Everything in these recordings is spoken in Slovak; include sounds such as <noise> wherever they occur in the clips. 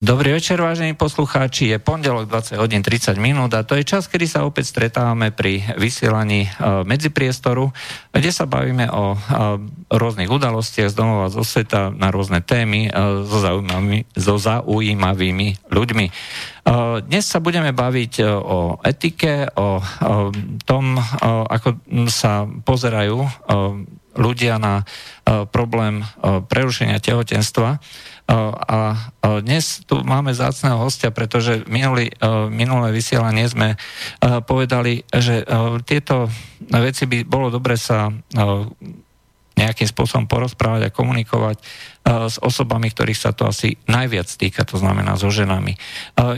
Dobrý večer, vážení poslucháči. Je pondelok 20 hodín 30 minút a to je čas, kedy sa opäť stretávame pri vysielaní e, medzipriestoru, kde sa bavíme o e, rôznych udalostiach z domova, zo sveta na rôzne témy e, so zaujímavými, so zaujímavými ľuďmi. Dnes sa budeme baviť o etike, o tom, ako sa pozerajú ľudia na problém prerušenia tehotenstva a dnes tu máme zácného hostia, pretože minulý, minulé vysielanie sme povedali, že tieto veci by bolo dobre sa nejakým spôsobom porozprávať a komunikovať s osobami, ktorých sa to asi najviac týka, to znamená so ženami.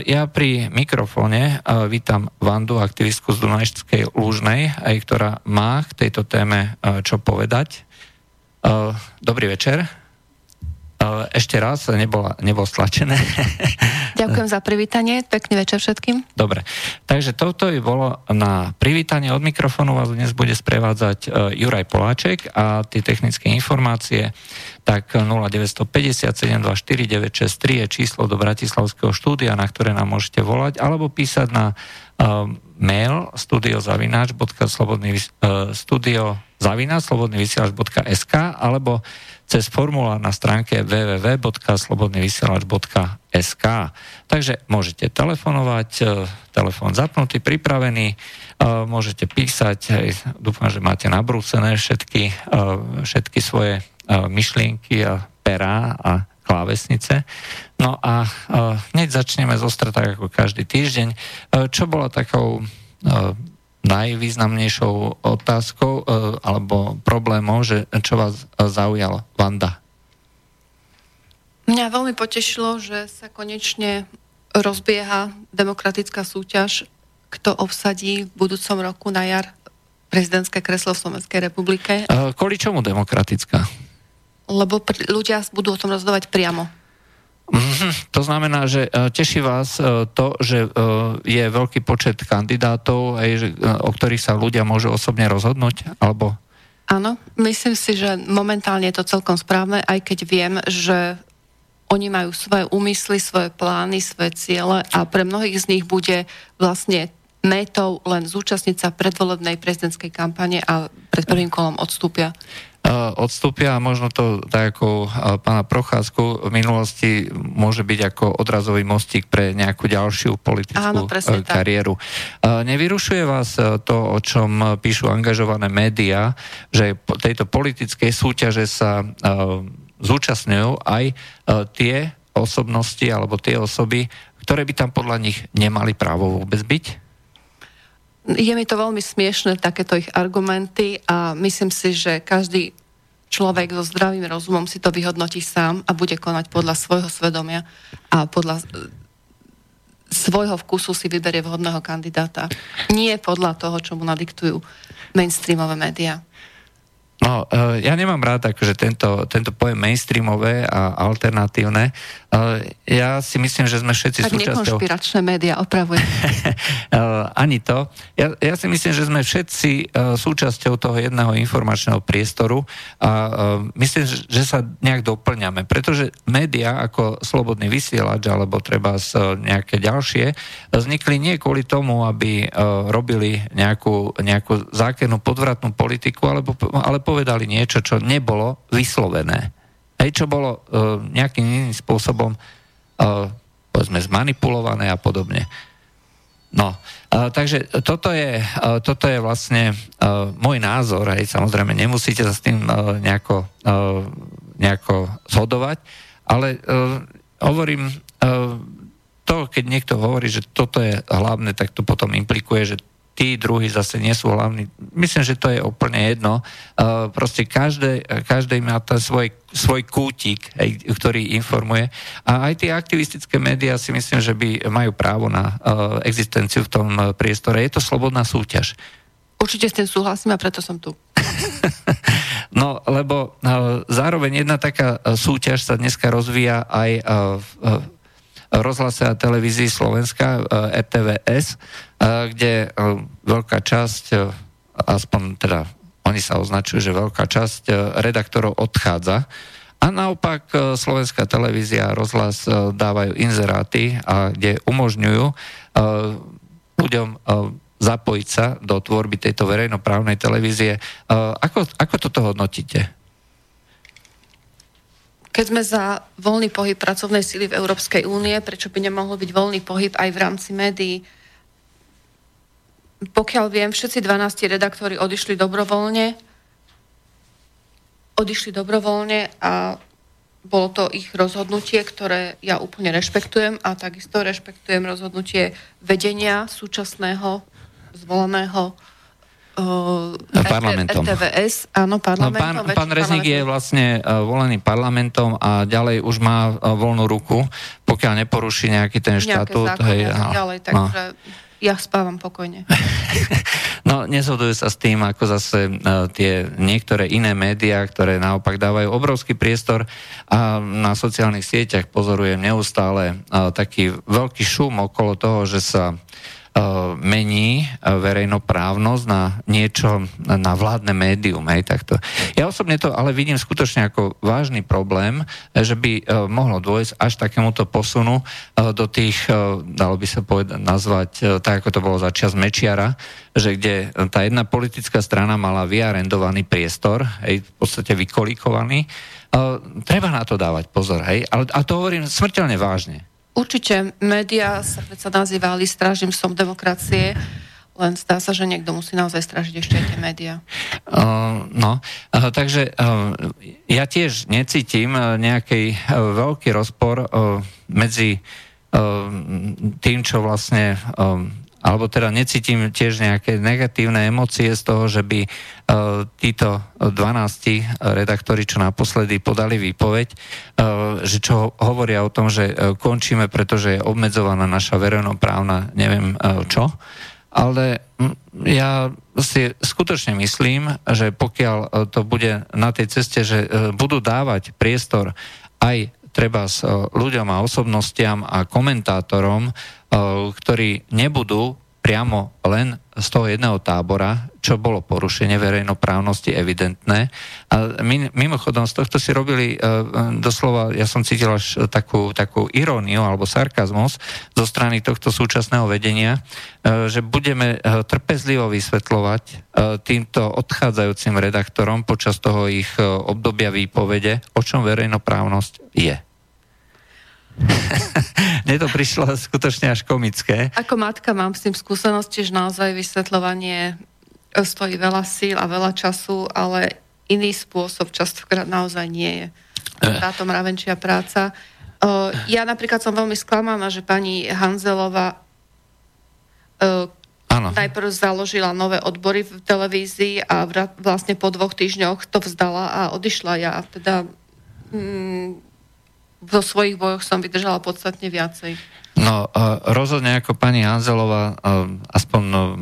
Ja pri mikrofóne vítam Vandu, aktivistku z Dunajskej Lúžnej, ktorá má k tejto téme čo povedať. Dobrý večer. Ešte raz, nebola, nebol stlačené. <laughs> Ďakujem za privítanie, pekný večer všetkým. Dobre, takže toto by bolo na privítanie od mikrofónu, vás dnes bude sprevádzať e, Juraj Poláček a tie technické informácie, tak 0957249663 je číslo do Bratislavského štúdia, na ktoré nám môžete volať, alebo písať na uh, mail studiozavináč.slobodný uh, studio zavináč.slobodnyvysielač.sk alebo cez formulár na stránke www.slobodnyvysielač.sk. Takže môžete telefonovať, e, telefón zapnutý, pripravený, e, môžete písať, dúfam, že máte nabrúcené všetky, e, všetky svoje myšlienky a perá a klávesnice. No a hneď začneme zostrať tak ako každý týždeň. Čo bola takou najvýznamnejšou otázkou e, alebo problémom, že čo vás zaujalo? Vanda. Mňa veľmi potešilo, že sa konečne rozbieha demokratická súťaž, kto obsadí v budúcom roku na jar prezidentské kreslo v Slovenskej republike. E, kvôli čomu demokratická? Lebo pr- ľudia budú o tom rozhodovať priamo. To znamená, že e, teší vás e, to, že e, je veľký počet kandidátov, o ktorých sa ľudia môžu osobne rozhodnúť? Alebo... Áno, myslím si, že momentálne je to celkom správne, aj keď viem, že oni majú svoje úmysly, svoje plány, svoje ciele a pre mnohých z nich bude vlastne metou len zúčastniť sa predvolebnej prezidentskej kampane a pred prvým kolom odstúpia odstúpia a možno to tak ako pána Procházku v minulosti môže byť ako odrazový mostík pre nejakú ďalšiu politickú Áno, kariéru. Tak. Nevyrušuje vás to, o čom píšu angažované médiá, že tejto politickej súťaže sa zúčastňujú aj tie osobnosti alebo tie osoby, ktoré by tam podľa nich nemali právo vôbec byť? Je mi to veľmi smiešne, takéto ich argumenty a myslím si, že každý človek so zdravým rozumom si to vyhodnotí sám a bude konať podľa svojho svedomia a podľa e, svojho vkusu si vyberie vhodného kandidáta. Nie podľa toho, čo mu nadiktujú mainstreamové médiá. No, uh, ja nemám rád akože tento, tento pojem mainstreamové a alternatívne. Uh, ja si myslím, že sme všetci tak súčasťou... Tak nekonšpiračné médiá, opravujem. uh, <laughs> ani to. Ja, ja si myslím, že sme všetci uh, súčasťou toho jedného informačného priestoru a myslím, že sa nejak doplňame, pretože médiá ako Slobodný vysielač alebo treba nejaké ďalšie vznikli nie kvôli tomu, aby robili nejakú, nejakú zákernú podvratnú politiku, alebo, ale po povedali niečo, čo nebolo vyslovené. Hej, čo bolo uh, nejakým iným spôsobom uh, povedzme zmanipulované a podobne. No, uh, takže toto je, uh, toto je vlastne uh, môj názor, hej, samozrejme nemusíte sa s tým uh, nejako, uh, nejako zhodovať, ale uh, hovorím, uh, to, keď niekto hovorí, že toto je hlavné, tak to potom implikuje, že tí druhí zase nie sú hlavní. Myslím, že to je úplne jedno. Uh, proste každé, každý má ten svoj, svoj kútik, hej, ktorý informuje. A aj tie aktivistické médiá si myslím, že by majú právo na uh, existenciu v tom uh, priestore. Je to slobodná súťaž. Určite s tým súhlasím a preto som tu. <laughs> no, lebo uh, zároveň jedna taká súťaž sa dneska rozvíja aj uh, v rozhlase a televízii Slovenska, RTVS, kde veľká časť, aspoň teda oni sa označujú, že veľká časť redaktorov odchádza a A naopak slovenská televízia a rozhlas dávajú inzeráty, a kde umožňujú ľuďom zapojiť sa do tvorby tejto verejnoprávnej televízie. Ako, ako toto hodnotíte? Keď sme za voľný pohyb pracovnej síly v Európskej únie, prečo by nemohol byť voľný pohyb aj v rámci médií? Pokiaľ viem, všetci 12 redaktori odišli dobrovoľne. Odišli dobrovoľne a bolo to ich rozhodnutie, ktoré ja úplne rešpektujem a takisto rešpektujem rozhodnutie vedenia súčasného zvoleného Uh, parlamentom. RTVS, áno, parlamentom. No, pán, pán Rezník je vlastne uh, volený parlamentom a ďalej už má uh, voľnú ruku, pokiaľ neporuší nejaký ten štatút. Hej, no, ďalej, takže no. ja spávam pokojne. <laughs> no, nezhodujú sa s tým, ako zase uh, tie niektoré iné médiá, ktoré naopak dávajú obrovský priestor a na sociálnych sieťach pozorujem neustále uh, taký veľký šum okolo toho, že sa E, mení e, verejnoprávnosť na niečo, na vládne médium. Hej, takto. Ja osobne to ale vidím skutočne ako vážny problém, že by e, mohlo dôjsť až takémuto posunu do tých, dalo by sa povedať, nazvať, tak ako to bolo za čas Mečiara, že kde tá jedna politická strana mala vyarendovaný priestor, hej, v podstate vykolikovaný, treba na to dávať pozor, hej, ale, a to hovorím smrteľne vážne. Určite médiá sa predsa nazývali strážim som demokracie, len zdá sa, že niekto musí naozaj strážiť ešte aj tie médiá. Uh, no, uh, takže uh, ja tiež necítim uh, nejaký uh, veľký rozpor uh, medzi uh, tým, čo vlastne uh, alebo teda necítim tiež nejaké negatívne emócie z toho, že by uh, títo 12 redaktori, čo naposledy podali výpoveď, uh, že čo hovoria o tom, že uh, končíme, pretože je obmedzovaná naša verejnoprávna, neviem čo, ale ja si skutočne myslím, že pokiaľ to bude na tej ceste, že budú dávať priestor aj treba s ľuďom a osobnostiam a komentátorom, ktorí nebudú priamo len z toho jedného tábora, čo bolo porušenie verejnoprávnosti evidentné. A mimochodom z tohto si robili uh, doslova, ja som cítil až takú, takú iróniu alebo sarkazmus zo strany tohto súčasného vedenia, uh, že budeme uh, trpezlivo vysvetľovať týmto odchádzajúcim redaktorom počas toho ich obdobia výpovede, o čom verejnoprávnosť je. <laughs> Mne to prišlo <laughs> skutočne až komické. Ako matka mám s tým skúsenosť, že naozaj vysvetľovanie e, stojí veľa síl a veľa času, ale iný spôsob častokrát naozaj nie je. E. Táto mravenčia práca. E, ja napríklad som veľmi sklamaná, že pani Hanzelová Ano. najprv založila nové odbory v televízii a vlastne po dvoch týždňoch to vzdala a odišla. Ja teda mm, vo svojich bojoch som vydržala podstatne viacej. No, rozhodne ako pani Hanzelová, aspoň uh,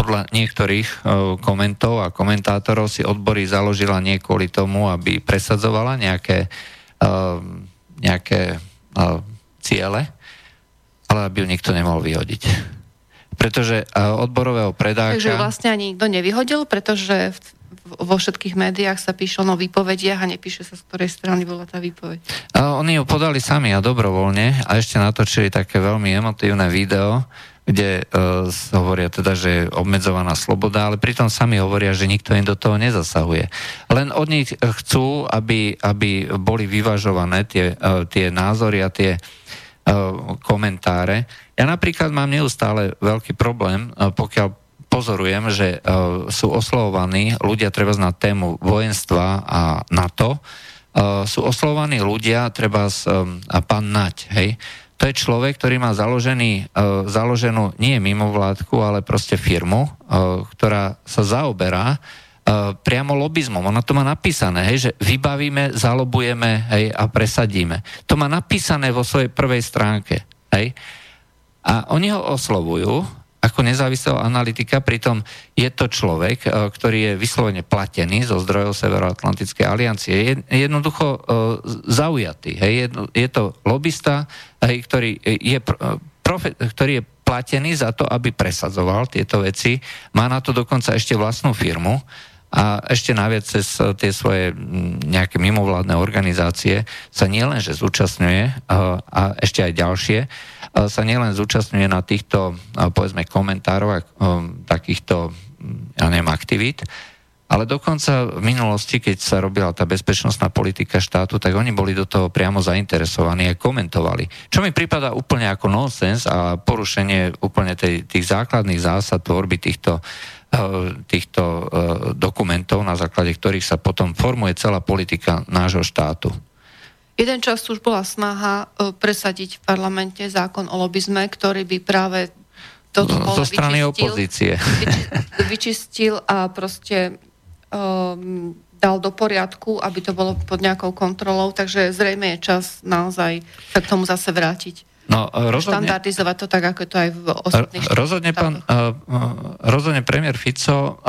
podľa niektorých uh, komentov a komentátorov si odbory založila nie kvôli tomu, aby presadzovala nejaké, uh, nejaké uh, ciele, ale aby ju nikto nemohol vyhodiť. Pretože odborového predáka... Takže vlastne ani nikto nevyhodil, pretože vo všetkých médiách sa píše o výpovediach a nepíše sa, z ktorej strany bola tá výpoveď. A oni ju podali sami a dobrovoľne a ešte natočili také veľmi emotívne video, kde uh, hovoria teda, že je obmedzovaná sloboda, ale pritom sami hovoria, že nikto im do toho nezasahuje. Len od nich chcú, aby, aby boli vyvažované tie, uh, tie názory a tie uh, komentáre. Ja napríklad mám neustále veľký problém, uh, pokiaľ pozorujem, že uh, sú oslovovaní ľudia treba na tému vojenstva a NATO, uh, sú oslovovaní ľudia treba um, pán Nať, hej. To je človek, ktorý má založený, uh, založenú nie mimovládku, ale proste firmu, uh, ktorá sa zaoberá uh, priamo lobizmom. Ona to má napísané, hej, že vybavíme, zalobujeme hej, a presadíme. To má napísané vo svojej prvej stránke. Hej. A oni ho oslovujú ako nezávislého analytika, pritom je to človek, e, ktorý je vyslovene platený zo zdrojov Severoatlantickej aliancie. Je jednoducho e, zaujatý. Hej. Je to lobista, hej, ktorý, je, e, profe, ktorý je platený za to, aby presadzoval tieto veci. Má na to dokonca ešte vlastnú firmu a ešte naviac cez tie svoje nejaké mimovládne organizácie sa nielenže zúčastňuje a ešte aj ďalšie, sa nielen zúčastňuje na týchto, povedzme, komentároch takýchto, ja neviem, aktivít, ale dokonca v minulosti, keď sa robila tá bezpečnostná politika štátu, tak oni boli do toho priamo zainteresovaní a komentovali. Čo mi prípada úplne ako nonsens a porušenie úplne tej, tých základných zásad tvorby týchto, eh, týchto eh, dokumentov, na základe ktorých sa potom formuje celá politika nášho štátu. Jeden čas už bola snaha eh, presadiť v parlamente zákon o lobizme, ktorý by práve toto zo strany vyčistil, opozície. Vyčistil a proste um, dal do poriadku, aby to bolo pod nejakou kontrolou, takže zrejme je čas naozaj sa k tomu zase vrátiť. No, rozhodne, štandardizovať to tak, ako je to aj v ostatných rozhodne, pán, uh, rozhodne premiér Fico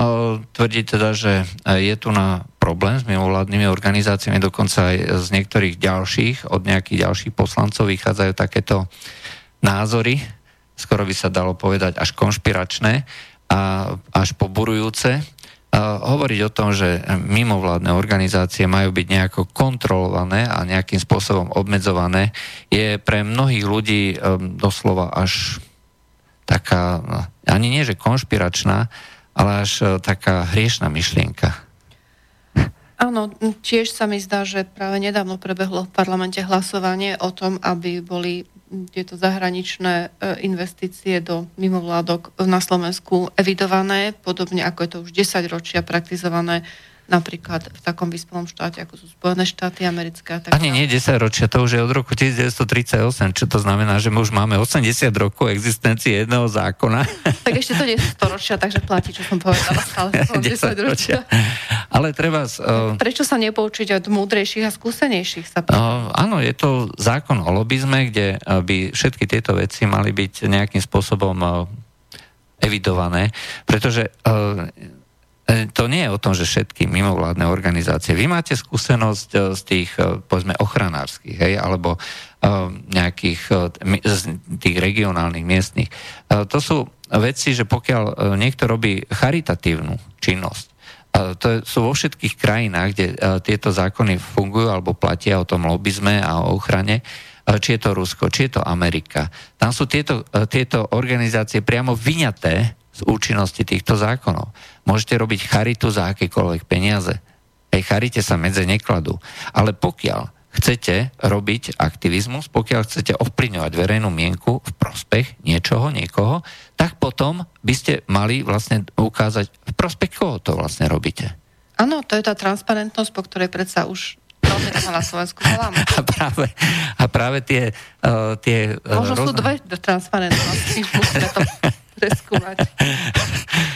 tvrdí teda, že je tu na problém s mimovládnymi organizáciami, dokonca aj z niektorých ďalších, od nejakých ďalších poslancov vychádzajú takéto názory, skoro by sa dalo povedať až konšpiračné a až poburujúce hovoriť o tom, že mimovládne organizácie majú byť nejako kontrolované a nejakým spôsobom obmedzované, je pre mnohých ľudí um, doslova až taká, ani nie že konšpiračná, ale až uh, taká hriešná myšlienka. Áno, tiež sa mi zdá, že práve nedávno prebehlo v parlamente hlasovanie o tom, aby boli tieto zahraničné e, investície do mimovládok na Slovensku evidované, podobne ako je to už 10 ročia praktizované napríklad v takom vyspelom štáte, ako sú Spojené štáty americké. Tak Ani nie 10 ročia, to už je od roku 1938, čo to znamená, že my už máme 80 rokov existencie jedného zákona. Tak ešte to nie je 100 ročia, takže platí, čo som povedala, stále <laughs> 10, 10 ročia. Ale treba... Uh, Prečo sa nepoučiť od múdrejších a skúsenejších? Sa uh, áno, je to zákon o lobizme, kde by všetky tieto veci mali byť nejakým spôsobom uh, evidované, pretože uh, to nie je o tom, že všetky mimovládne organizácie. Vy máte skúsenosť e, z tých, e, povedzme, ochranárskych, hej, alebo nejakých tých regionálnych, miestnych. To sú veci, že pokiaľ niekto robí charitatívnu činnosť, to sú vo všetkých krajinách, kde tieto zákony fungujú alebo platia o tom lobizme a o ochrane, či je to Rusko, či je to Amerika. Tam sú tieto, tieto organizácie priamo vyňaté z účinnosti týchto zákonov. Môžete robiť charitu za akékoľvek peniaze. Aj charite sa medze nekladú. Ale pokiaľ chcete robiť aktivizmus, pokiaľ chcete ovplyvňovať verejnú mienku v prospech niečoho, niekoho, tak potom by ste mali vlastne ukázať, v prospech koho to vlastne robíte. Áno, to je tá transparentnosť, po ktorej predsa už na Slovensku voláme. <laughs> A práve, a práve tie... Uh, tie uh, Možno rôzne... sú dve transparentnosti, <laughs> musíme to preskúmať. <laughs>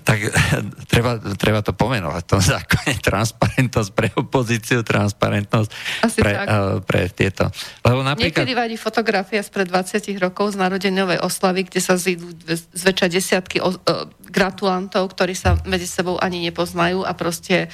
tak <laughs> treba, treba to pomenovať v tom <laughs> zákone. Transparentnosť pre opozíciu, transparentnosť Asi pre, uh, pre tieto. Lebo napríklad... Niekedy vadí fotografia spred 20 rokov z narodenovej oslavy, kde sa zídu zväčša desiatky o, uh, gratulantov, ktorí sa medzi sebou ani nepoznajú a proste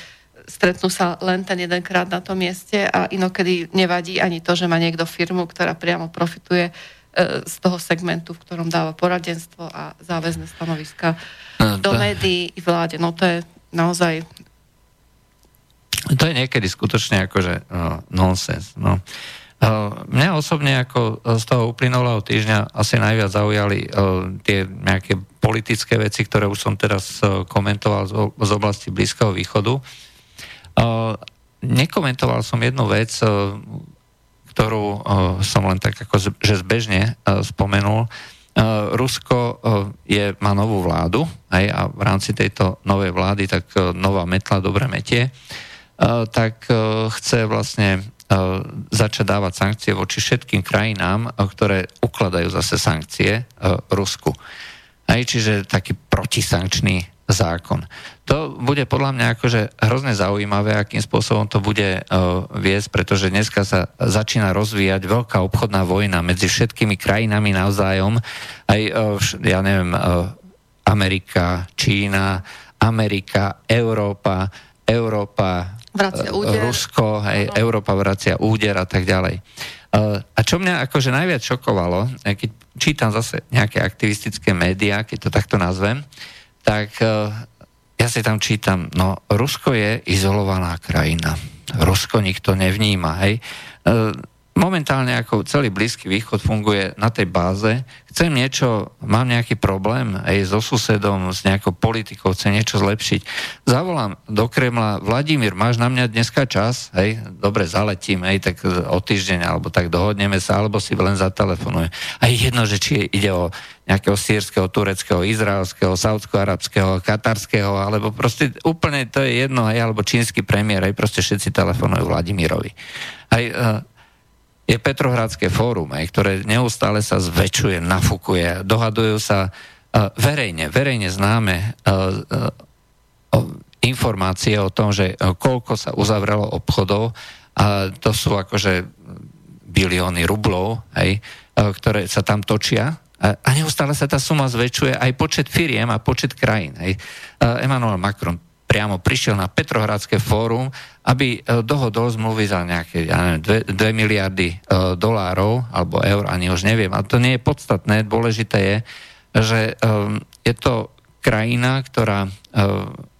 stretnú sa len ten jedenkrát na tom mieste a inokedy nevadí ani to, že má niekto firmu, ktorá priamo profituje uh, E, z toho segmentu, v ktorom dáva poradenstvo a záväzne stanoviska do médií i vláde. No to je naozaj... To je niekedy skutočne akože uh, nonsens. No. Uh, mňa osobne ako z toho uplynulého týždňa asi najviac zaujali uh, tie nejaké politické veci, ktoré už som teraz uh, komentoval z, z oblasti Blízkeho východu. Uh, nekomentoval som jednu vec, uh, ktorú uh, som len tak ako že zbežne uh, spomenul. Uh, Rusko uh, je, má novú vládu aj, a v rámci tejto novej vlády tak uh, nová metla dobre metie, tak chce vlastne začať dávať sankcie voči všetkým krajinám, ktoré ukladajú zase sankcie Rusku. Aj, čiže taký protisankčný zákon. To bude podľa mňa akože hrozne zaujímavé, akým spôsobom to bude uh, viesť, pretože dneska sa začína rozvíjať veľká obchodná vojna medzi všetkými krajinami navzájom. Aj, uh, ja neviem, uh, Amerika, Čína, Amerika, Európa, Európa, vracia úder. Rusko, aj Európa vracia úder a tak ďalej. A čo mňa akože najviac šokovalo, keď čítam zase nejaké aktivistické médiá, keď to takto nazvem, tak uh, ja si tam čítam, no Rusko je izolovaná krajina. Rusko nikto nevníma, hej. E, momentálne ako celý Blízky východ funguje na tej báze, chcem niečo, mám nejaký problém aj so susedom, s nejakou politikou, chcem niečo zlepšiť. Zavolám do Kremla, Vladimír, máš na mňa dneska čas? Hej, dobre, zaletím, hej, tak o týždeň, alebo tak dohodneme sa, alebo si len zatelefonujem. A jedno, že či ide o nejakého sírskeho, tureckého, izraelského, saudsko-arabského, katarského, alebo proste úplne to je jedno, hej, alebo čínsky premiér, aj proste všetci telefonujú Vladimírovi. Aj, uh, je Petrohradské fórum, aj, ktoré neustále sa zväčšuje, nafúkuje, dohadujú sa uh, verejne, verejne známe uh, uh, informácie o tom, že koľko sa uzavrelo obchodov a to sú akože bilióny rublov, uh, ktoré sa tam točia a neustále sa tá suma zväčšuje aj počet firiem a počet krajín. Hej. Emmanuel Macron priamo prišiel na Petrohradské fórum, aby e, dohodol zmluvy za nejaké, ja neviem, 2, 2 miliardy e, dolárov alebo eur, ani už neviem. A to nie je podstatné, dôležité je, že e, je to krajina, ktorá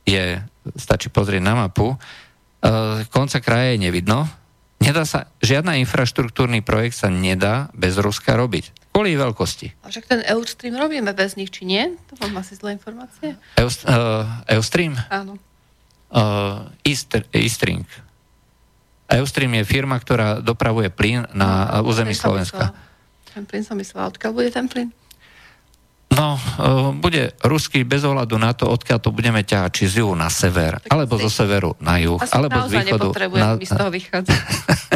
je, stačí pozrieť na mapu, konca kraja je nevidno, nedá sa, žiadna infraštruktúrny projekt sa nedá bez Ruska robiť. Kvôli veľkosti. A však ten Eustream robíme bez nich, či nie? To mám asi zlé informácie. Eust, uh, Eustream? Áno uh, Eastring. Eustream je firma, ktorá dopravuje plyn na no, území Slovenska. Ten plyn som myslela. Odkiaľ bude ten plyn? No, uh, bude ruský bez ohľadu na to, odkiaľ to budeme ťahať, či z juhu na sever, tak alebo si... zo severu na juh, Asi alebo z východu. Na... z toho vychádzať.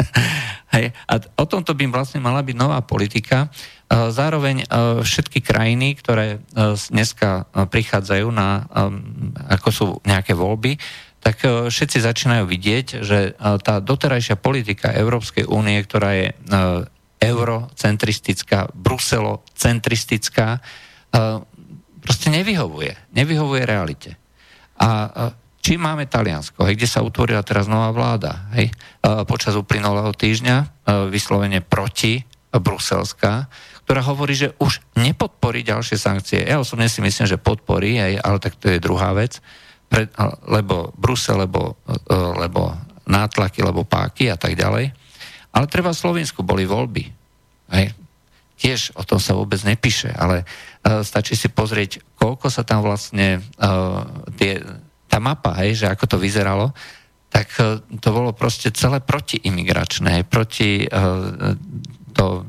<laughs> Hej, a o tomto by vlastne mala byť nová politika. Uh, zároveň uh, všetky krajiny, ktoré dneska prichádzajú na, um, ako sú nejaké voľby, tak všetci začínajú vidieť, že tá doterajšia politika Európskej únie, ktorá je eurocentristická, bruselocentristická, proste nevyhovuje. Nevyhovuje realite. A či máme Taliansko, hej, kde sa utvorila teraz nová vláda, hej, počas uplynulého týždňa, vyslovene proti bruselská, ktorá hovorí, že už nepodporí ďalšie sankcie. Ja osobne si myslím, že podporí, hej, ale tak to je druhá vec, pre, lebo Brusel, lebo, lebo nátlaky, lebo páky a tak ďalej. Ale treba v Slovensku boli voľby. Hej. Tiež o tom sa vôbec nepíše, ale uh, stačí si pozrieť, koľko sa tam vlastne uh, tie, tá mapa, hej, že ako to vyzeralo, tak uh, to bolo proste celé protiimigračné, proti uh, to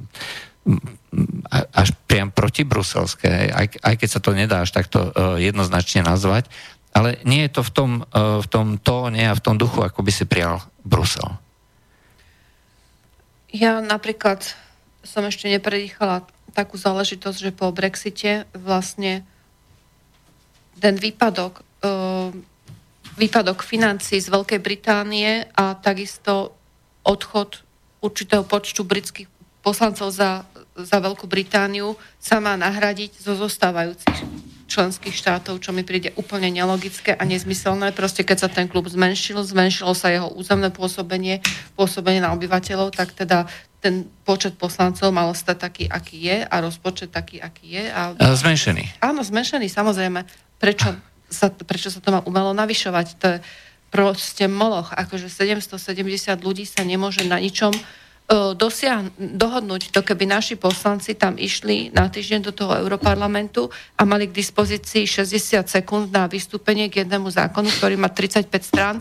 až priam proti aj, aj keď sa to nedá až takto uh, jednoznačne nazvať, ale nie je to v tom, uh, v tom tóne a v tom duchu, ako by si prijal Brusel. Ja napríklad som ešte nepredýchala takú záležitosť, že po Brexite vlastne ten výpadok, uh, výpadok financí z Veľkej Británie a takisto odchod určitého počtu britských poslancov za, za Veľkú Britániu sa má nahradiť zo zostávajúcich členských štátov, čo mi príde úplne nelogické a nezmyselné. Proste keď sa ten klub zmenšil, zmenšilo sa jeho územné pôsobenie, pôsobenie na obyvateľov, tak teda ten počet poslancov mal stať taký, aký je a rozpočet taký, aký je. A... Zmenšený. Áno, zmenšený, samozrejme. Prečo sa, prečo sa to má umelo navyšovať? To je proste moloch. Akože 770 ľudí sa nemôže na ničom dosiahn- dohodnúť. To keby naši poslanci tam išli na týždeň do toho Europarlamentu a mali k dispozícii 60 sekúnd na vystúpenie k jednému zákonu, ktorý má 35 strán,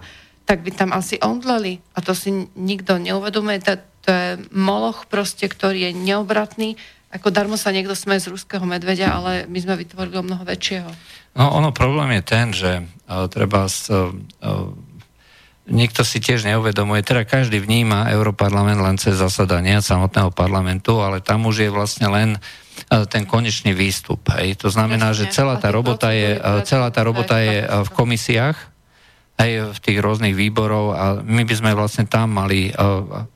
tak by tam asi omdleli. A to si nikto neuvedomuje. To je moloch proste, ktorý je neobratný. Ako darmo sa niekto sme z ruského medvedia, ale my sme vytvorili o mnoho väčšieho. No ono, problém je ten, že uh, treba s, uh, niekto si tiež neuvedomuje, teda každý vníma Europarlament len cez zasadania samotného parlamentu, ale tam už je vlastne len ten konečný výstup. Hej. To znamená, že celá tá robota je, celá tá robota je v komisiách, aj v tých rôznych výborov a my by sme vlastne tam mali uh,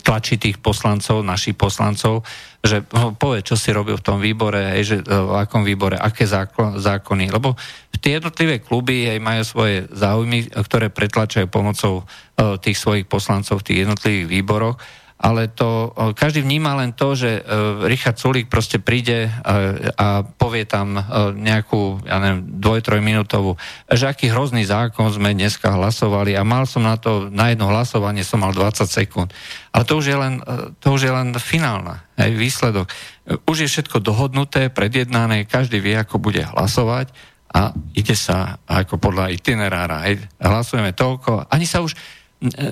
tlačiť tých poslancov, našich poslancov, že no, povie, čo si robil v tom výbore, hej, že uh, v akom výbore, aké zákon, zákony, lebo tie jednotlivé kluby aj majú svoje záujmy, ktoré pretlačajú pomocou uh, tých svojich poslancov v tých jednotlivých výboroch ale to, každý vníma len to, že Richard Sulík proste príde a povie tam nejakú, ja neviem, dvoj, troj minútovú, že aký hrozný zákon sme dneska hlasovali a mal som na to, na jedno hlasovanie som mal 20 sekúnd. Ale to už je len, to už je len finálna hej, výsledok. Už je všetko dohodnuté, predjednané, každý vie, ako bude hlasovať a ide sa ako podľa itinerára. Hlasujeme toľko, ani sa už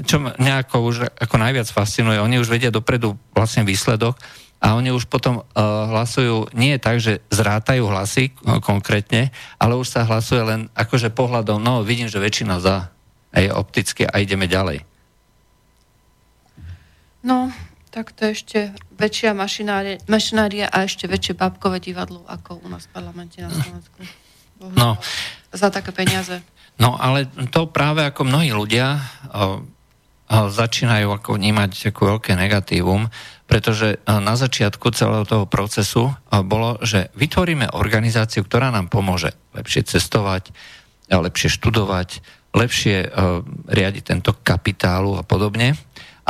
čo nejako už ako najviac fascinuje, oni už vedia dopredu vlastne výsledok a oni už potom uh, hlasujú nie tak, že zrátajú hlasy uh, konkrétne, ale už sa hlasuje len akože pohľadom, no vidím, že väčšina za aj opticky a ideme ďalej. No, tak to je ešte väčšia mašinária, mašinária a ešte väčšie babkové divadlo ako u nás v parlamente na Slovensku. Bohužiaľ, no. Za také peniaze. No ale to práve ako mnohí ľudia o, o, začínajú ako vnímať ako veľké negatívum, pretože na začiatku celého toho procesu bolo, že vytvoríme organizáciu, ktorá nám pomôže lepšie cestovať, lepšie študovať, lepšie riadiť tento kapitálu a podobne.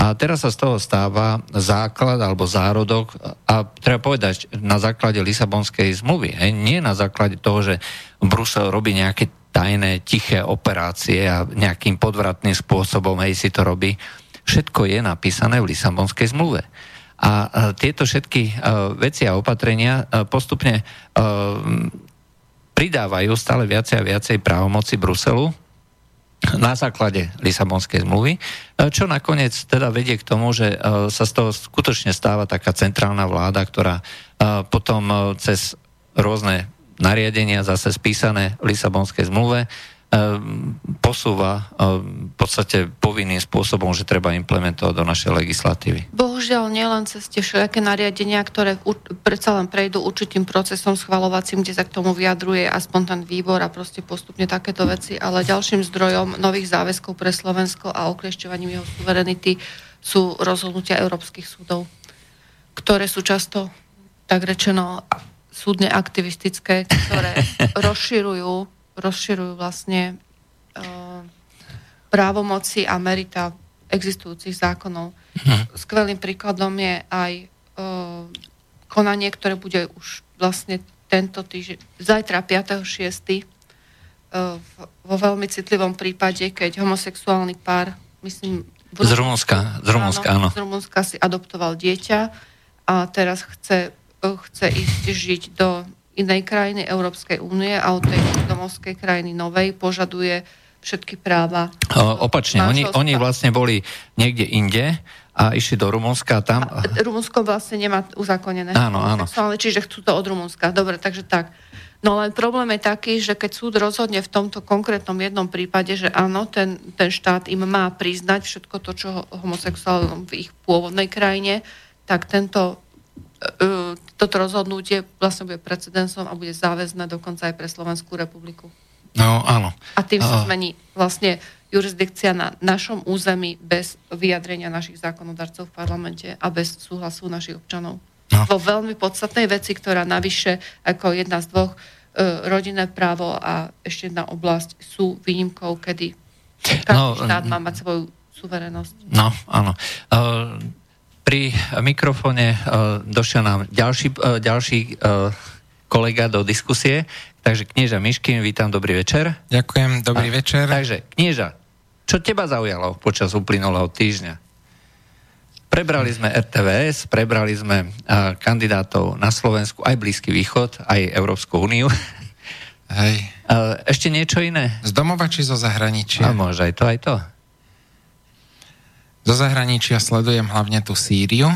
A teraz sa z toho stáva základ alebo zárodok a treba povedať na základe Lisabonskej zmluvy. Hej, nie na základe toho, že Brusel robí nejaké tajné, tiché operácie a nejakým podvratným spôsobom hej, si to robí. Všetko je napísané v Lisabonskej zmluve. A tieto všetky uh, veci a opatrenia uh, postupne pridávajú stále viacej a viacej právomoci Bruselu na základe Lisabonskej zmluvy, čo nakoniec teda vedie k tomu, že sa z toho skutočne stáva taká centrálna vláda, ktorá potom cez rôzne nariadenia zase spísané v Lisabonskej zmluve ehm, posúva ehm, v podstate povinným spôsobom, že treba implementovať do našej legislatívy. Bohužiaľ nielen cez tie všelijaké nariadenia, ktoré predsa len prejdú určitým procesom schvalovacím, kde sa k tomu vyjadruje aspoň ten výbor a proste postupne takéto veci, ale ďalším zdrojom nových záväzkov pre Slovensko a okliešťovaním jeho suverenity sú rozhodnutia európskych súdov, ktoré sú často tak rečeno súdne aktivistické, ktoré <laughs> rozširujú, rozširujú vlastne uh, právomoci a merita existujúcich zákonov. Uh-huh. Skvelým príkladom je aj uh, konanie, ktoré bude už vlastne tento týždeň, zajtra 5.6. Uh, vo veľmi citlivom prípade, keď homosexuálny pár, myslím... Z Rumunska, z Rumunska, áno. Z Rumunska si adoptoval dieťa a teraz chce chce ísť žiť do inej krajiny Európskej únie a od tej domovskej krajiny novej požaduje všetky práva. O, opačne, oni, oni vlastne boli niekde inde a išli do Rumunska a tam... A Rumunsko vlastne nemá uzakonené. Áno, áno. Čiže chcú to od Rumunska. Dobre, takže tak. No len problém je taký, že keď súd rozhodne v tomto konkrétnom jednom prípade, že áno, ten, ten štát im má priznať všetko to, čo homosexuálom v ich pôvodnej krajine, tak tento E, toto rozhodnutie vlastne bude precedensom a bude záväzné dokonca aj pre Slovenskú republiku. No, áno. A tým sa zmení vlastne jurisdikcia na našom území bez vyjadrenia našich zákonodarcov v parlamente a bez súhlasu našich občanov. No. Vo veľmi podstatnej veci, ktorá navyše ako jedna z dvoch e, rodinné právo a ešte jedna oblasť sú výnimkou, kedy každý no, štát má mať svoju suverenosť. No, áno. Uh, pri mikrofóne uh, došiel nám ďalší, uh, ďalší uh, kolega do diskusie, takže knieža Miškin, vítam, dobrý večer. Ďakujem, dobrý A, večer. Takže, knieža, čo teba zaujalo počas uplynulého týždňa? Prebrali sme RTVS, prebrali sme uh, kandidátov na Slovensku, aj Blízky východ, aj Európsku úniu. Hej. Uh, ešte niečo iné? Z domova či zo zahraničia? A môže aj to, aj to. Zo zahraničia sledujem hlavne tú Sýriu.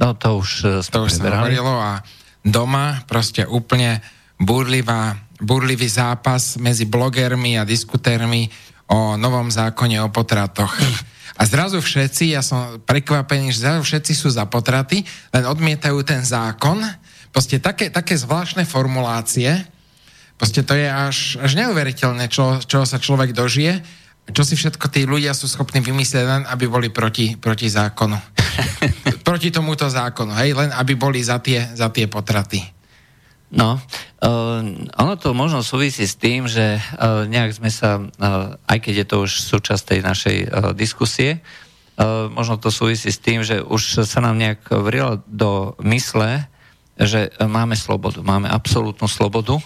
No to už uh, To už sa hovorilo a doma proste úplne burlivá, burlivý zápas medzi blogermi a diskutérmi o novom zákone o potratoch. A zrazu všetci, ja som prekvapený, že zrazu všetci sú za potraty, len odmietajú ten zákon. Proste také, také zvláštne formulácie, proste to je až, až neuveriteľné, čo, čo sa človek dožije čo si všetko tí ľudia sú schopní vymyslieť len, aby boli proti, proti zákonu. <laughs> proti tomuto zákonu, hej, len aby boli za tie, za tie potraty. No, uh, ono to možno súvisí s tým, že uh, nejak sme sa, uh, aj keď je to už súčasť tej našej uh, diskusie, možno to súvisí s tým, že už sa nám nejak vrilo do mysle, že máme slobodu, máme absolútnu slobodu,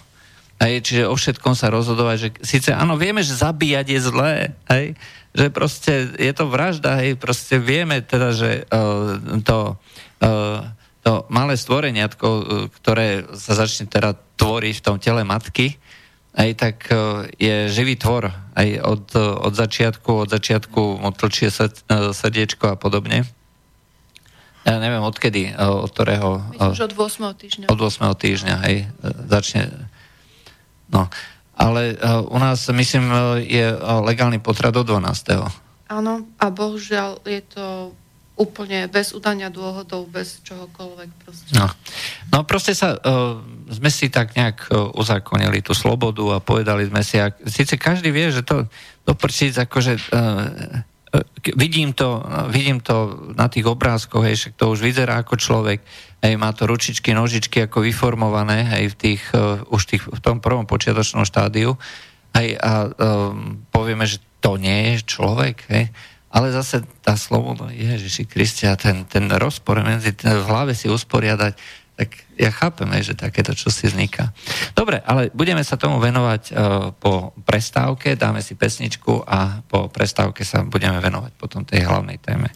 hej, čiže o všetkom sa rozhodovať, že síce áno, vieme, že zabíjať je zlé, hej, že proste je to vražda, hej, proste vieme teda, že uh, to, uh, to malé stvoreniatko, uh, ktoré sa začne teda tvoriť v tom tele matky, aj tak je živý tvor, aj od, od začiatku, od začiatku motlčie srdiečko a podobne ja neviem odkedy, od ktorého... Myslím, od 8. týždňa. Od 8. týždňa, hej, začne... No, ale uh, u nás, myslím, je legálny potrat do 12. Áno, a bohužiaľ je to úplne bez udania dôvodov, bez čohokoľvek. Proste. No. no proste sa, uh, sme si tak nejak uh, uzakonili tú slobodu a povedali sme si, ak, síce každý vie, že to doprčiť akože uh, vidím to, vidím to na tých obrázkoch, hej, však to už vyzerá ako človek, hej, má to ručičky, nožičky ako vyformované, hej, v, tých, uh, už tých, v tom prvom počiatočnom štádiu, hej, a um, povieme, že to nie je človek, hej, ale zase tá sloboda, Ježiši Kristia, ten, ten rozpor medzi v hlave si usporiadať, tak ja chápem, že takéto čo si vzniká. Dobre, ale budeme sa tomu venovať uh, po prestávke, dáme si pesničku a po prestávke sa budeme venovať potom tej hlavnej téme.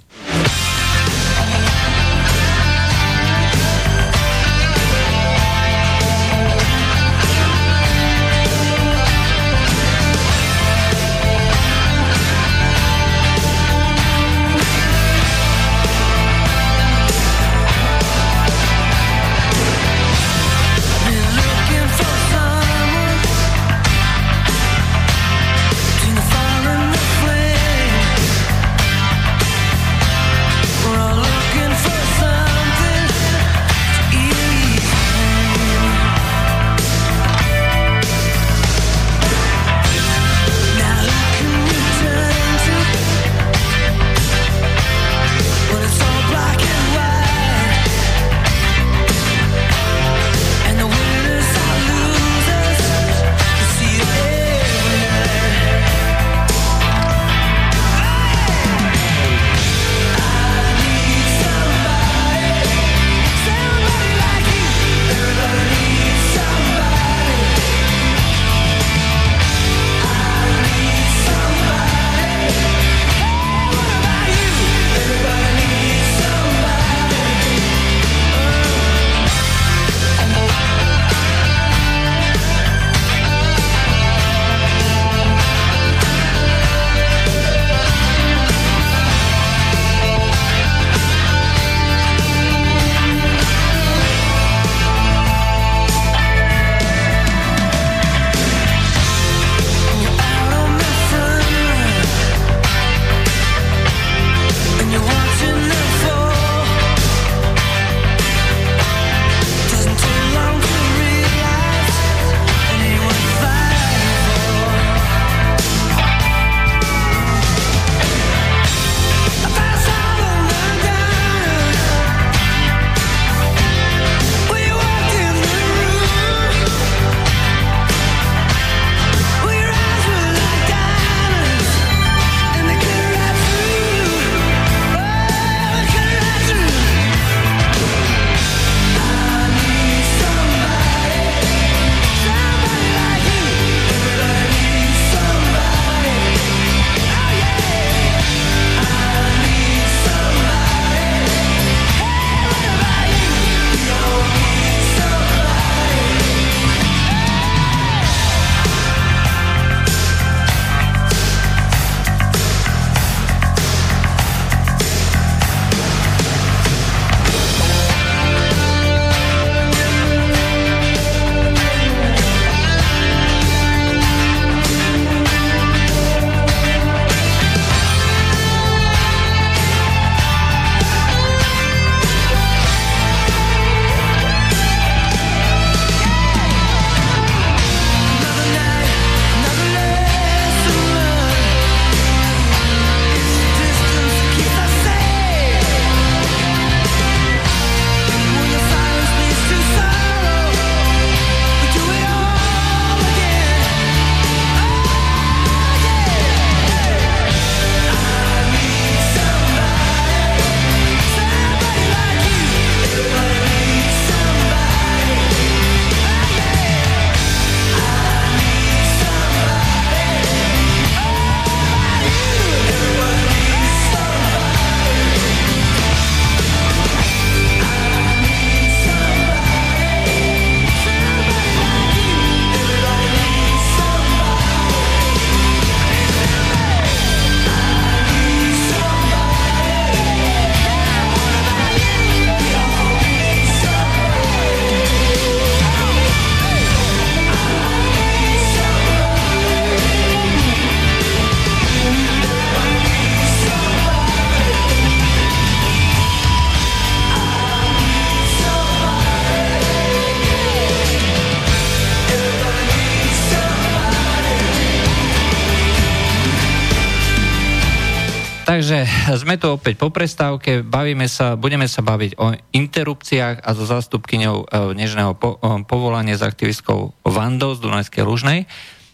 Sme tu opäť po prestávke, bavíme sa, budeme sa baviť o interrupciách a so zástupkyňou nežného po, povolania s aktivistkou Vandou z Dunajskej Lužnej.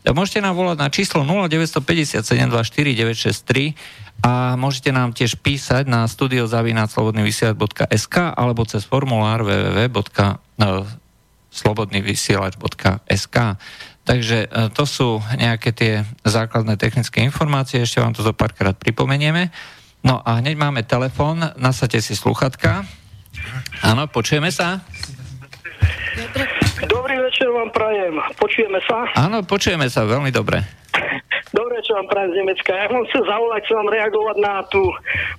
Môžete nám volať na číslo 0957249663 a môžete nám tiež písať na studiozavinaclobodnyvysielač.sk alebo cez formulár www.slobodnyvysielač.sk Takže e, to sú nejaké tie základné technické informácie, ešte vám to zo párkrát pripomenieme. No a hneď máme telefón, nasadte si sluchatka. Áno, počujeme sa? Dobrý večer vám prajem. Počujeme sa? Áno, počujeme sa, veľmi dobre. Dobre, čo vám prajem z Nemecka. Ja vám chcem zavolať, chcem vám reagovať na tú,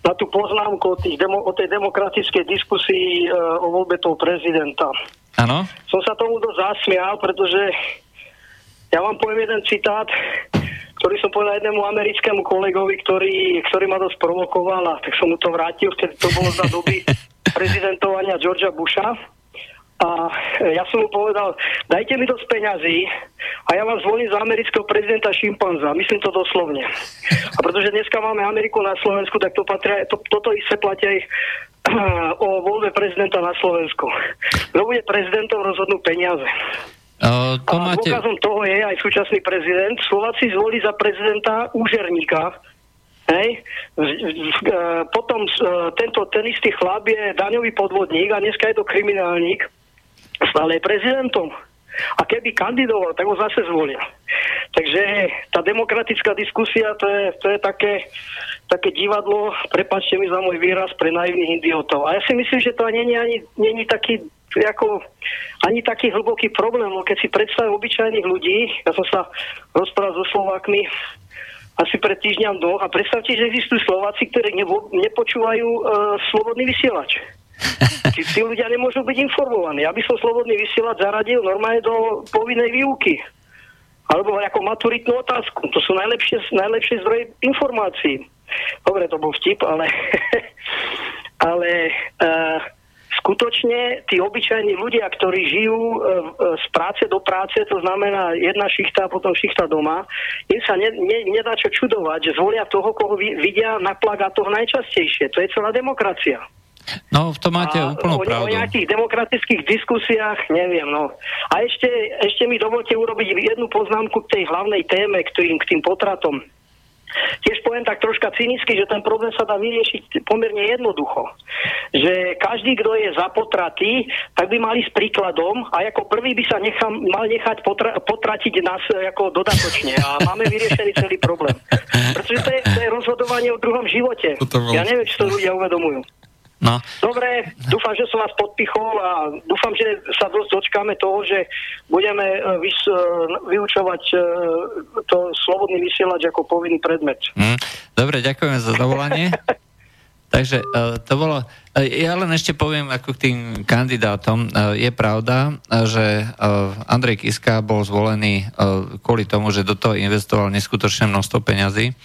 na tú poznámku o, tých demo, o tej demokratickej diskusii e, o voľbe toho prezidenta. Áno. Som sa tomu dosť zasmial, pretože ja vám poviem jeden citát, ktorý som povedal jednému americkému kolegovi, ktorý, ktorý ma dosť provokoval a tak som mu to vrátil, vtedy to bolo za doby <laughs> prezidentovania Georgia Busha. A ja som mu povedal, dajte mi dosť peňazí a ja vám zvolím za amerického prezidenta šimpanza. Myslím to doslovne. A pretože dneska máme Ameriku na Slovensku, tak to patria, to, toto isté platia aj <clears throat> o voľbe prezidenta na Slovensku. Kto bude prezidentom, rozhodnú peniaze. Uh, to a máte... dôkazom toho je aj súčasný prezident. Slováci zvolí za prezidenta úžerníka. Hej. Potom tento, ten istý chlap je daňový podvodník a dneska je to kriminálnik. Stále je prezidentom. A keby kandidoval, tak ho zase zvolia. Takže tá demokratická diskusia, to je, to je také, také divadlo, prepačte mi za môj výraz, pre naivných idiotov. A ja si myslím, že to nie je ani, nie taký ako ani taký hlboký problém, keď si predstavím obyčajných ľudí, ja som sa rozprával so Slovákmi asi pred týždňom do a predstavte, že existujú Slováci, ktorí nepočúvajú uh, slobodný vysielač. <laughs> Tí, tí ľudia nemôžu byť informovaní. Ja by som slobodný vysielač zaradil normálne do povinnej výuky. Alebo ako maturitnú otázku. To sú najlepšie, najlepšie zdroje informácií. Dobre, to bol vtip, ale, <laughs> ale uh, skutočne tí obyčajní ľudia, ktorí žijú e, z práce do práce, to znamená jedna šichta a potom šichta doma, im sa ne, ne, nedá čo čudovať, že zvolia toho, koho vidia na plagátoch najčastejšie. To je celá demokracia. No, v tom máte a úplnú o, pravdu. O nejakých demokratických diskusiách neviem, no. A ešte, ešte mi dovolte urobiť jednu poznámku k tej hlavnej téme, k tým, k tým potratom. Tiež poviem tak troška cynicky, že ten problém sa dá vyriešiť pomerne jednoducho. Že každý, kto je za potraty, tak by mali s príkladom a ako prvý by sa nechal, mal nechať potra, potratiť nás ako dodatočne a máme vyriešený celý problém. Pretože to je, to je rozhodovanie o druhom živote. Ja neviem, či to ľudia uvedomujú. No. Dobre, dúfam, že som vás podpichol a dúfam, že sa dosť dočkáme toho, že budeme e, vys, e, vyučovať e, to slobodný vysielač ako povinný predmet. Mm. Dobre, ďakujem za zavolanie. <laughs> Takže to bolo... Ja len ešte poviem ako k tým kandidátom. Je pravda, že Andrej Kiska bol zvolený kvôli tomu, že do toho investoval neskutočné množstvo peňazí.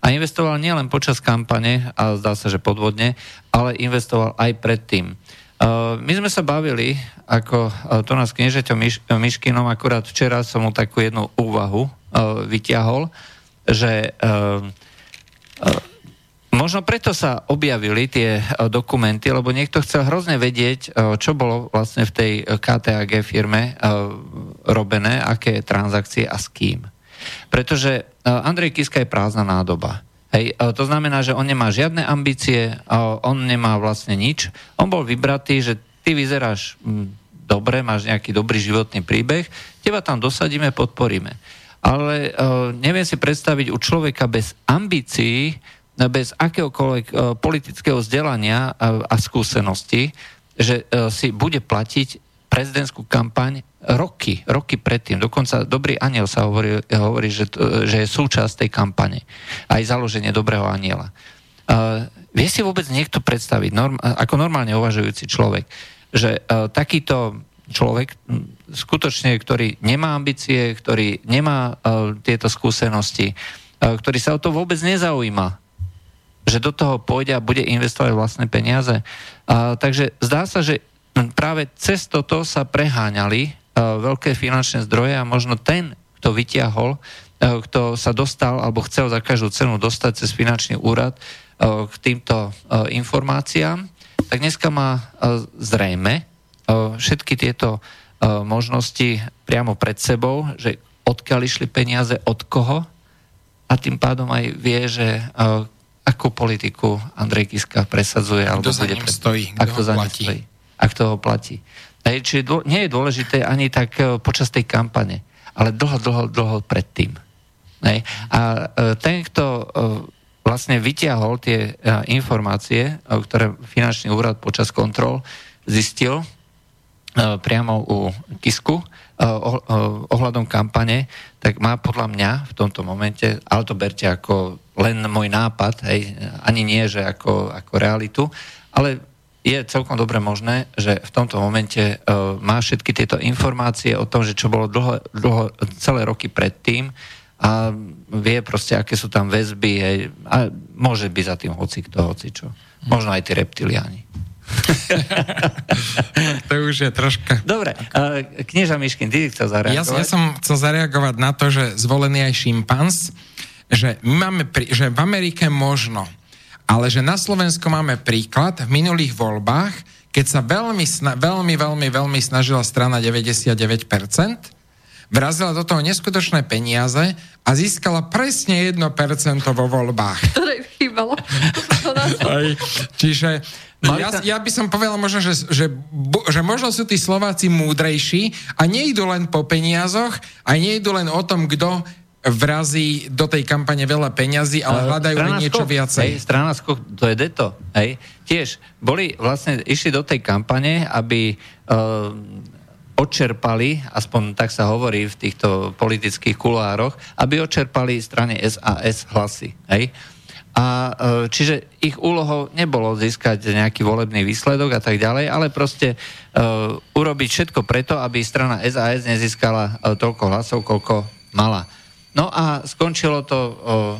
A investoval nielen počas kampane, a zdá sa, že podvodne, ale investoval aj predtým. My sme sa bavili, ako to nás kniežeťom Myškinom, akurát včera som mu takú jednu úvahu vyťahol, že Možno preto sa objavili tie e, dokumenty, lebo niekto chcel hrozne vedieť, e, čo bolo vlastne v tej KTAG firme e, robené, aké transakcie a s kým. Pretože Andrej Kiska je prázdna nádoba. Hej, to znamená, že on nemá žiadne ambície, on nemá vlastne nič. On bol vybratý, že ty vyzeráš dobre, máš nejaký dobrý životný príbeh, teba tam dosadíme, podporíme. Ale neviem si predstaviť u človeka bez ambícií, bez akéhokoľvek e, politického vzdelania a, skúsenosti, že e, si bude platiť prezidentskú kampaň roky, roky predtým. Dokonca Dobrý aniel sa hovorí, hovorí že, že je súčasť tej kampane. Aj založenie Dobrého aniela. Uh, vie si vôbec niekto predstaviť, norm, ako normálne uvažujúci človek, že uh, takýto človek, skutočne, ktorý nemá ambície, ktorý nemá uh, tieto skúsenosti, uh, ktorý sa o to vôbec nezaujíma, že do toho pôjde a bude investovať vlastné peniaze. A, takže zdá sa, že práve cez toto sa preháňali a, veľké finančné zdroje a možno ten, kto vyťahol, a, kto sa dostal alebo chcel za každú cenu dostať cez finančný úrad, k týmto informáciám, tak dneska má zrejme všetky tieto možnosti priamo pred sebou, že odkiaľ išli peniaze, od koho a tým pádom aj vie, že akú politiku Andrej Kiska presadzuje. Alebo kto za ním stojí, kto ho za platí. Stojí, a kto ho platí. Hej, čiže dô, nie je dôležité ani tak e, počas tej kampane, ale dlho, dlho, dlho predtým. Hej. A e, ten, kto e, vlastne vytiahol tie informácie, ktoré finančný úrad počas kontrol zistil priamo u Kisku ohľadom kampane, tak má podľa mňa v tomto momente, ale to berte ako len môj nápad, hej, ani nie, že ako, ako realitu, ale je celkom dobre možné, že v tomto momente uh, má všetky tieto informácie o tom, že čo bolo dlho, dlho celé roky predtým a vie proste, aké sú tam väzby hej, a môže byť za tým hoci kto, hoci čo. Možno aj tí reptiliáni. <laughs> to už je troška... Dobre, uh, knieža Miškin, ty chcel zareagovať? Ja, ja som chcel zareagovať na to, že zvolený aj šimpanz, že, my máme, že v Amerike možno ale že na Slovensku máme príklad v minulých voľbách, keď sa veľmi, veľmi, veľmi, veľmi snažila strana 99%, vrazila do toho neskutočné peniaze a získala presne 1% vo voľbách. <laughs> Ktoré chýbalo. čiže ja, ja by som povedal možno, že, že, že možno sú tí Slováci múdrejší a nejdu len po peniazoch a nejdu len o tom, kto vrazí do tej kampane veľa peňazí, ale hľadajú aj niečo viacej. Hej, strana skok, to je deto. Hej. Tiež boli vlastne, išli do tej kampane, aby uh, odčerpali, aspoň tak sa hovorí v týchto politických kuloároch, aby odčerpali strane SAS hlasy. Hej. A uh, čiže ich úlohou nebolo získať nejaký volebný výsledok a tak ďalej, ale proste uh, urobiť všetko preto, aby strana SAS nezískala uh, toľko hlasov, koľko mala. No a skončilo to o,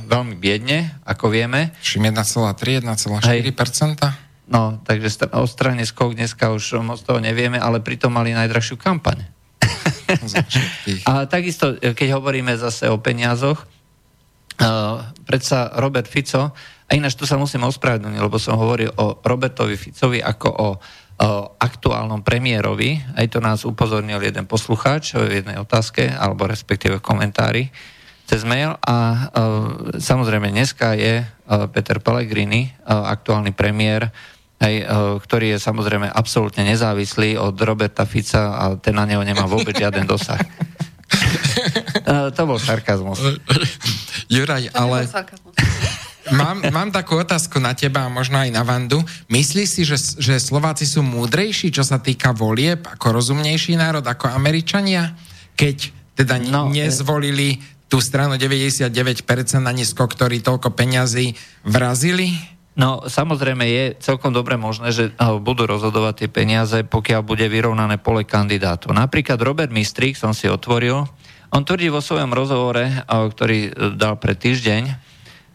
veľmi biedne, ako vieme. Všim 1,3, 1,4%? No, takže st- o strane skok dneska už moc toho nevieme, ale pritom mali najdrahšiu kampaň. <laughs> a takisto, keď hovoríme zase o peniazoch, uh, predsa Robert Fico, a ináč tu sa musím ospravedlniť, lebo som hovoril o Robertovi Ficovi ako o o aktuálnom premiérovi. Aj to nás upozornil jeden poslucháč v jednej otázke, alebo respektíve komentári cez mail a uh, samozrejme dneska je uh, Peter Pellegrini, uh, aktuálny premiér, aj, uh, ktorý je samozrejme absolútne nezávislý od Roberta Fica a ten na neho nemá vôbec žiaden dosah. uh, <laughs> to bol sarkazmus. Juraj, ale... Mám, mám takú otázku na teba a možno aj na Vandu. Myslíš si, že, že Slováci sú múdrejší, čo sa týka volieb, ako rozumnejší národ, ako Američania? Keď teda no, nezvolili tú stranu 99% na nízko, ktorí toľko peňazí vrazili? No, samozrejme je celkom dobre možné, že budú rozhodovať tie peniaze, pokiaľ bude vyrovnané pole kandidátov. Napríklad Robert Mistrík som si otvoril, on tvrdí vo svojom rozhovore, ktorý e, dal pre týždeň,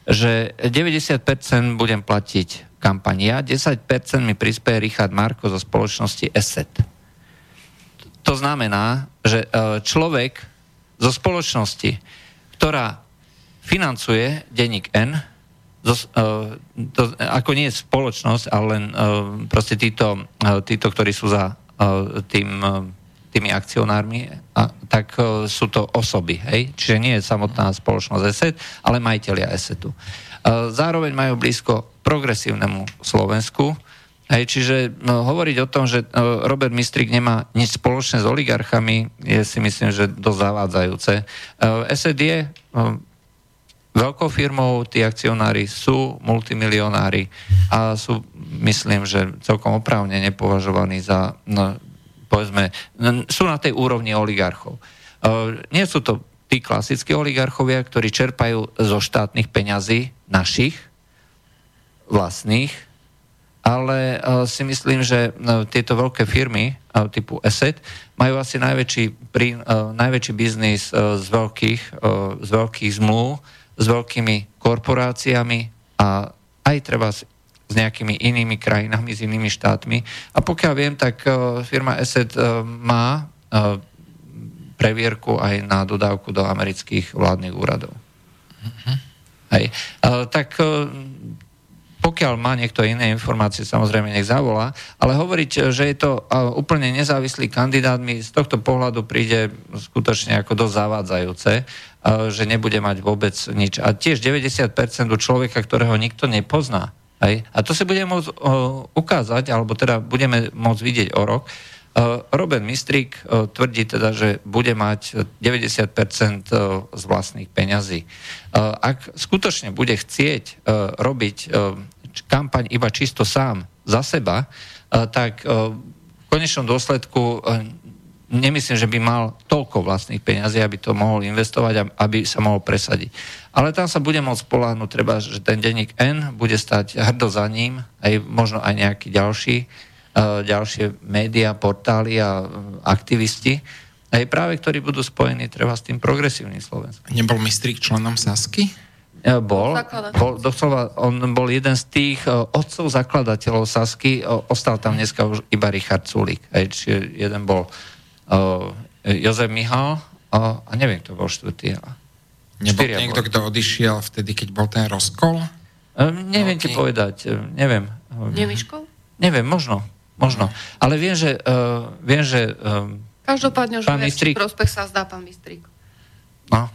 že 90% budem platiť kampania, 10% mi prispieje Richard Marko zo spoločnosti ESET. To znamená, že e, človek zo spoločnosti, ktorá financuje denník N, zo, uh, to, ako nie je spoločnosť, ale len uh, proste títo, uh, títo, ktorí sú za uh, tým, uh, tými akcionármi, a, tak uh, sú to osoby, hej? Čiže nie je samotná spoločnosť ESET, ale majiteľia ESETu. Uh, zároveň majú blízko progresívnemu Slovensku, Hej, čiže no, hovoriť o tom, že no, Robert Mistrik nemá nič spoločné s oligarchami, je si myslím, že dosť zavádzajúce. Uh, SED je no, veľkou firmou, tí akcionári sú multimilionári a sú, myslím, že celkom oprávne nepovažovaní za, no, povedzme, no, sú na tej úrovni oligarchov. Uh, nie sú to tí klasickí oligarchovia, ktorí čerpajú zo štátnych peňazí našich, vlastných, ale uh, si myslím, že uh, tieto veľké firmy uh, typu Asset majú asi najväčší, prí, najväčší biznis z, veľkých, z veľkých zmluv, s veľkými korporáciami a aj treba s, s nejakými inými krajinami, s inými štátmi. A pokiaľ viem, tak uh, firma Asset uh, má uh, previerku aj na dodávku do amerických vládnych úradov. Uh-huh. Hej. Uh, tak uh, pokiaľ má niekto iné informácie, samozrejme nech zavolá, ale hovoriť, že je to úplne nezávislý kandidát, mi z tohto pohľadu príde skutočne ako dosť zavádzajúce, že nebude mať vôbec nič. A tiež 90% u človeka, ktorého nikto nepozná. Hej? A to si budeme môcť ukázať, alebo teda budeme môcť vidieť o rok, Robert Mistrik tvrdí teda, že bude mať 90% z vlastných peňazí. Ak skutočne bude chcieť robiť kampaň iba čisto sám za seba, tak v konečnom dôsledku nemyslím, že by mal toľko vlastných peňazí, aby to mohol investovať aby sa mohol presadiť. Ale tam sa bude môcť spoláhnuť, treba, že ten denník N bude stať hrdo za ním, aj možno aj nejaký ďalší E, ďalšie médiá, portály a e, aktivisti, aj práve ktorí budú spojení treba s tým progresívnym Slovenskom. Nebol mistrík členom Sasky? E, bol, bol doslova, on bol jeden z tých otcov zakladateľov Sasky, ostal tam dneska už iba Richard Sulik, čiže jeden bol Jozef Mihal a neviem, kto bol štvrtý. Nebol niekto, kto odišiel vtedy, keď bol ten rozkol? neviem no, ti povedať, neviem. Nemiškov? Neviem, možno. Možno. Ale viem, že... Uh, viem, že uh, Každopádne, že Mistrík... prospech sa zdá pán Mistrík. No.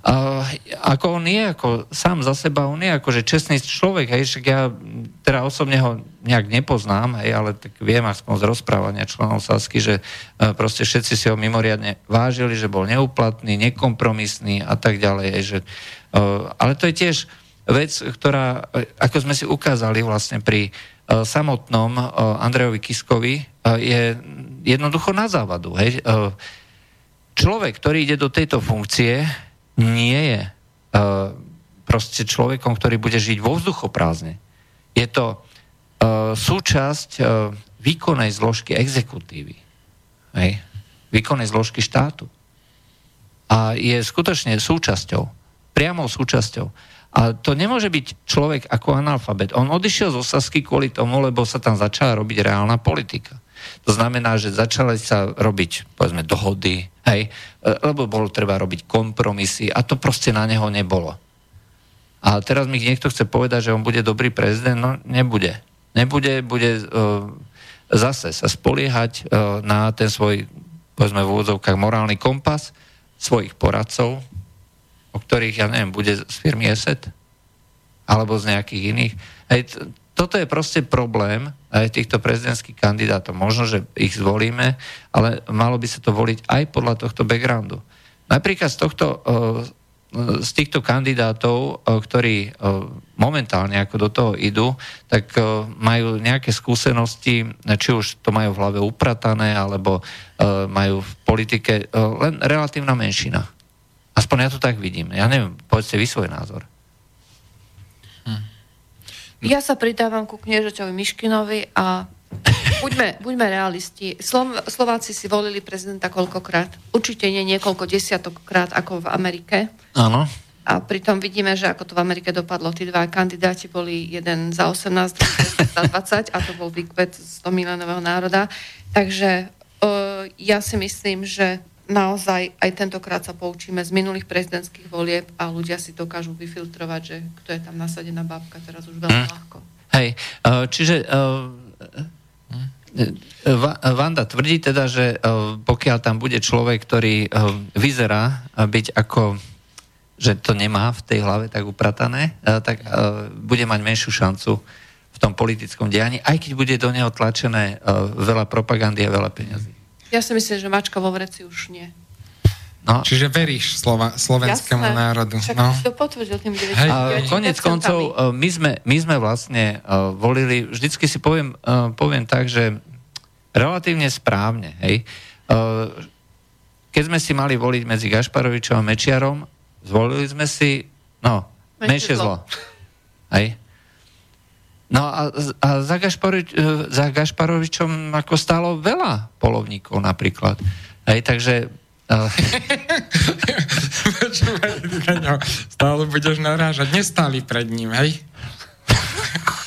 Uh, ako on je, ako sám za seba, on je akože čestný človek, hej, však ja teda osobne ho nejak nepoznám, hej, ale tak viem aspoň z rozprávania členov Sasky, že uh, proste všetci si ho mimoriadne vážili, že bol neuplatný, nekompromisný a tak ďalej, hej, že, uh, ale to je tiež vec, ktorá, ako sme si ukázali vlastne pri E, samotnom e, Andrejovi Kiskovi e, je jednoducho na závadu. Hej. Človek, ktorý ide do tejto funkcie, nie je proste človekom, ktorý bude žiť vo vzduchoprázdne. Je to súčasť výkonnej zložky exekutívy. Hej. Výkonnej zložky štátu. A je skutočne súčasťou, priamou súčasťou. A to nemôže byť človek ako analfabet. On odišiel zo Sasky kvôli tomu, lebo sa tam začala robiť reálna politika. To znamená, že začali sa robiť, povedzme, dohody, hej, e, lebo bolo treba robiť kompromisy a to proste na neho nebolo. A teraz mi niekto chce povedať, že on bude dobrý prezident, no nebude. Nebude, bude uh, zase sa spoliehať uh, na ten svoj, povedzme v úvodzovkách, morálny kompas svojich poradcov, o ktorých, ja neviem, bude z firmy ESET alebo z nejakých iných. Hej, toto je proste problém aj týchto prezidentských kandidátov. Možno, že ich zvolíme, ale malo by sa to voliť aj podľa tohto backgroundu. Napríklad z, tohto, eh, z týchto kandidátov, eh, ktorí eh, momentálne ako do toho idú, tak majú nejaké skúsenosti, či už to majú v hlave upratané, alebo majú v politike len relatívna menšina. Aspoň ja to tak vidím. Ja neviem, povedzte vy svoj názor. Ja sa pridávam ku kniežaťovi Miškinovi a buďme, buďme realisti. Slo- Slováci si volili prezidenta koľkokrát? Určite nie niekoľko desiatokrát ako v Amerike. Áno. A pritom vidíme, že ako to v Amerike dopadlo. Tí dva kandidáti boli jeden za 18, druhý za 20 a to bol výkvet z 100 miliónového národa. Takže uh, ja si myslím, že naozaj aj tentokrát sa poučíme z minulých prezidentských volieb a ľudia si dokážu vyfiltrovať, že kto je tam nasadená babka teraz už veľmi hmm. ľahko. Hej, uh, čiže uh, Vanda tvrdí teda, že pokiaľ tam bude človek, ktorý vyzerá byť ako, že to nemá v tej hlave tak upratané, tak bude mať menšiu šancu v tom politickom dianí, aj keď bude do neho tlačené veľa propagandy a veľa peňazí. Ja si myslím, že mačka vo vreci už nie. No. Čiže veríš slova, slovenskému Jasné. národu. Však no. to potvrdil tým 90. Konec koncov, e, my sme, my sme vlastne uh, volili, vždycky si poviem, uh, poviem tak, že relatívne správne, hej. Uh, keď sme si mali voliť medzi Gašparovičom a Mečiarom, zvolili sme si, no, menšie zlo. Hej. No a, a za, Gašparovič, e, za Gašparovičom ako stálo veľa polovníkov napríklad. Hej, takže... <laughs> stále budeš narážať. Nestáli pred ním, hej? <laughs>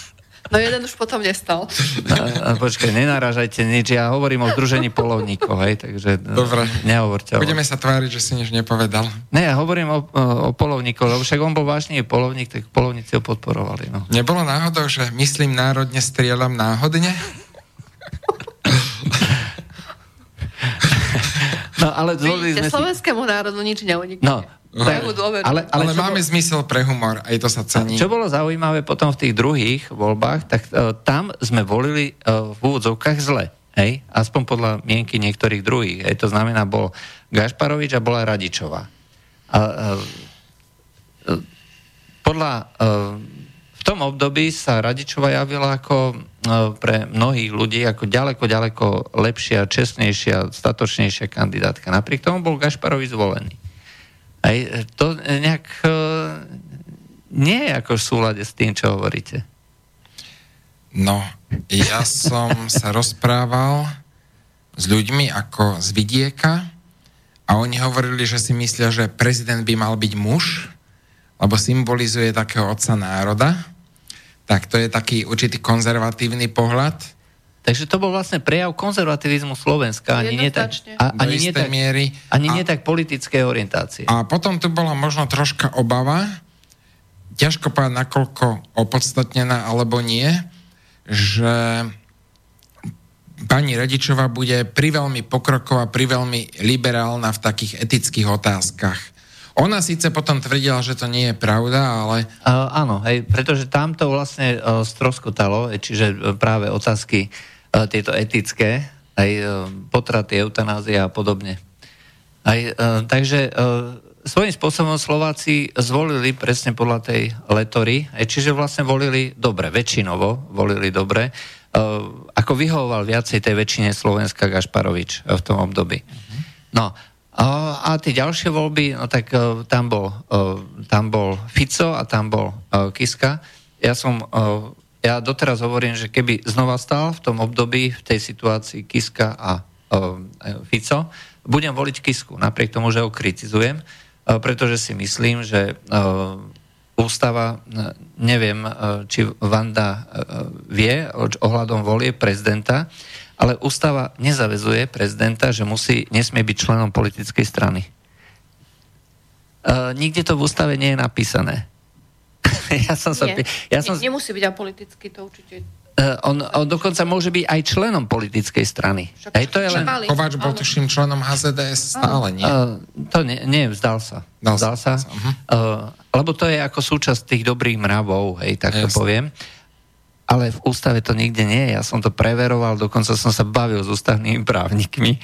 No jeden už potom nestal. No, a počkaj, nenarážajte nič, ja hovorím o združení polovníkov, hej, takže Dobre. nehovorte. Budeme sa tváriť, že si nič nepovedal. Ne, ja hovorím o, o polovníkoch, lebo však on bol vážny polovník, tak polovníci ho podporovali. No. Nebolo náhodou, že myslím národne, strieľam náhodne? No, ale Vidíte, sme si... slovenskému národu nič neunikne. No, Tak, ale, Ale, ale čo máme bol- zmysel pre humor, aj to sa cení. Čo bolo zaujímavé potom v tých druhých voľbách, tak uh, tam sme volili uh, v úvodzovkách zle. Hej? Aspoň podľa mienky niektorých druhých. Hej? To znamená, bol Gašparovič a bola Radičová. A, uh, uh, podľa, uh, v tom období sa Radičová javila ako uh, pre mnohých ľudí ako ďaleko, ďaleko lepšia, čestnejšia, statočnejšia kandidátka. Napriek tomu bol Gašparovič zvolený. Aj to nejak e, nie je ako v súlade s tým, čo hovoríte. No, ja som sa rozprával s ľuďmi ako z vidieka a oni hovorili, že si myslia, že prezident by mal byť muž, lebo symbolizuje takého otca národa. Tak to je taký určitý konzervatívny pohľad. Takže to bol vlastne prejav konzervativizmu Slovenska, ani nie tak, a, ani nie tak, miery. ani A- nie tak politické orientácie. A potom tu bola možno troška obava, ťažko povedať, nakoľko opodstatnená alebo nie, že pani Radičová bude priveľmi pokroková, priveľmi liberálna v takých etických otázkach. Ona síce potom tvrdila, že to nie je pravda, ale Uh, áno, hej, pretože tam to vlastne uh, stroskotalo, hej, čiže uh, práve otázky uh, tieto etické, aj uh, potraty, eutanázia a podobne. Aj, uh, takže uh, svojím spôsobom Slováci zvolili presne podľa tej letory, čiže vlastne volili dobre, väčšinovo volili dobre, ako vyhovoval viacej tej väčšine Slovenska Gašparovič v tom období. No, a, tie ďalšie voľby, no tak tam, bol, tam bol Fico a tam bol Kiska. Ja som, ja doteraz hovorím, že keby znova stal v tom období, v tej situácii Kiska a uh, Fico, budem voliť Kisku, napriek tomu, že ho kritizujem, uh, pretože si myslím, že uh, ústava, uh, neviem, uh, či Vanda uh, vie ohľadom volie prezidenta, ale ústava nezavezuje prezidenta, že musí, nesmie byť členom politickej strany. Nikde to v ústave nie je napísané. <laughs> ja som sa... Nie. Ja som, Nie, nemusí byť apoliticky, to určite. uh, on, on dokonca môže byť aj členom politickej strany. Však- Hej, to je len... Kováč bol tuším členom HZDS stále, nie? Uh, to nie, nie, vzdal sa. Dal Vzdal sa, sa. Uh, lebo to je ako súčasť tých dobrých mravov, hej, tak to Jasne. poviem. Ale v ústave to nikde nie je. Ja som to preveroval, dokonca som sa bavil s ústavnými právnikmi.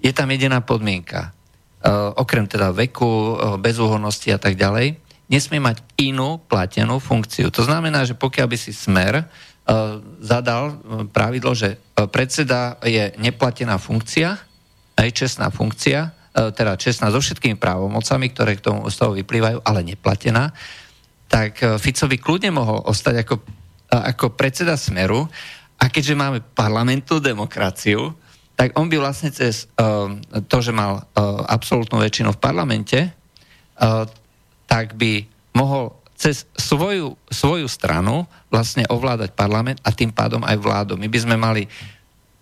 Je tam jediná podmienka. Uh, okrem teda veku, uh, bezúhonnosti a tak ďalej, nesmie mať inú platenú funkciu. To znamená, že pokiaľ by si smer uh, zadal uh, pravidlo, že uh, predseda je neplatená funkcia, aj čestná funkcia, e, teda čestná so všetkými právomocami, ktoré k tomu, z toho vyplývajú, ale neplatená, tak e, Fico by kľudne mohol ostať ako, ako predseda Smeru a keďže máme parlamentnú demokraciu, tak on by vlastne cez uh, to, že mal uh, absolútnu väčšinu v parlamente, uh, tak by mohol cez svoju, svoju stranu vlastne ovládať parlament a tým pádom aj vládu. My by sme mali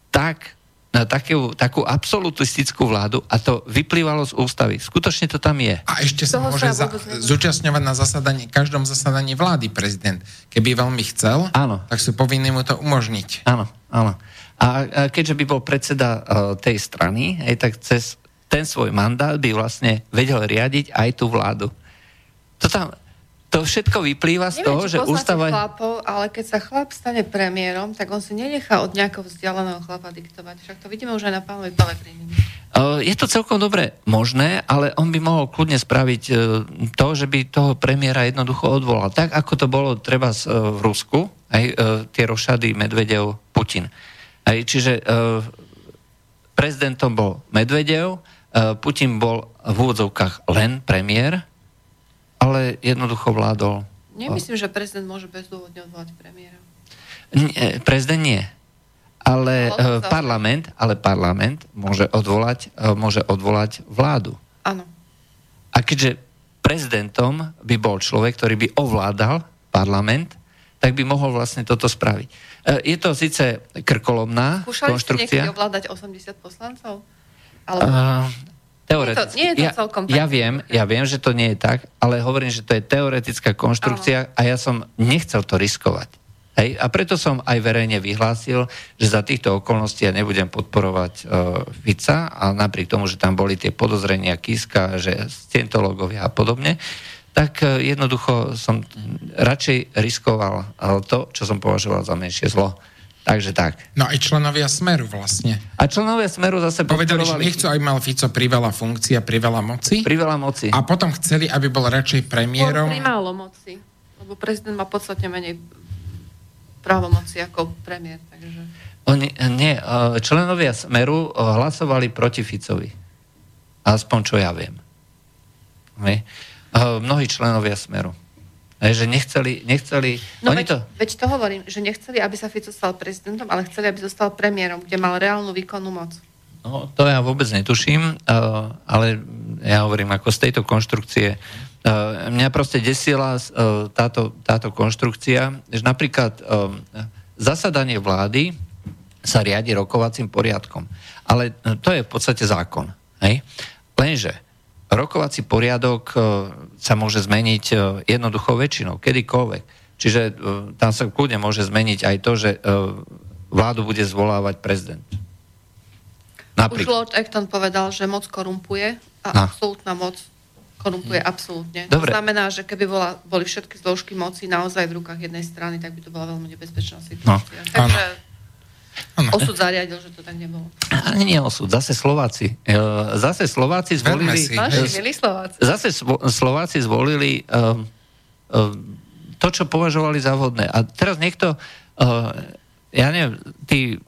tak, na takú, takú absolutistickú vládu a to vyplývalo z ústavy. Skutočne to tam je. A ešte sa Toho môže sa za, zúčastňovať na zasadaní, každom zasadaní vlády prezident. Keby veľmi chcel, Áno. tak sú povinní mu to umožniť. Áno, áno. A, a keďže by bol predseda uh, tej strany, hej, tak cez ten svoj mandát by vlastne vedel riadiť aj tú vládu. To tam, to všetko vyplýva z toho, či že ústava... chlapov, ale keď sa chlap stane premiérom, tak on si nenechá od nejakého vzdialeného chlapa diktovať. Však to vidíme už aj na pánovi Pelegrini. Je to celkom dobre možné, ale on by mohol kľudne spraviť to, že by toho premiéra jednoducho odvolal. Tak, ako to bolo treba v Rusku, aj tie rošady Medvedev, Putin. Aj, čiže prezidentom bol Medvedev, Putin bol v úvodzovkách len premiér, ale jednoducho vládol. Nemyslím, že prezident môže bezdôvodne odvolať premiéra. Nie, prezident nie. Ale sa- parlament, ale parlament môže odvolať, uh, môže odvolať vládu. Áno. A keďže prezidentom by bol človek, ktorý by ovládal parlament, tak by mohol vlastne toto spraviť. E, je to síce krkolomná Skúšali konštrukcia. ste niekedy ovládať 80 poslancov? Alebo... Uh, teoreticky. Nie je to- nie je to ja, celkom tak. ja viem, ja viem, že to nie je tak, ale hovorím, že to je teoretická konštrukcia a ja som nechcel to riskovať. Hej? A preto som aj verejne vyhlásil, že za týchto okolností ja nebudem podporovať uh, Fica a napriek tomu, že tam boli tie podozrenia Kiska, že scientológovia a podobne, tak uh, jednoducho som radšej riskoval uh, to, čo som považoval za menšie zlo. Takže tak. No aj členovia Smeru vlastne. A členovia Smeru zase Povedali, že nechcú, aby mal Fico priveľa funkcia, priveľa moci. pri veľa moci. A potom chceli, aby bol radšej premiérom. Pri málo moci. Lebo prezident má podstatne menej právomoci ako premiér. Takže... Oni, nie, eh, členovia Smeru eh, hlasovali proti Ficovi. Aspoň čo ja viem. Hej. Eh, Mnohí členovia Smeru. Že nechceli, nechceli No oni veď, to, veď to hovorím, že nechceli, aby sa Fico stal prezidentom, ale chceli, aby zostal premiérom, kde mal reálnu výkonnú moc. no, to ja vôbec netuším, eh, ale ja hovorím ako z tejto konštrukcie. eh, Mňa proste desila eh, táto, táto konštrukcia, že napríklad zasadanie vlády sa riadi rokovacím poriadkom. Ale to je v podstate zákon. Hej? Lenže rokovací poriadok e, sa môže zmeniť e, jednoduchou väčšinou, kedykoľvek. Čiže e, tam sa kľudne môže zmeniť aj to, že vládu bude zvolávať prezident. Už Napríklad. Lord Acton povedal, že moc korumpuje a No. absolútna moc korumpuje absolútne. Dobre. To znamená, že keby bola, boli všetky zložky moci naozaj v rukách jednej strany, tak by to bola veľmi nebezpečná situácia. No. Takže Áno. Osud zariadil, že to tak nebolo. Ani nie osud, zase Slováci. E, Zase Slováci zvolili... e, milí Slováci. Zase Slováci zvolili um, um, to, čo považovali za vhodné. A teraz niekto, uh, ja neviem, tí,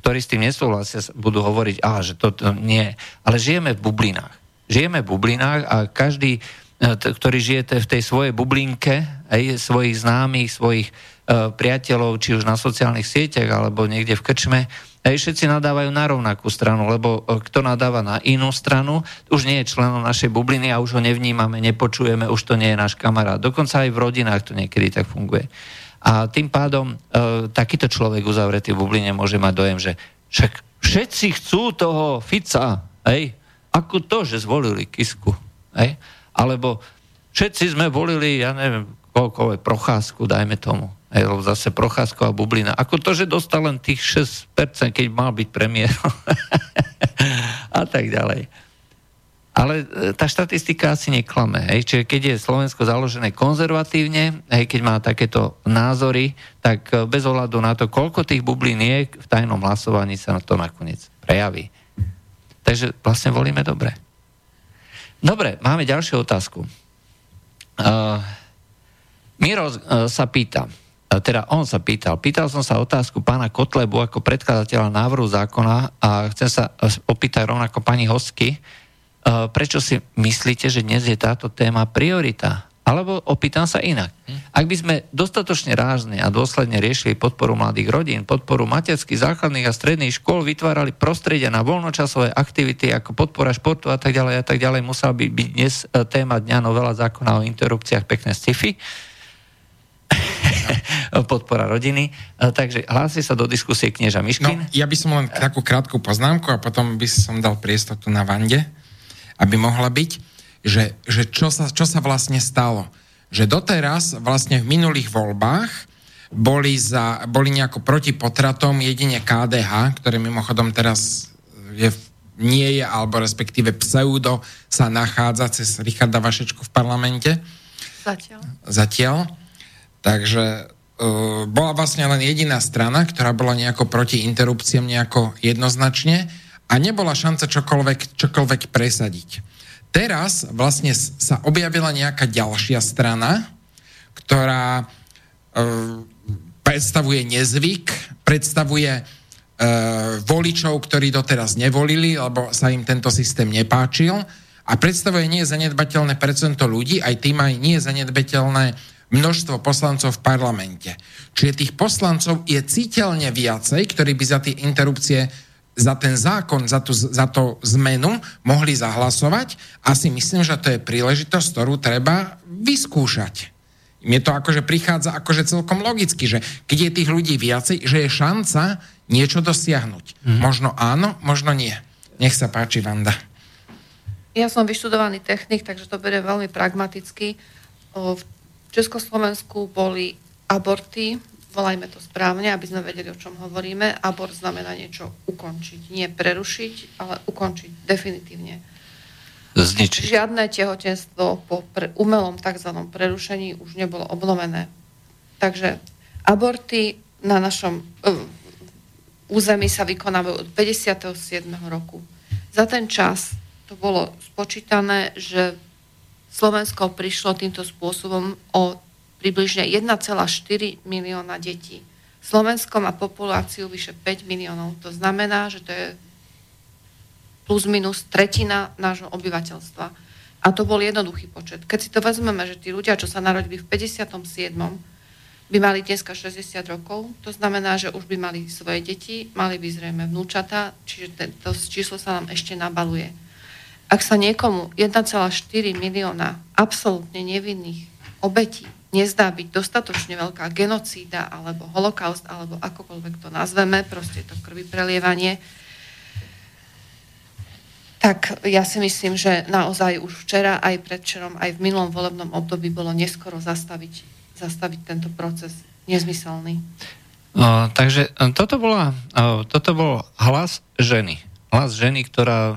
ktorí s tým nesúhlasia, budú hovoriť, aha, že toto nie. Ale žijeme v bublinách. Žijeme v bublinách a každý, t- ktorý žijete v tej svojej bublinke, aj svojich známych, svojich uh, priateľov, či už na sociálnych sieťach, alebo niekde v krčme, aj všetci nadávajú na rovnakú stranu, lebo e, kto nadáva na inú stranu, už nie je členom našej bubliny a už ho nevnímame, nepočujeme, už to nie je náš kamarát. Dokonca aj v rodinách to niekedy tak funguje. A tým pádom e, takýto človek uzavretý v bubline môže mať dojem, že však všetci chcú toho Fica, hej? Ako to, že zvolili Kisku, hej? Alebo všetci sme volili, ja neviem, koľko je procházku, dajme tomu. Lebo zase Procházková bublina. Ako to, že dostal len tých 6%, keď mal byť premiér. <laughs> a tak ďalej. Ale e, tá štatistika asi neklame. Hej. Čiže keď je Slovensko založené konzervatívne, hej, keď má takéto názory, tak e, bez ohľadu na to, koľko tých bublín je, v tajnom hlasovaní sa na to nakoniec prejaví. Takže vlastne volíme dobre. Dobre, máme ďalšiu otázku. Uh, Miro uh, sa pýta, teda on sa pýtal, pýtal som sa otázku pána Kotlebu ako predkladateľa návrhu zákona a chcem sa opýtať rovnako pani Hostky, uh, prečo si myslíte, že dnes je táto téma priorita? Alebo opýtam sa inak. Ak by sme dostatočne rázne a dôsledne riešili podporu mladých rodín, podporu materských, základných a stredných škôl, vytvárali prostredia na voľnočasové aktivity ako podpora športu a tak ďalej a tak ďalej, musela by byť dnes e, téma dňa novela zákona o interrupciách pekné sci-fi. <laughs> podpora rodiny. E, Takže hlási sa do diskusie knieža No, Miškin. ja by som len takú krátku poznámku a potom by som dal priestor tu na Vande, aby mohla byť, že, že čo, sa, čo sa vlastne stalo. Že doteraz vlastne v minulých voľbách boli, za, boli nejako proti potratom jedine KDH, ktoré mimochodom teraz je, nie je, alebo respektíve pseudo sa nachádza cez Richarda Vašečku v parlamente Zatiaľ. zatiaľ. Takže uh, bola vlastne len jediná strana, ktorá bola nejako proti interrupciám nejako jednoznačne a nebola šanca čokoľvek, čokoľvek presadiť. Teraz vlastne sa objavila nejaká ďalšia strana, ktorá uh, predstavuje nezvyk, predstavuje uh, voličov, ktorí doteraz nevolili, lebo sa im tento systém nepáčil a predstavuje nie zanedbateľné percento ľudí, aj tým aj nie zanedbateľné množstvo poslancov v parlamente. Čiže tých poslancov je citeľne viacej, ktorí by za tie interrupcie za ten zákon, za tú, za tú zmenu mohli zahlasovať a si myslím, že to je príležitosť, ktorú treba vyskúšať. Mne to akože prichádza akože celkom logicky, že keď je tých ľudí viacej, že je šanca niečo dosiahnuť. Mm. Možno áno, možno nie. Nech sa páči, Vanda. Ja som vyštudovaný technik, takže to beriem veľmi pragmaticky. V Československu boli aborty, volajme to správne, aby sme vedeli, o čom hovoríme. Abort znamená niečo ukončiť. Nie prerušiť, ale ukončiť definitívne. Zničiť. Žiadne tehotenstvo po pre, umelom tzv. prerušení už nebolo obnovené. Takže aborty na našom uh, území sa vykonávajú od 57. roku. Za ten čas to bolo spočítané, že Slovensko prišlo týmto spôsobom o približne 1,4 milióna detí. Slovensko má populáciu vyše 5 miliónov. To znamená, že to je plus minus tretina nášho obyvateľstva. A to bol jednoduchý počet. Keď si to vezmeme, že tí ľudia, čo sa narodili v 57. by mali dneska 60 rokov, to znamená, že už by mali svoje deti, mali by zrejme vnúčata, čiže to číslo sa nám ešte nabaluje. Ak sa niekomu 1,4 milióna absolútne nevinných obetí nezdá byť dostatočne veľká genocída alebo holokaust, alebo akokoľvek to nazveme, proste to krvi prelievanie, tak ja si myslím, že naozaj už včera, aj predčerom, aj v minulom volebnom období bolo neskoro zastaviť, zastaviť tento proces nezmyselný. No, takže e, toto, bola, e, toto bol hlas ženy. Hlas ženy, ktorá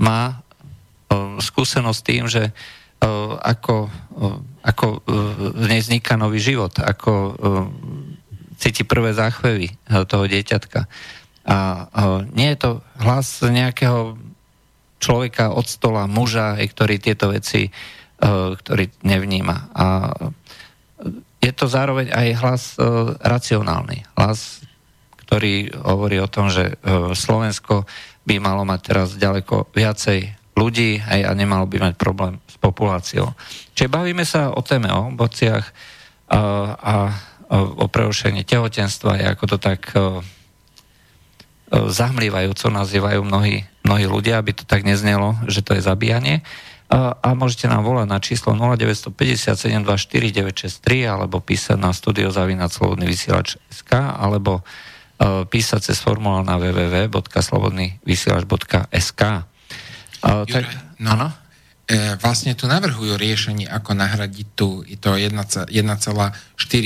má skúsenosť s tým, že ako, ako v nej vzniká nový život, ako cíti prvé záchvevy toho dieťatka. A nie je to hlas nejakého človeka od stola, muža, ktorý tieto veci ktorý nevníma. A je to zároveň aj hlas racionálny. Hlas, ktorý hovorí o tom, že Slovensko by malo mať teraz ďaleko viacej ľudí hej, a nemalo by mať problém s populáciou. Čiže bavíme sa o téme o bociach a, a, o prerušení tehotenstva, ako to tak a, zahmlievajúco nazývajú mnohí, mnohí ľudia, aby to tak neznelo, že to je zabíjanie. A, a môžete nám volať na číslo 0957249963 alebo písať na studiozavinac.slobodnyvysielač.sk alebo E, písať cez formulár na www.slobodnyvysielač.sk tak, no, ano? E, vlastne tu navrhujú riešenie, ako nahradiť tu to 1,4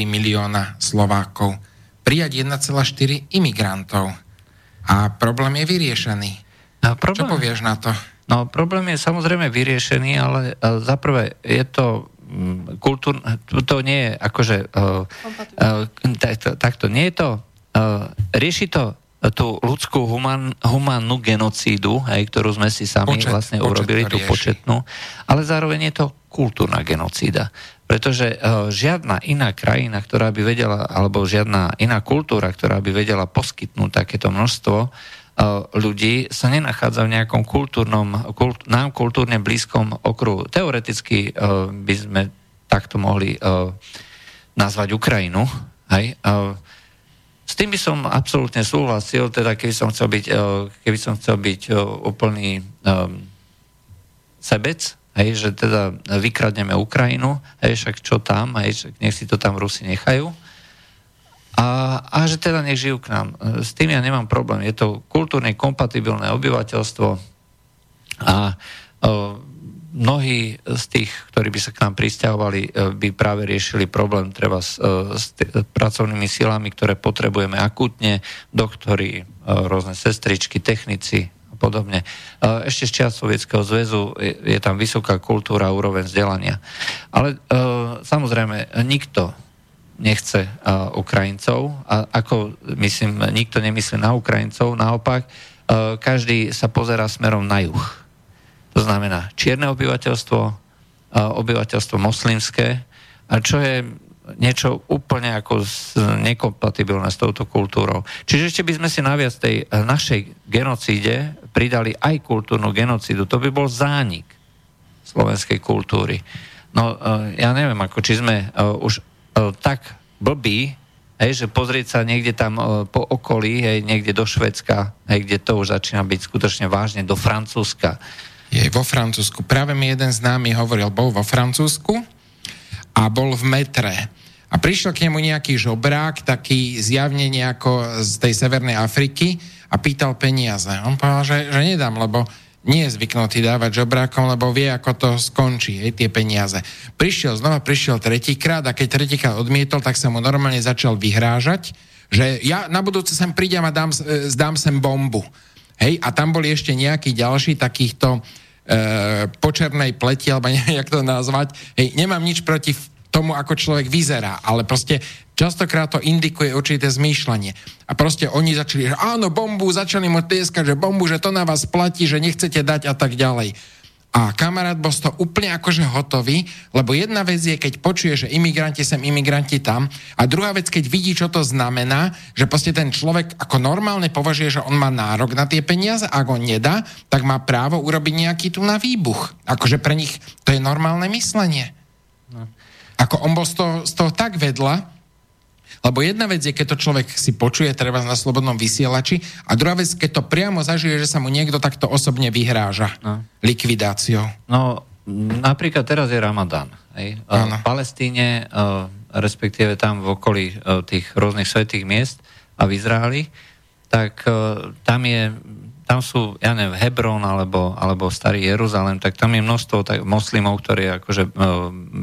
milióna Slovákov. Prijať 1,4 imigrantov. A problém je vyriešený. A problém, Čo povieš na to? No, problém je samozrejme vyriešený, ale uh, zaprvé je to mm, kultúr, to nie je akože uh, uh, takto, nie je to rieši to tú ľudskú human, humánnu genocídu, hej, ktorú sme si sami počet, vlastne urobili, tú početnú, ale zároveň je to kultúrna genocída. Pretože uh, žiadna iná krajina, ktorá by vedela, alebo žiadna iná kultúra, ktorá by vedela poskytnúť takéto množstvo uh, ľudí, sa nenachádza v nejakom kultúrnom, kult, nám kultúrne blízkom okruhu. Teoreticky uh, by sme takto mohli uh, nazvať Ukrajinu, hej, uh, s tým by som absolútne súhlasil, teda keby som chcel byť, eh, keby som chcel byť eh, úplný um, sebec, hej, že teda vykradneme Ukrajinu, hej, však čo tam, hej, však nech si to tam Rusi nechajú. A, a že teda nech žijú k nám. S tým ja nemám problém. Je to kultúrne kompatibilné obyvateľstvo a mnohí z tých, ktorí by sa k nám pristahovali, e, by práve riešili problém treba s, e, s t- pracovnými silami, ktoré potrebujeme akútne, doktory, e, rôzne sestričky, technici a podobne. Ešte z čias Sovietskeho zväzu je, je tam vysoká kultúra, úroveň vzdelania. Ale samozrejme, nikto nechce Ukrajincov, a ako myslím, nikto nemyslí na Ukrajincov, naopak, každý sa pozera smerom na juh to znamená čierne obyvateľstvo, obyvateľstvo moslimské, čo je niečo úplne ako nekompatibilné s touto kultúrou. Čiže ešte by sme si naviac tej našej genocíde pridali aj kultúrnu genocídu. To by bol zánik slovenskej kultúry. No e, ja neviem, ako či sme e, už e, tak blbí, hej, že pozrieť sa niekde tam po okolí, hej, niekde do Švedska, hej, kde to už začína byť skutočne vážne, do Francúzska, je vo Francúzsku. Práve mi jeden známy hovoril, bol vo Francúzsku a bol v metre. A prišiel k nemu nejaký žobrák, taký zjavne nejako z tej Severnej Afriky a pýtal peniaze. On povedal, že, že nedám, lebo nie je zvyknutý dávať žobrákom, lebo vie, ako to skončí, hej, tie peniaze. Prišiel znova, prišiel tretíkrát a keď tretíkrát odmietol, tak sa mu normálne začal vyhrážať, že ja na budúce sem prídem a dám, e, zdám sem bombu. Hej, a tam boli ešte nejakí ďalší takýchto e, počernej pleti, alebo <laughs> neviem, jak to nazvať. Hej, nemám nič proti tomu, ako človek vyzerá, ale proste častokrát to indikuje určité zmýšľanie. A proste oni začali, že áno, bombu, začali mu tieskať, že bombu, že to na vás platí, že nechcete dať a tak ďalej. A kamarát bol z toho úplne akože hotový, lebo jedna vec je, keď počuje, že imigranti sem, imigranti tam, a druhá vec, keď vidí, čo to znamená, že proste ten človek ako normálne považuje, že on má nárok na tie peniaze, a ak on nedá, tak má právo urobiť nejaký tu na výbuch. Akože pre nich to je normálne myslenie. No. Ako on bol z toho, z toho tak vedla, lebo jedna vec je, keď to človek si počuje, treba na slobodnom vysielači, a druhá vec, keď to priamo zažije, že sa mu niekto takto osobne vyhráža no. likvidáciou. No, napríklad teraz je Ramadán. Hej? V Palestíne, respektíve tam v okolí tých rôznych svetých miest a v Izraeli, tak tam je tam sú, ja neviem, Hebron alebo, alebo Starý Jeruzalém, tak tam je množstvo tak, moslimov, ktorí akože e,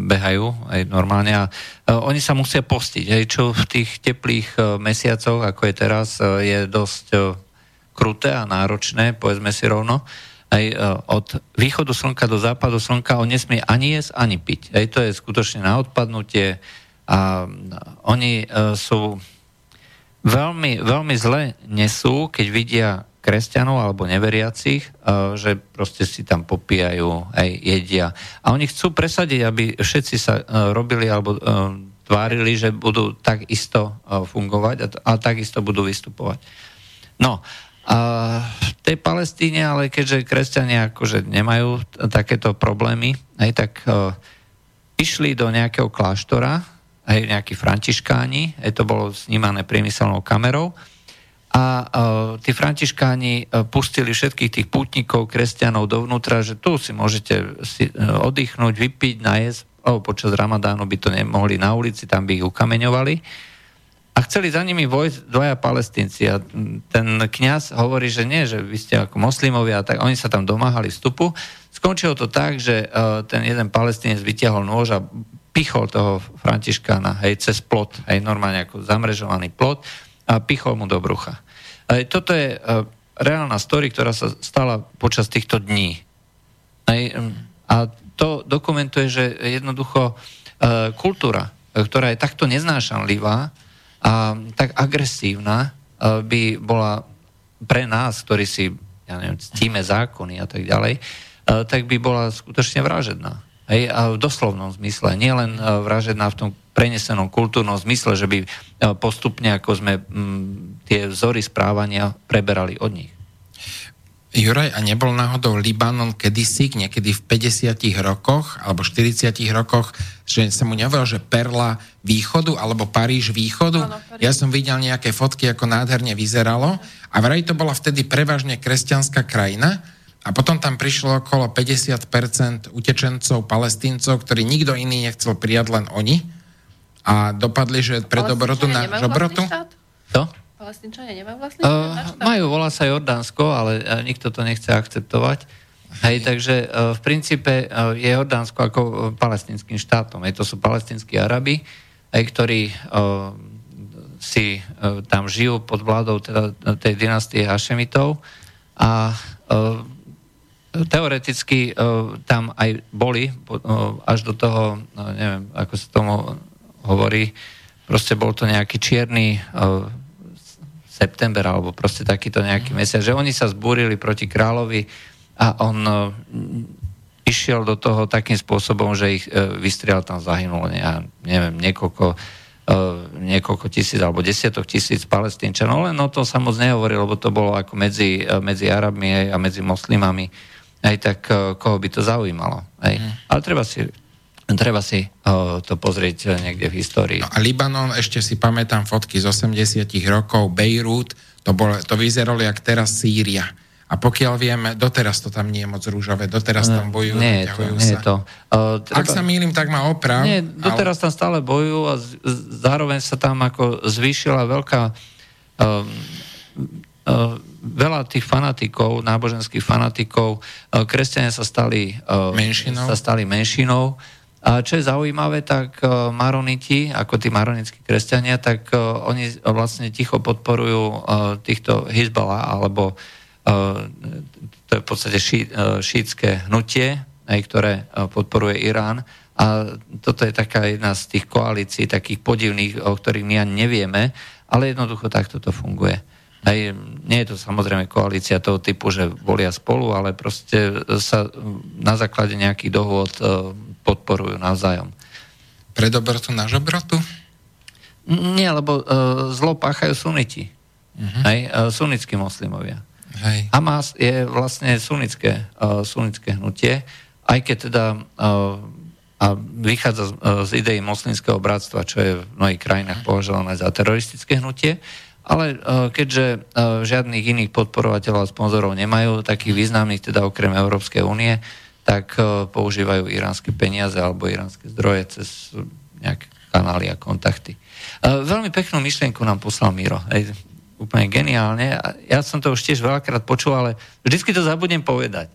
behajú aj normálne a e, oni sa musia postiť, aj čo v tých teplých e, mesiacoch, ako je teraz, e, je dosť e, kruté a náročné, povedzme si rovno. Aj e, od východu slnka do západu slnka on nesmie ani jesť, ani piť. Aj to je skutočne na odpadnutie a oni e, sú veľmi, veľmi zle nesú, keď vidia kresťanov alebo neveriacich, eh, že proste si tam popíjajú, aj jedia. A oni chcú presadiť, aby všetci sa eh, robili alebo eh, tvárili, že budú takisto fungovať a, takisto budú vystupovať. No, a v tej Palestíne, ale keďže kresťania akože nemajú takéto problémy, aj tak išli do nejakého kláštora, aj nejakí františkáni, aj to bolo snímané priemyselnou kamerou, a uh, tí františkáni uh, pustili všetkých tých pútnikov, kresťanov dovnútra, že tu si môžete si, uh, oddychnúť, vypiť, najesť, oh, počas Ramadánu by to nemohli na ulici, tam by ich ukameňovali. A chceli za nimi vojsť dvaja palestínci a ten kňaz hovorí, že nie, že vy ste ako moslimovia, tak oni sa tam domáhali vstupu. Skončilo to tak, že ten jeden palestínec vyťahol nôž a pichol toho františkána, hej, cez plot, hej, normálne ako zamrežovaný plot a pichol mu do brucha. Toto je e, reálna story, ktorá sa stala počas týchto dní. A to dokumentuje, že jednoducho e, kultúra, e, ktorá je takto neznášanlivá a tak agresívna, by bola pre nás, ktorí si, ja neviem, ctíme zákony a tak ďalej, tak by bola skutočne vražedná. Hej, a v doslovnom zmysle, nielen vražedná v tom prenesenom kultúrnom zmysle, že by e, postupne, ako sme m, mm, tie vzory správania preberali od nich. Juraj, a nebol náhodou Libanon kedysi, niekedy v 50 rokoch alebo 40 rokoch, že sa mu nehovoril, že Perla východu alebo Paríž východu? Áno, Paríž. Ja som videl nejaké fotky, ako nádherne vyzeralo a vraj to bola vtedy prevažne kresťanská krajina a potom tam prišlo okolo 50% utečencov, palestíncov, ktorí nikto iný nechcel prijať, len oni a dopadli, že pre dobrotu na žobrotu? To? Palestínčania nemajú vlastný uh, Majú, volá sa Jordánsko, ale uh, nikto to nechce akceptovať. Hej, takže uh, v princípe uh, je Jordánsko ako uh, palestinským štátom. Hej, to sú palestinskí Arabi, hej, ktorí uh, si uh, tam žijú pod vládou teda, tej dynastie Hašemitov a uh, teoreticky uh, tam aj boli uh, až do toho, uh, neviem, ako sa tomu hovorí, proste bol to nejaký čierny uh, september alebo proste takýto nejaký mhm. mesiac, že oni sa zbúrili proti kráľovi a on išiel do toho takým spôsobom, že ich vystriel tam zahynulo, ja neviem, niekoľko, niekoľko tisíc alebo desiatok tisíc palestínčanov, len o tom sa moc nehovorí, lebo to bolo ako medzi, medzi Arabmi a medzi moslimami, aj tak uh, koho by to zaujímalo. Aj. Mm. Ale treba si Treba si uh, to pozrieť niekde v histórii. No a Libanon, ešte si pamätám fotky z 80 rokov, Beirut, to, bol, to vyzeralo jak teraz Sýria. a pokiaľ vieme, doteraz to tam nie je moc rúžové, doteraz tam bojujú, nie je to, nie je to. Uh, treba... Ak sa mýlim, tak má oprav. Nie, doteraz ale... tam stále bojujú a z, zároveň sa tam ako zvýšila veľká uh, uh, veľa tých fanatikov, náboženských fanatikov, uh, kresťania sa stali, uh, menšinou. sa stali menšinou. A čo je zaujímavé, tak uh, maroniti, ako tí maronickí kresťania, tak oni vlastne ticho podporujú týchto Hezbollah alebo to je v podstate ší, šítske hnutie, ktoré podporuje Irán. A toto je taká jedna z tých koalícií, takých podivných, o ktorých my ani nevieme, ale jednoducho takto to funguje. Aj, nie je to samozrejme koalícia toho typu, že volia spolu, ale proste sa na základe nejakých dohôd podporujú navzájom. Pre dobrotu nášho bratu? Nie, lebo uh, zlo páchajú suniti. Uh-huh. Aj uh, sunnickí moslimovia. Hej. Hamas je vlastne sunnické, uh, sunnické hnutie, aj keď teda uh, a vychádza z, z idei moslimského bratstva, čo je v mnohých krajinách považované za teroristické hnutie, ale uh, keďže uh, žiadnych iných podporovateľov a sponzorov nemajú, takých významných teda okrem Európskej únie, tak uh, používajú iránske peniaze alebo iránske zdroje cez nejaké kanály a kontakty. Veľmi peknú myšlienku nám poslal Miro. Hej, úplne geniálne. Ja som to už tiež veľakrát počul, ale vždycky to zabudnem povedať.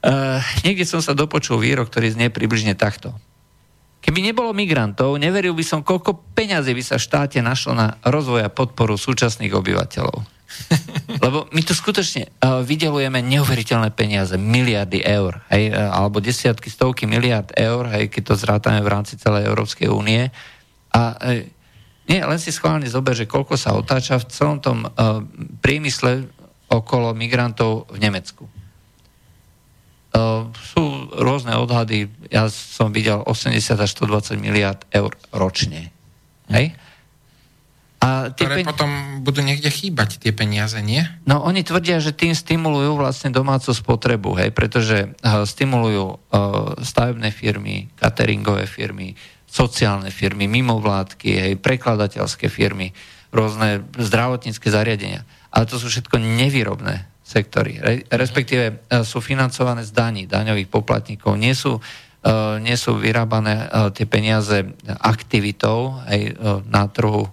Uh, niekde som sa dopočul výrok, ktorý znie približne takto. Keby nebolo migrantov, neveril by som, koľko peňazí by sa štáte našlo na rozvoj a podporu súčasných obyvateľov. <laughs> Lebo my tu skutočne uh, vydelujeme neuveriteľné peniaze, miliardy eur, hej, uh, alebo desiatky, stovky miliard eur, hej, keď to zrátame v rámci celej Európskej únie. A uh, nie, len si schválne zober, že koľko sa otáča v celom tom uh, priemysle okolo migrantov v Nemecku. Uh, sú rôzne odhady, ja som videl 80 až 120 miliard eur ročne. Hm. Hej? A tie Ktoré pen... potom budú niekde chýbať, tie peniaze, nie? No, oni tvrdia, že tým stimulujú vlastne domácu spotrebu, hej, pretože uh, stimulujú uh, stavebné firmy, cateringové firmy, sociálne firmy, mimovládky, hej, prekladateľské firmy, rôzne zdravotnícke zariadenia. Ale to sú všetko nevýrobné sektory, respektíve e, sú financované z daní, daňových poplatníkov. Nie sú, uh, nie sú vyrábané uh, tie peniaze aktivitou hej, uh, na trhu,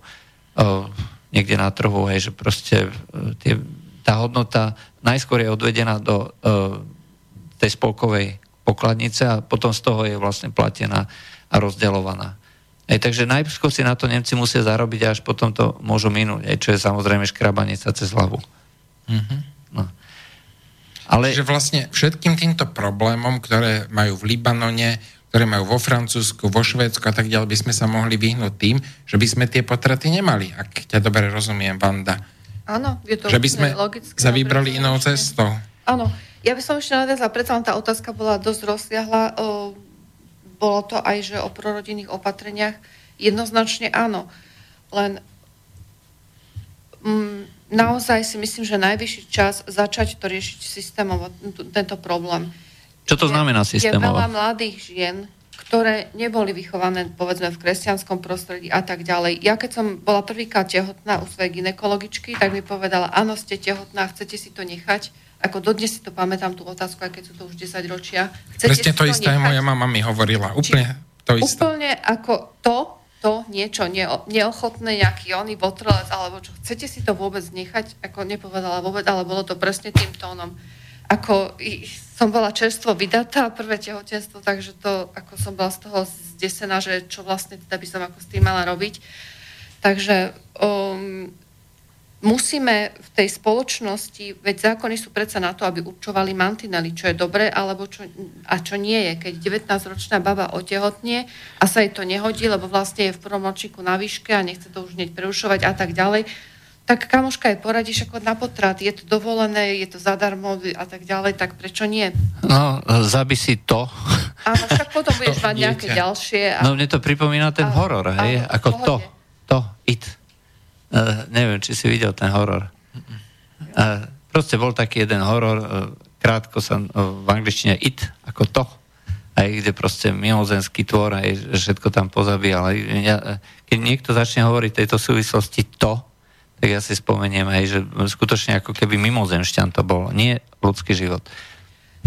niekde na trhu, hej, že proste tie, tá hodnota najskôr je odvedená do tej spolkovej pokladnice a potom z toho je vlastne platená a rozdeľovaná. Ej, takže najskôr si na to Nemci musia zarobiť a až potom to môžu minúť, ej, čo je samozrejme škrabanie sa cez hlavu. Mm-hmm. No. Ale... Čiže vlastne všetkým týmto problémom, ktoré majú v Libanone, ktoré majú vo Francúzsku, vo Švédsku a tak ďalej, by sme sa mohli vyhnúť tým, že by sme tie potraty nemali, ak ťa dobre rozumiem, Vanda. Áno, je to Že by sme sa vybrali inou cestou. Áno, ja by som ešte nadviazla, predsa tá otázka bola dosť rozsiahla. Bolo to aj, že o prorodinných opatreniach jednoznačne áno. Len mm, naozaj si myslím, že najvyšší čas začať to riešiť systémovo, tento problém. Čo to znamená systémovo? Je veľa mladých žien, ktoré neboli vychované, povedzme, v kresťanskom prostredí a tak ďalej. Ja keď som bola prvýkrát tehotná u svojej ginekologičky, tak mi povedala, áno, ste tehotná, chcete si to nechať, ako dodnes si to pamätám, tú otázku, aj keď sú to už 10 ročia. Chcete Presne to, to isté aj moja mama mi hovorila. Úplne Či, to isté. Úplne ako to, to niečo neo, neochotné, nejaký oný botrelec, alebo čo, chcete si to vôbec nechať? Ako nepovedala vôbec, ale bolo to presne tým tónom. Ako som bola čerstvo vydatá, prvé tehotenstvo, takže to, ako som bola z toho zdesená, že čo vlastne teda by som ako s tým mala robiť. Takže um, musíme v tej spoločnosti, veď zákony sú predsa na to, aby určovali mantinely, čo je dobre alebo čo, a čo nie je. Keď 19-ročná baba otehotnie a sa jej to nehodí, lebo vlastne je v prvom ročníku na výške a nechce to už hneď prerušovať a tak ďalej, tak kamoška je poradíš ako na potrat. Je to dovolené, je to zadarmo a tak ďalej, tak prečo nie? No, zabi si to. Áno, však potom budeš <laughs> mať nejaké ďalšie. A... No, mne to pripomína ten a, horor, hej? A, ako to, to, it. Uh, neviem, či si videl ten horor. Uh, proste bol taký jeden horor, uh, krátko sa v angličtine it, ako to, aj kde proste mimozenský tvor, aj všetko tam pozabíjal. Ja, keď niekto začne hovoriť tejto súvislosti to, tak ja si spomeniem aj, že skutočne ako keby mimozemšťan to bol, nie ľudský život.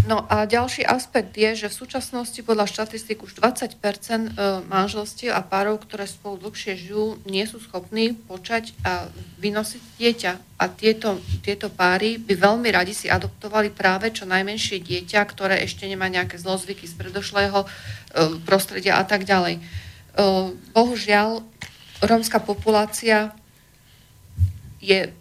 No a ďalší aspekt je, že v súčasnosti podľa štatistik už 20 e, manželstiev a párov, ktoré spolu dlhšie žijú, nie sú schopní počať a vynosiť dieťa. A tieto, tieto páry by veľmi radi si adoptovali práve čo najmenšie dieťa, ktoré ešte nemá nejaké zlozvyky z predošlého e, prostredia a tak ďalej. E, bohužiaľ, rómska populácia je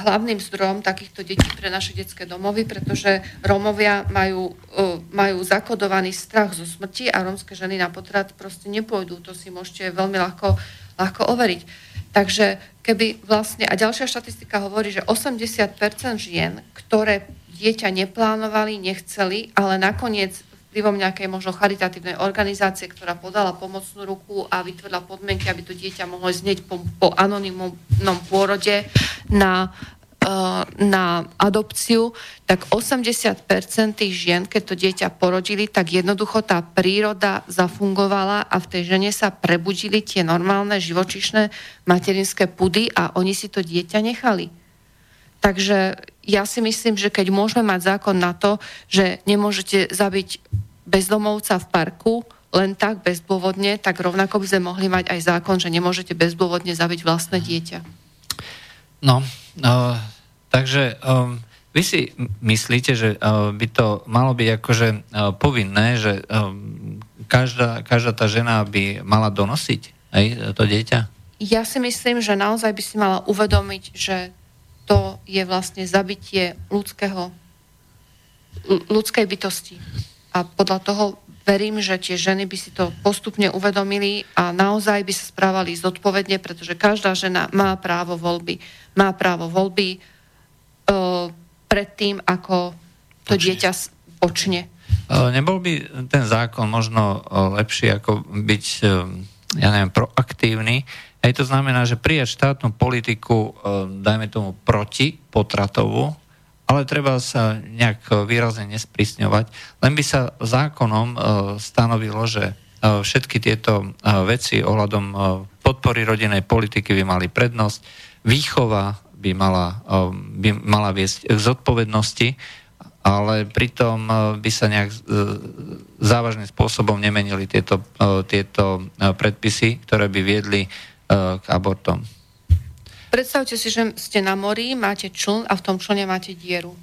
hlavným zdrojom takýchto detí pre naše detské domovy, pretože Rómovia majú, e, majú zakodovaný strach zo smrti a rómske ženy na potrat proste nepôjdu. To si môžete veľmi ľahko, ľahko overiť. Takže keby vlastne, a ďalšia štatistika hovorí, že 80% žien, ktoré dieťa neplánovali, nechceli, ale nakoniec vplyvom nejakej možno charitatívnej organizácie, ktorá podala pomocnú ruku a vytvorila podmienky, aby to dieťa mohlo znieť po, po anonimnom pôrode na Eh, na adopciu, tak 80% tých žien, keď to dieťa porodili, tak jednoducho tá príroda zafungovala a v tej žene sa prebudili tie normálne živočišné materinské pudy a oni si to dieťa nechali. Takže ja si myslím, že keď môžeme mať zákon na to, že nemôžete zabiť bezdomovca v parku, len tak bezdôvodne, tak rovnako by sme mohli mať aj zákon, že nemôžete bezdôvodne zabiť vlastné dieťa. No, uh, Takže um, vy si myslíte, že uh, by to malo byť akože uh, povinné, že um, každá, každá tá žena by mala donosiť aj to dieťa? Ja si myslím, že naozaj by si mala uvedomiť, že to je vlastne zabitie ľudského, ľudskej bytosti. A podľa toho verím, že tie ženy by si to postupne uvedomili a naozaj by sa správali zodpovedne, pretože každá žena má právo voľby. Má právo voľby, predtým, ako to počne. dieťa počne. Nebol by ten zákon možno lepší ako byť, ja neviem, proaktívny? Aj to znamená, že prijať štátnu politiku, dajme tomu proti potratovú, ale treba sa nejak výrazne nesprísňovať. Len by sa zákonom stanovilo, že všetky tieto veci ohľadom podpory rodinej politiky by mali prednosť, výchova by mala, by mala viesť k zodpovednosti, ale pritom by sa nejak závažným spôsobom nemenili tieto, tieto predpisy, ktoré by viedli k abortom. Predstavte si, že ste na mori, máte čln a v tom člne máte dieru.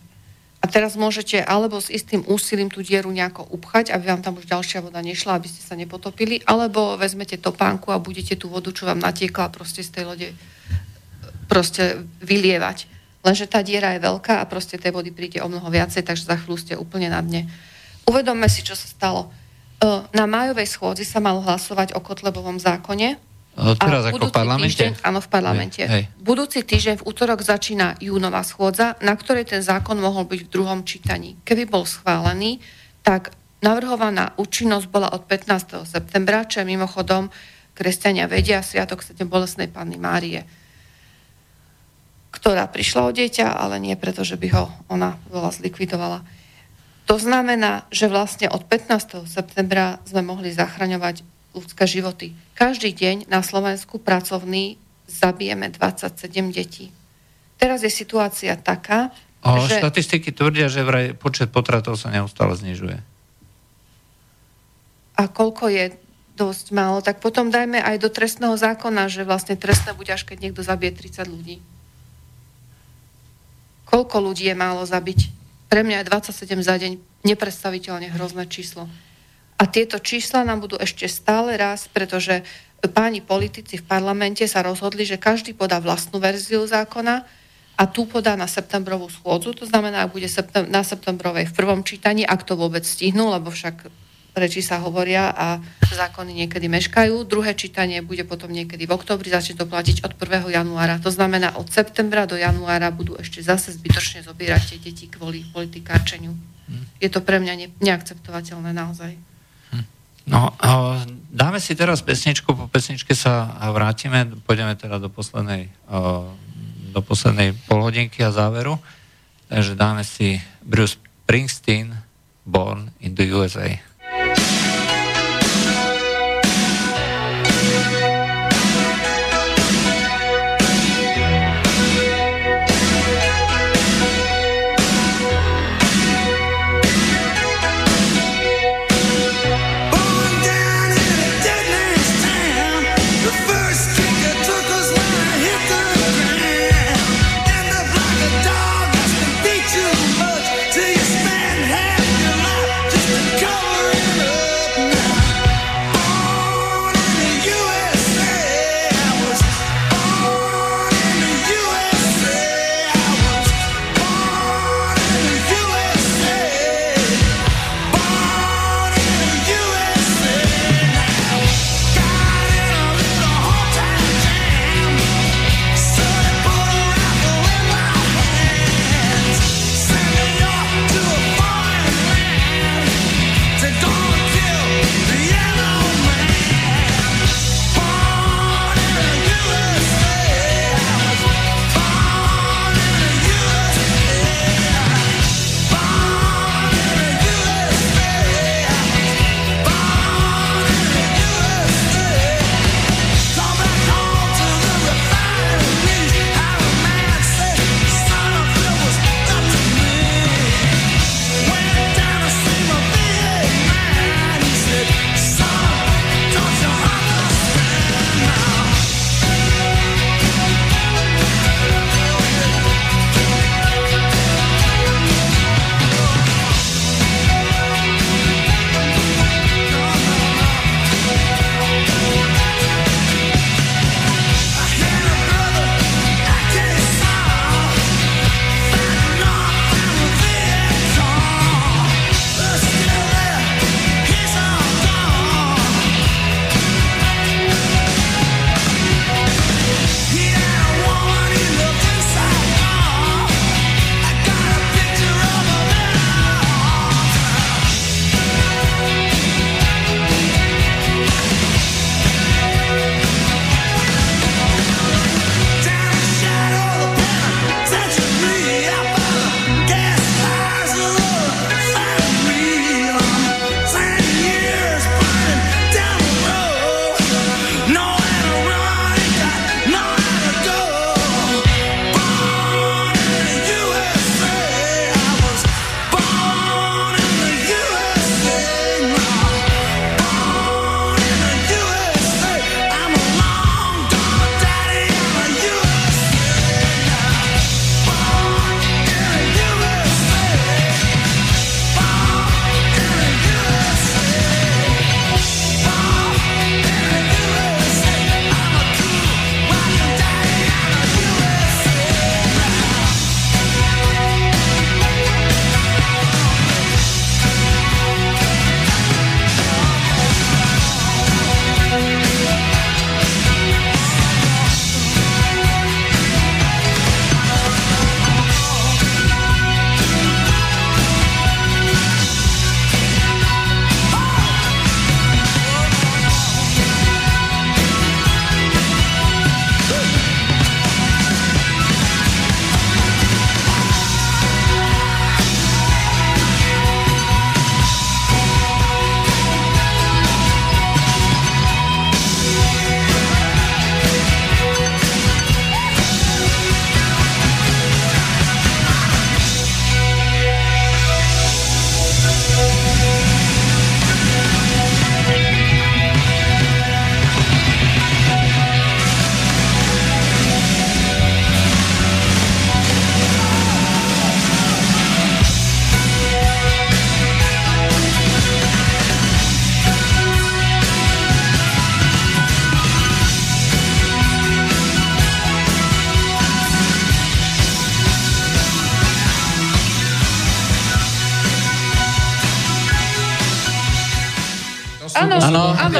A teraz môžete alebo s istým úsilím tú dieru nejako upchať, aby vám tam už ďalšia voda nešla, aby ste sa nepotopili, alebo vezmete topánku a budete tú vodu, čo vám natiekla proste z tej lode proste vylievať. Lenže tá diera je veľká a proste tej vody príde o mnoho viacej, takže za chvíľu ste úplne na dne. Uvedomme si, čo sa stalo. E, na májovej schôdzi sa malo hlasovať o Kotlebovom zákone. Teraz a ako v parlamente? Týždeň, áno, v parlamente. Hej, hej. Budúci týždeň v útorok začína júnová schôdza, na ktorej ten zákon mohol byť v druhom čítaní. Keby bol schválený, tak navrhovaná účinnosť bola od 15. septembra, čo je mimochodom kresťania vedia Sviatok 7 bolesnej Panny Márie ktorá prišla o dieťa, ale nie preto, že by ho ona bola zlikvidovala. To znamená, že vlastne od 15. septembra sme mohli zachraňovať ľudské životy. Každý deň na Slovensku pracovný zabijeme 27 detí. Teraz je situácia taká, o, že... Štatistiky tvrdia, že vraj počet potratov sa neustále znižuje. A koľko je dosť málo, tak potom dajme aj do trestného zákona, že vlastne trestné bude až keď niekto zabije 30 ľudí. Koľko ľudí je málo zabiť? Pre mňa je 27 za deň nepredstaviteľne hrozné číslo. A tieto čísla nám budú ešte stále raz, pretože páni politici v parlamente sa rozhodli, že každý podá vlastnú verziu zákona a tu podá na septembrovú schôdzu, to znamená, ak bude na septembrovej v prvom čítaní, ak to vôbec stihnú, lebo však reči sa hovoria a zákony niekedy meškajú. Druhé čítanie bude potom niekedy v oktobri, začne to platiť od 1. januára. To znamená, od septembra do januára budú ešte zase zbytočne zobierať tie deti kvôli politikárčeniu. Hm. Je to pre mňa ne, neakceptovateľné naozaj. No, dáme si teraz pesničku, po pesničke sa vrátime, pôjdeme teda do poslednej, do poslednej polhodinky a záveru. Takže dáme si Bruce Springsteen, Born in the USA.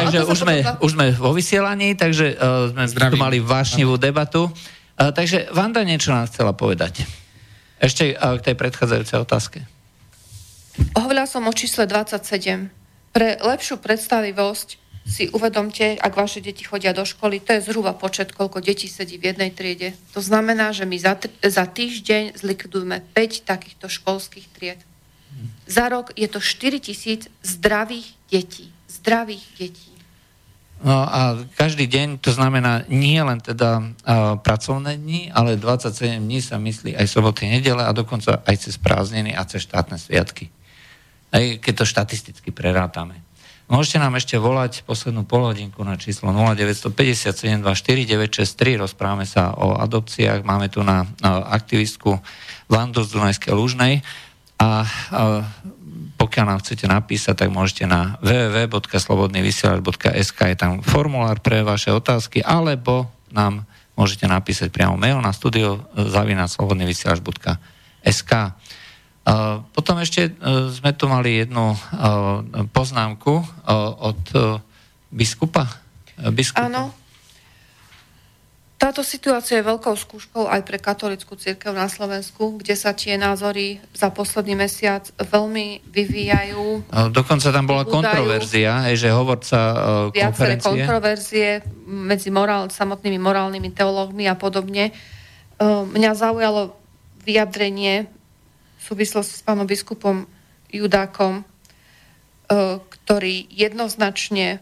Takže už sme, už sme vo vysielaní, takže uh, sme Zdravím. tu mali vášnivú debatu. Uh, takže Vanda niečo nám chcela povedať. Ešte uh, k tej predchádzajúcej otázke. Hovorila som o čísle 27. Pre lepšiu predstavivosť si uvedomte, ak vaše deti chodia do školy, to je zhruba počet, koľko detí sedí v jednej triede. To znamená, že my za, za týždeň zlikvidujeme 5 takýchto školských tried. Za rok je to 4 tisíc zdravých detí. Zdravých detí. No a každý deň to znamená nie len teda uh, pracovné dni, ale 27 dní sa myslí aj soboty, nedele a dokonca aj cez prázdniny a cez štátne sviatky. Aj keď to štatisticky prerátame. Môžete nám ešte volať poslednú polhodinku na číslo 0957249963. Rozprávame sa o adopciách. Máme tu na, na aktivistku Vandu z Dunajskej Lužnej. A e, pokiaľ nám chcete napísať, tak môžete na www.slobodnyvysielač.sk je tam formulár pre vaše otázky, alebo nám môžete napísať priamo mail na studio zavinaslobodnyvysielač.sk Uh, potom ešte uh, sme tu mali jednu poznámku od biskupa. Biskupa. Táto situácia je veľkou skúškou aj pre katolickú církev na Slovensku, kde sa tie názory za posledný mesiac veľmi vyvíjajú. Dokonca tam bola Údajú. kontroverzia, že hovorca Viaceré konferencie. kontroverzie medzi morál, samotnými morálnymi teológmi a podobne. Uh, Mňa zaujalo vyjadrenie v súvislosti s pánom biskupom Judákom, uh, ktorý jednoznačne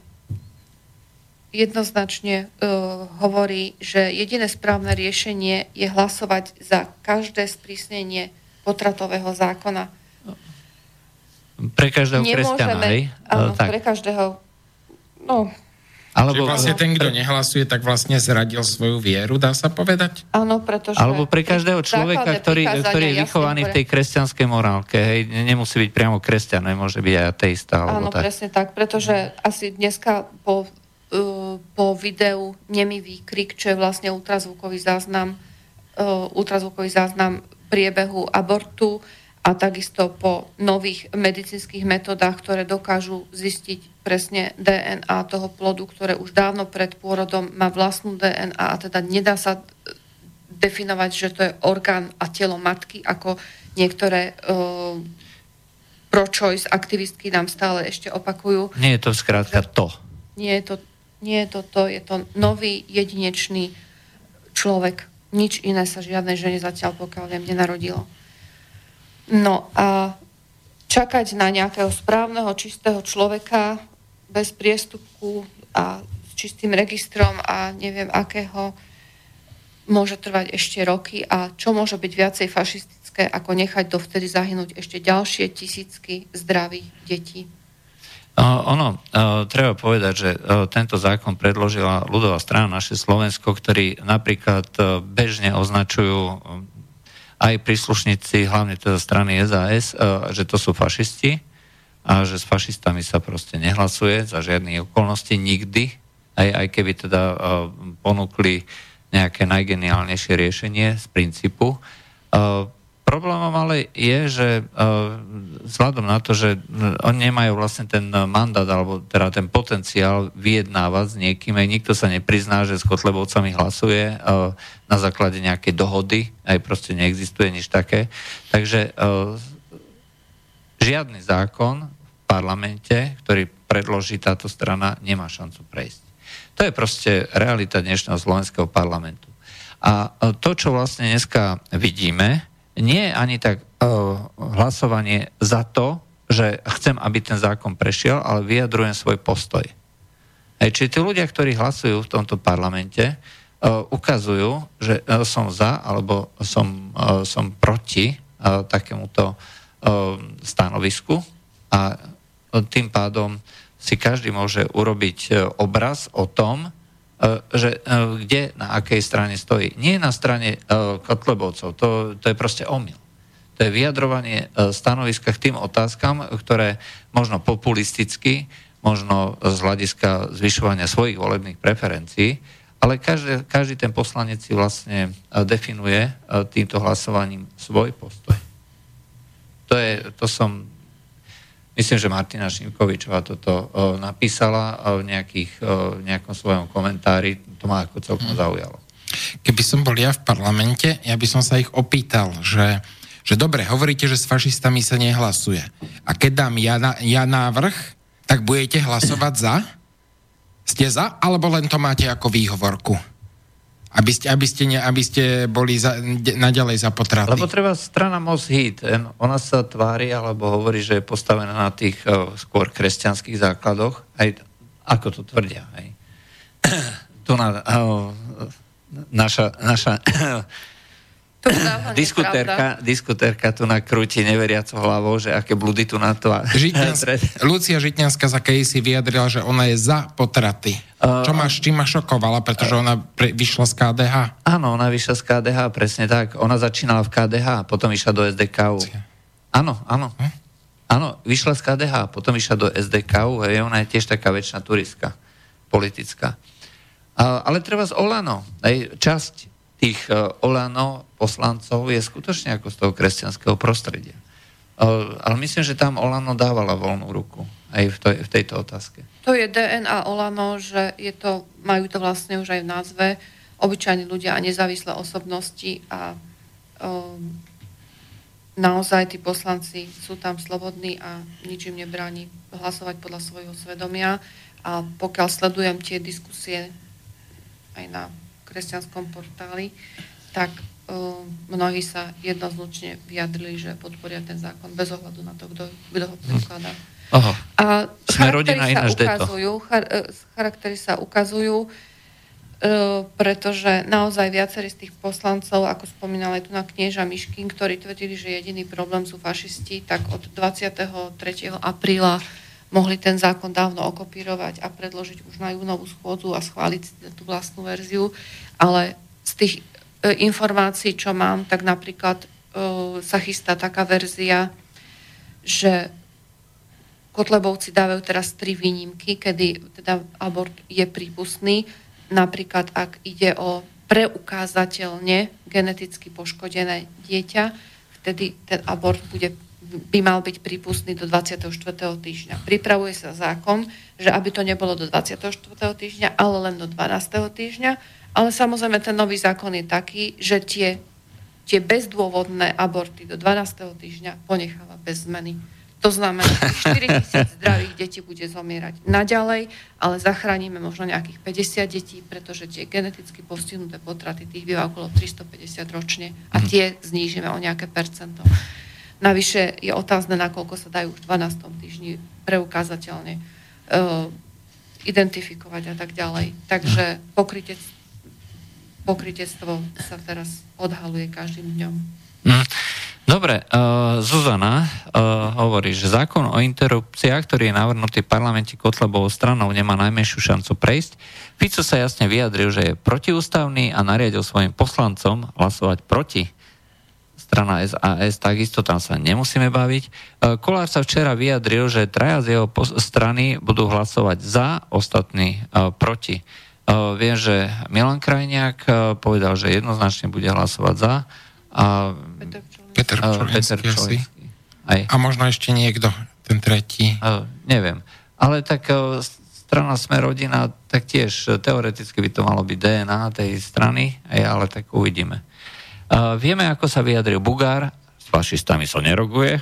jednoznačne uh, hovorí, že jediné správne riešenie je hlasovať za každé sprísnenie potratového zákona. Pre každého kresťana, hej? áno, Uh, tak. pre každého, no, Alebo, vlastne ten, kto nehlasuje, tak vlastne zradil svoju vieru, dá sa povedať? áno, pretože... alebo pre každého človeka, ktorý, ktorý je vychovaný v hovoria. tej kresťanskej morálke. Hej, nemusí byť priamo kresťan, môže byť aj ateista. Áno, Alebo tak. presne tak, pretože asi dneska po, po videu nemý výkrik, čo je vlastne ultrazvukový záznam, uh, ultrazvukový záznam priebehu abortu a takisto po nových medicínskych metodách, ktoré dokážu zistiť presne DNA toho plodu, ktoré už dávno pred pôrodom má vlastnú DNA a teda nedá sa uh, definovať, že to je orgán a telo matky, ako niektoré uh, pro-choice aktivistky nám stále ešte opakujú. Nie je to skrátka to. Nie je to, nie je to to, je to nový jedinečný človek. Nič iné sa žiadnej žene zatiaľ, pokiaľ viem, nenarodilo. No a čakať na nejakého správneho, čistého človeka bez priestupku a s čistým registrom a neviem akého, môže trvať ešte roky a čo môže byť viacej fašistické, ako nechať dovtedy zahynúť ešte ďalšie tisícky zdravých detí. Ono, treba povedať, že tento zákon predložila ľudová strana naše Slovensko, ktorí napríklad bežne označujú aj príslušníci, hlavne teda strany SAS, že to sú fašisti a že s fašistami sa proste nehlasuje za žiadnych okolností nikdy, aj, aj keby teda ponúkli nejaké najgeniálnejšie riešenie z princípu. Problémom ale je, že uh, vzhľadom na to, že oni nemajú vlastne ten mandát alebo teda ten potenciál vyjednávať s niekým, aj nikto sa neprizná, že s Kotlebovcami hlasuje uh, na základe nejakej dohody, aj proste neexistuje nič také. Takže uh, žiadny zákon v parlamente, ktorý predloží táto strana, nemá šancu prejsť. To je proste realita dnešného slovenského parlamentu. A to, čo vlastne dneska vidíme, nie je ani tak uh, hlasovanie za to, že chcem, aby ten zákon prešiel, ale vyjadrujem svoj postoj. Hej, čiže tí ľudia, ktorí hlasujú v tomto parlamente, uh, ukazujú, že uh, som za alebo som, som proti takémuto stanovisku a tým pádom si každý môže urobiť obraz o tom, že kde, na akej strane stojí. Nie na strane Kotlebovcov, to, to je proste omyl. To je vyjadrovanie stanoviska k tým otázkam, ktoré možno populisticky, možno z hľadiska zvyšovania svojich volebných preferencií, ale každý, každý ten poslanec si vlastne definuje týmto hlasovaním svoj postoj. To, je, to som Myslím, že Martina Šimkovičová toto napísala v nejakých, nejakom svojom komentári. To ma ako celkom mhm. zaujalo. Keby som bol ja v parlamente, ja by som sa ich opýtal, že, že dobre, hovoríte, že s fašistami sa nehlasuje. A keď dám ja, ja návrh, tak budete hlasovať za? Ste za, alebo len to máte ako výhovorku? Aby ste, aby ste, ne, aby ste boli za, naďalej za potraty. Lebo treba strana Most Hit, ona sa tvári alebo hovorí, že je postavená na tých uh, skôr kresťanských základoch, aj ako to tvrdia. Hej. <clears throat> tu na, uh, naša, naša diskutérka, diskutérka tu nakrúti neveriacou hlavou, že aké blúdy tu na to. <laughs> Lucia Žitňanská za si vyjadrila, že ona je za potraty. Uh, Čo ma, čím ma šokovala, pretože ona pre, vyšla z KDH. Áno, ona vyšla z KDH, presne tak. Ona začínala v KDH, potom išla do SDK. Áno, áno. Hm? Áno, vyšla z KDH, potom išla do SDK, a ona je tiež taká väčšina turistka, politická. Uh, ale treba z Olano, aj časť tých uh, Olano poslancov je skutočne ako z toho kresťanského prostredia. Ale myslím, že tam Olano dávala voľnú ruku aj v, to, v tejto otázke. To je DNA Olano, že je to, majú to vlastne už aj v názve obyčajní ľudia a nezávislé osobnosti a um, naozaj tí poslanci sú tam slobodní a nič im nebráni hlasovať podľa svojho svedomia a pokiaľ sledujem tie diskusie aj na kresťanskom portáli, tak mnohí sa jednoznačne vyjadrili, že podporia ten zákon bez ohľadu na to, kto, kto ho predkladá. Aha. A charaktery sa, ukazujú, char, e, charaktery sa ukazujú, pretože naozaj viacerí z tých poslancov, ako spomínal aj tu na knieža Miškin, ktorí tvrdili, že jediný problém sú fašisti, tak od 23. apríla mohli ten zákon dávno okopírovať a predložiť už na júnovú schôdzu a schváliť tú vlastnú verziu, ale z tých E, informácií, čo mám, tak napríklad e, sa chystá taká verzia, že Kotlebovci dávajú teraz tri výnimky, kedy teda abort je prípustný. Napríklad, ak ide o preukázateľne geneticky poškodené dieťa, vtedy ten abort bude, by mal byť prípustný do 24. týždňa. Pripravuje sa zákon, že aby to nebolo do 24. týždňa, ale len do 12. týždňa ale samozrejme ten nový zákon je taký, že tie, tie bezdôvodné aborty do 12. týždňa ponecháva bez zmeny. To znamená, že 4 tisíc <laughs> zdravých detí bude zomierať naďalej, ale zachránime možno nejakých 50 detí, pretože tie geneticky postihnuté potraty tých býva okolo 350 ročne a mhm. tie znížime o nejaké percento. Navyše je otázne, nakoľko sa dajú v 12. týždni preukázateľne uh, identifikovať a tak ďalej. Takže pokrytec pokrytectvo sa teraz odhaluje každým dňom. Mm. Dobre, uh, Zuzana uh, hovorí, že zákon o interrupciách, ktorý je navrhnutý v parlamente Kotlebovou stranou, nemá najmenšiu šancu prejsť. Fico sa jasne vyjadril, že je protiústavný a nariadil svojim poslancom hlasovať proti strana SAS, takisto tam sa nemusíme baviť. Uh, Kolár sa včera vyjadril, že traja z jeho strany budú hlasovať za, ostatní uh, proti. Uh, viem, že Milan Krajniak uh, povedal, že jednoznačne bude hlasovať za. A Peter Čolinský. Aj. A možno ešte niekto, ten tretí. Uh, neviem. Ale tak uh, strana Sme rodina, tak tiež teoreticky by to malo byť DNA tej strany, aj, ale tak uvidíme. Uh, vieme, ako sa vyjadril Bugár, s fašistami sa neroguje,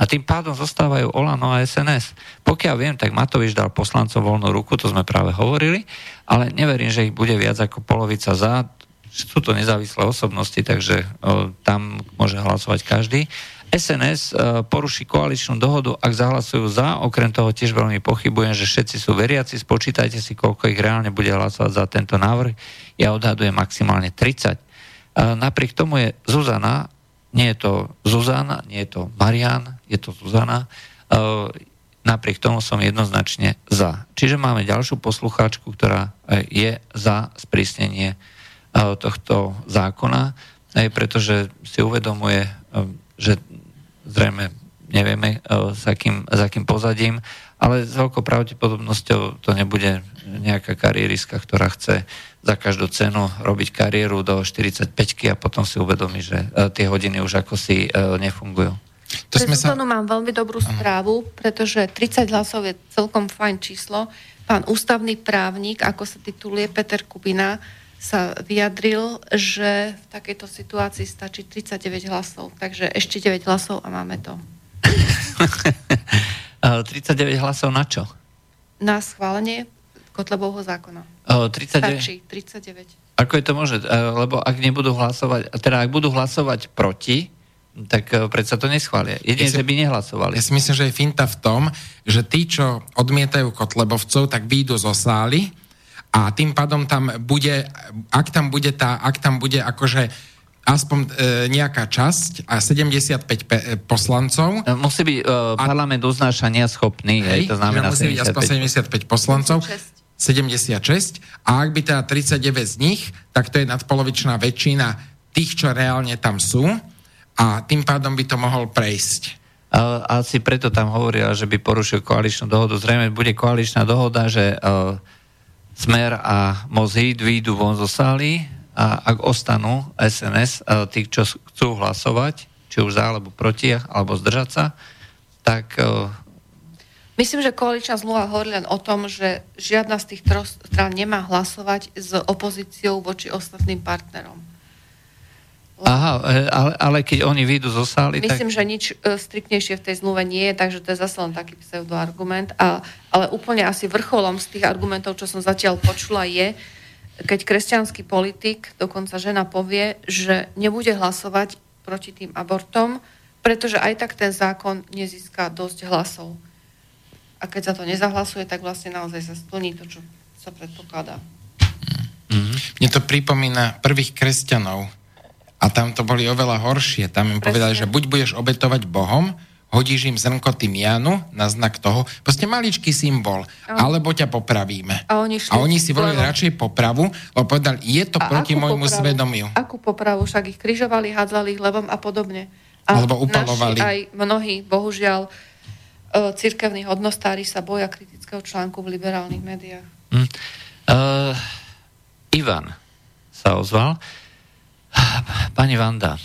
a tým pádom zostávajú Olano a SNS. Pokiaľ viem, tak Matovič dal poslancov voľnú ruku, to sme práve hovorili, ale neverím, že ich bude viac ako polovica za. Sú to nezávislé osobnosti, takže o, tam môže hlasovať každý. SNS o, poruší koaličnú dohodu, ak zahlasujú za. Okrem toho tiež veľmi pochybujem, že všetci sú veriaci. Spočítajte si, koľko ich reálne bude hlasovať za tento návrh. Ja odhadujem maximálne 30. A napriek tomu je Zuzana nie je to Zuzana, nie je to Marian, je to Zuzana. E, napriek tomu som jednoznačne za. Čiže máme ďalšiu poslucháčku, ktorá e, je za sprísnenie e, tohto zákona, pretože si uvedomuje, že zrejme nevieme, s akým, s akým pozadím, ale s veľkou pravdepodobnosťou to nebude nejaká kariéristka, ktorá chce za každú cenu robiť kariéru do 45 a potom si uvedomí, že tie hodiny už ako si nefungujú. To Pre sme sa... mám veľmi dobrú správu, pretože 30 hlasov je celkom fajn číslo. Pán ústavný právnik, ako sa tituluje Peter Kubina, sa vyjadril, že v takejto situácii stačí 39 hlasov. Takže ešte 9 hlasov a máme to. <laughs> 39 hlasov na čo? Na schválenie Kotlebovho zákona. 39? Stačí, 39. Ako je to možné? Lebo ak nebudú hlasovať, teda ak budú hlasovať proti, tak e, predsa to neschvália. Jedine, ja si, že by nehlasovali. Ja si myslím, že je finta v tom, že tí, čo odmietajú Kotlebovcov, tak výjdu zo sály a tým pádom tam bude, ak tam bude tá, ak tam bude akože aspoň e, nejaká časť a 75 pe, e, poslancov. Musí byť e, parlament uznášania schopný, hej, to znamená musí byť aspoň 75 poslancov. 76. A ak by teda 39 z nich, tak to je nadpolovičná väčšina tých, čo reálne tam sú a tým pádom by to mohol prejsť. Asi preto tam hovoria, že by porušil koaličnú dohodu. Zrejme bude koaličná dohoda, že uh, Smer a Mozhid výjdu von zo sály a ak ostanú SNS, uh, tí, čo chcú hlasovať, či už za alebo proti, alebo zdržať sa, tak... Uh, Myslím, že koaličná zmluva hovorí len o tom, že žiadna z tých troch strán nemá hlasovať s opozíciou voči ostatným partnerom. Aha, e, ale, ale keď oni vyjdú zo sály, Myslím, tak... že nič uh, striktnejšie v tej zmluve nie je, takže to je zase len taký pseudoargument. A, ale úplne asi vrcholom z tých argumentov, čo som zatiaľ počula, je, keď kresťanský politik, dokonca žena povie, že nebude hlasovať proti tým abortom, pretože aj tak ten zákon nezíska dosť hlasov. A keď sa to nezahlasuje, tak vlastne naozaj sa splní to, čo sa predpokladá. Mm-hmm. Mne to pripomína prvých kresťanov, a tam to boli oveľa horšie. Tam im Presne. povedali, že buď budeš obetovať Bohom, hodíš im zrnko tymianu na znak toho, proste maličký symbol, Aha. alebo ťa popravíme. A oni, a oni si volili radšej popravu, lebo povedali, je to a proti môjmu popravu? svedomiu. Akú popravu? Však ich križovali, hádzali ich levom a podobne. A alebo upalovali. Naši aj mnohí, bohužiaľ, e, cirkevní hodnostári sa boja kritického článku v liberálnych médiách. Hm. Uh, Ivan sa ozval. Pani Vanda,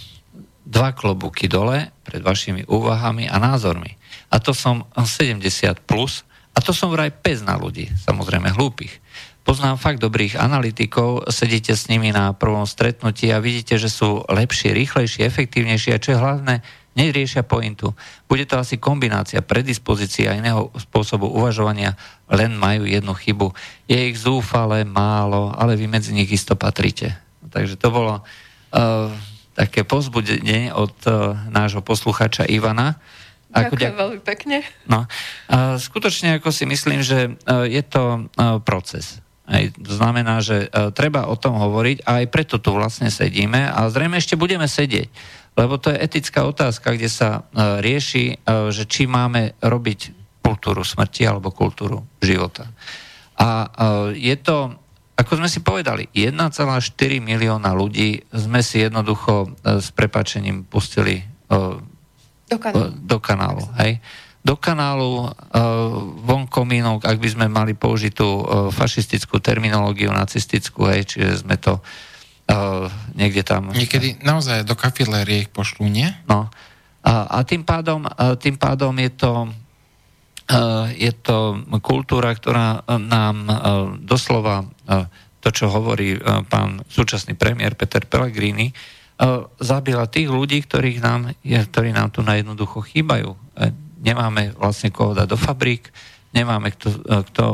dva klobúky dole pred vašimi úvahami a názormi. A to som 70 plus a to som vraj pez na ľudí, samozrejme hlúpych. Poznám fakt dobrých analytikov, sedíte s nimi na prvom stretnutí a vidíte, že sú lepšie, rýchlejšie, efektívnejšie a čo je hlavné, neriešia pointu. Bude to asi kombinácia predispozície a iného spôsobu uvažovania, len majú jednu chybu. Je ich zúfale, málo, ale vy medzi nich isto patríte. Takže to bolo také pozbudenie od uh, nášho posluchača Ivana. Ako Ďakujem ďak... veľmi pekne. No, skutočne ako si myslím, že uh, je to proces. Aj, to znamená, že treba o tom hovoriť a aj preto tu vlastne sedíme a zrejme ešte budeme sedieť, lebo to je etická otázka, kde sa rieši, že či máme robiť kultúru smrti alebo kultúru života. A je to ako sme si povedali, 1,4 milióna ľudí sme si jednoducho e, s prepačením pustili e, do kanálu. Do kanálu, hej. Do kanálu uh, von komínok, ak by sme mali použiť tú fašistickú terminológiu nacistickú, hej, čiže sme to uh, niekde tam... Niekedy naozaj do kafilérie ich pošlú, nie? No. A, a tým, pádom, tým pádom je to je to kultúra, ktorá nám doslova to, čo hovorí pán súčasný premiér Peter Pellegrini, zabila tých ľudí, ktorých nám, ktorí nám tu na jednoducho chýbajú. Nemáme vlastne koho dať do fabrík, nemáme kto, kto,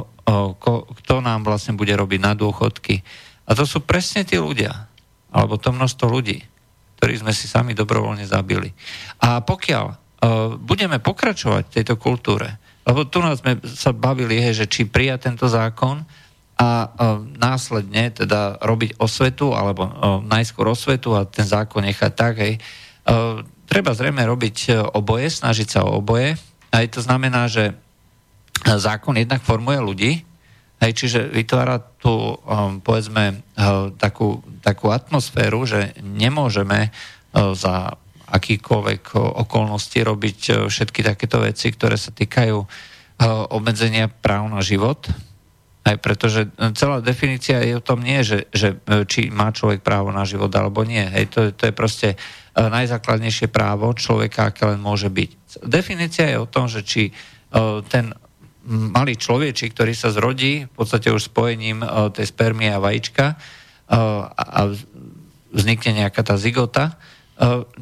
kto, kto nám vlastne bude robiť na dôchodky. A to sú presne tí ľudia, alebo to množstvo ľudí, ktorých sme si sami dobrovoľne zabili. A pokiaľ budeme pokračovať v tejto kultúre, lebo tu nás sme sa bavili, hej, že či prijať tento zákon a uh, následne teda robiť osvetu, alebo uh, najskôr osvetu a ten zákon nechať tak, hej. Uh, treba zrejme robiť oboje, snažiť sa o oboje. Aj to znamená, že zákon jednak formuje ľudí, hej, čiže vytvára tú, um, povedzme, takú, takú atmosféru, že nemôžeme uh, za akýkoľvek okolnosti robiť e, všetky takéto veci, ktoré sa týkajú e, obmedzenia práv na život. Aj pretože celá definícia je o tom nie, že, že či má človek právo na život alebo nie. Hej, to, to je proste najzákladnejšie právo človeka, aké len môže byť. Definícia je o tom, že či ten malý človečik, ktorý sa zrodí v podstate už spojením tej spermie a vajíčka a vznikne nejaká tá zigota,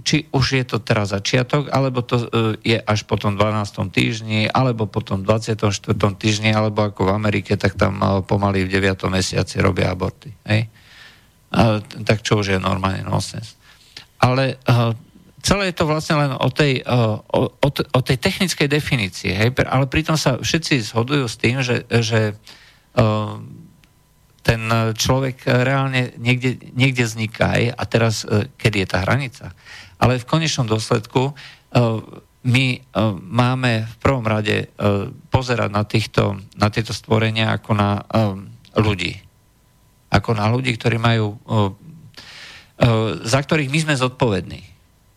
či už je to teraz začiatok, alebo to e, je až po tom 12. týždni, alebo po tom 24. týždni, alebo ako v Amerike, tak tam e, pomaly v 9. mesiaci robia aborty. Hej? Tak čo už je normálne nonsens. Ale celé je to vlastne len o tej, o, o, o tej technickej definícii, hej? ale pritom sa všetci zhodujú s tým, že, že ten e, človek e, reálne niekde, niekde vzniká aj a teraz, e, kedy je tá hranica. Ale v konečnom dôsledku my máme v prvom rade pozerať na, týchto, na tieto stvorenia ako na ľudí. Ako na ľudí, ktorí majú za ktorých my sme zodpovední.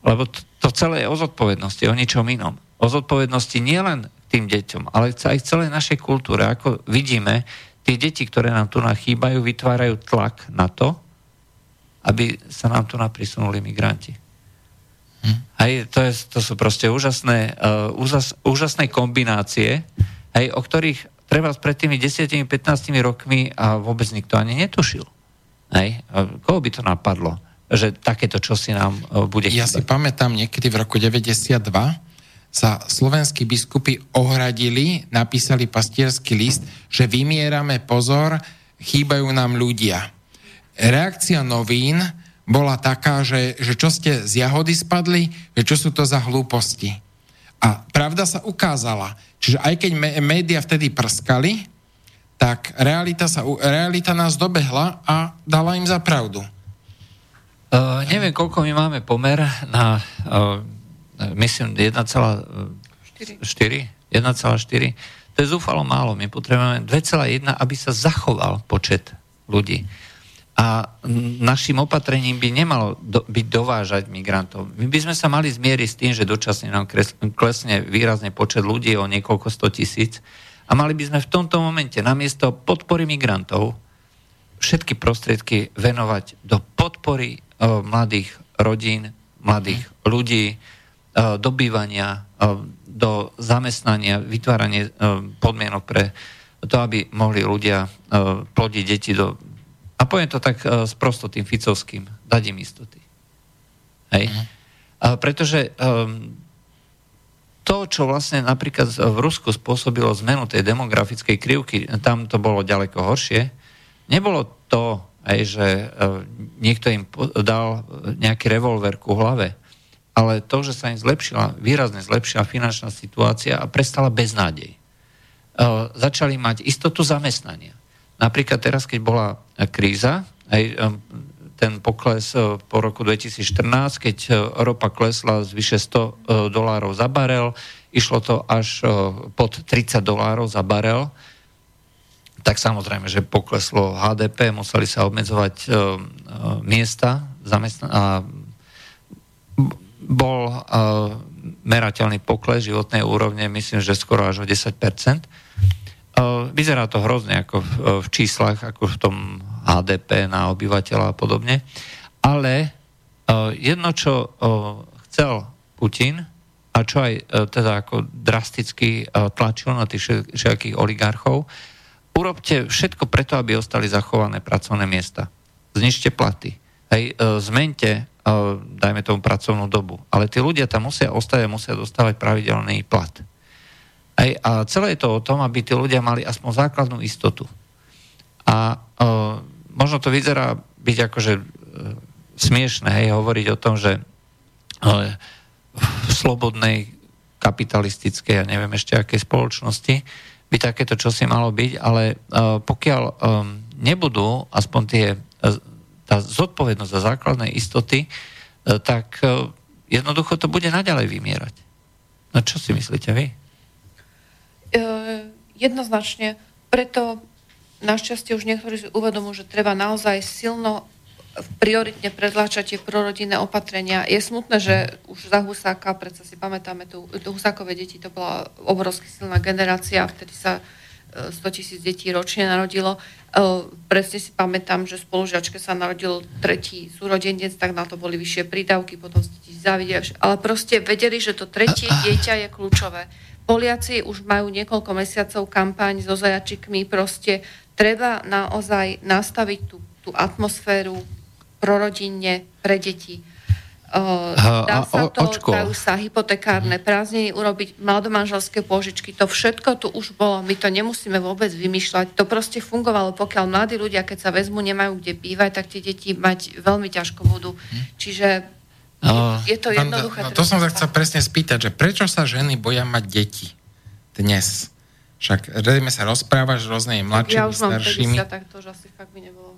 Lebo to, celé je o zodpovednosti, o ničom inom. O zodpovednosti nielen tým deťom, ale aj celej našej kultúre. Ako vidíme, tie deti, ktoré nám tu nachýbajú, vytvárajú tlak na to, aby sa nám tu naprisunuli migranti. Hm. Hej, to, je, to sú proste úžasné, uh, úžas, úžasné kombinácie, hej, o ktorých treba pred tými 10-15 rokmi a vôbec nikto ani netušil. Hej, koho by to napadlo, že takéto čosi nám uh, bude Ja chýbať? si pamätám niekedy v roku 92, sa slovenskí biskupy ohradili, napísali pastierský list, že vymierame pozor, chýbajú nám ľudia. Reakcia novín bola taká, že, že čo ste z jahody spadli, že čo sú to za hlúposti. A pravda sa ukázala. Čiže aj keď média vtedy prskali, tak realita, sa, realita nás dobehla a dala im za pravdu. Uh, neviem, koľko my máme pomer na uh, myslím 1,4. 1,4. To je zúfalo málo. My potrebujeme 2,1, aby sa zachoval počet ľudí. A našim opatrením by nemalo do, byť dovážať migrantov. My by sme sa mali zmieriť s tým, že dočasne nám klesne výrazne počet ľudí o niekoľko sto tisíc a mali by sme v tomto momente namiesto podpory migrantov všetky prostriedky venovať do podpory o, mladých rodín, mladých ľudí, E, do bývania, e, do zamestnania, vytváranie e, podmienok pre to, aby mohli ľudia plodiť deti do... A poviem to tak sprosto tým Ficovským, dať im istoty. Hej? Uh-huh. A pretože um, to, čo vlastne napríklad v Rusku spôsobilo zmenu tej demografickej krivky, tam to bolo ďaleko horšie, nebolo to, aj, že uh, niekto im dal nejaký revolver ku hlave, ale to, že sa im zlepšila, výrazne zlepšila finančná situácia a prestala beznádej. E, začali mať istotu zamestnania. Napríklad teraz, keď bola kríza, aj e, ten pokles e, po roku 2014, keď ropa klesla z vyše 100 dolárov za barel, išlo to až pod 30 dolárov za barel, tak samozrejme, že pokleslo HDP, museli sa obmedzovať miesta zamestnania bol uh, merateľný pokles životnej úrovne, myslím, že skoro až o 10%. Uh, vyzerá to hrozne ako v, v číslach, ako v tom HDP na obyvateľa a podobne. Ale uh, jedno, čo uh, chcel Putin a čo aj uh, teda ako drasticky uh, tlačil na tých všetkých oligarchov, urobte všetko preto, aby ostali zachované pracovné miesta. Znižte platy. Hej, uh, zmente dajme tomu pracovnú dobu. Ale tí ľudia tam musia ostať a musia dostávať pravidelný plat. Aj, a celé je to o tom, aby tí ľudia mali aspoň základnú istotu. A uh, možno to vyzerá byť akože smiešné, hej, hovoriť o tom, že v slobodnej kapitalistickej, ja neviem ešte akej spoločnosti, by takéto čosi malo byť, ale pokiaľ nebudú aspoň tie tá zodpovednosť za základné istoty, e, tak e, jednoducho to bude naďalej vymierať. No čo si myslíte vy? E, jednoznačne. Preto našťastie už niektorí si uvedomujú, že treba naozaj silno prioritne predláčať tie prorodinné opatrenia. Je smutné, že už za Husáka, predsa si pamätáme, tu, tu Husákové deti, to bola obrovsky silná generácia, vtedy sa 100 tisíc detí ročne narodilo. Presne si pamätám, že spolužiačke sa narodil tretí súrodenec, tak na to boli vyššie prídavky, potom ste závidia. Ale proste vedeli, že to tretie dieťa je kľúčové. Poliaci už majú niekoľko mesiacov kampaň so zajačikmi, proste treba naozaj nastaviť tú, tú atmosféru prorodinne pre deti dá sa to, očko. dajú sa hypotekárne prázdniny urobiť, mladomanželské pôžičky, to všetko tu už bolo, my to nemusíme vôbec vymýšľať, to proste fungovalo, pokiaľ mladí ľudia, keď sa vezmu, nemajú kde bývať, tak tie deti mať veľmi ťažko budú. Hm. Čiže no, je to jednoduché. No, to som sa chcel presne spýtať, že prečo sa ženy boja mať deti dnes? Však rejme sa rozprávaš rôznymi mladšími, ja už mám staršími. 50, tak to už asi fakt by nebolo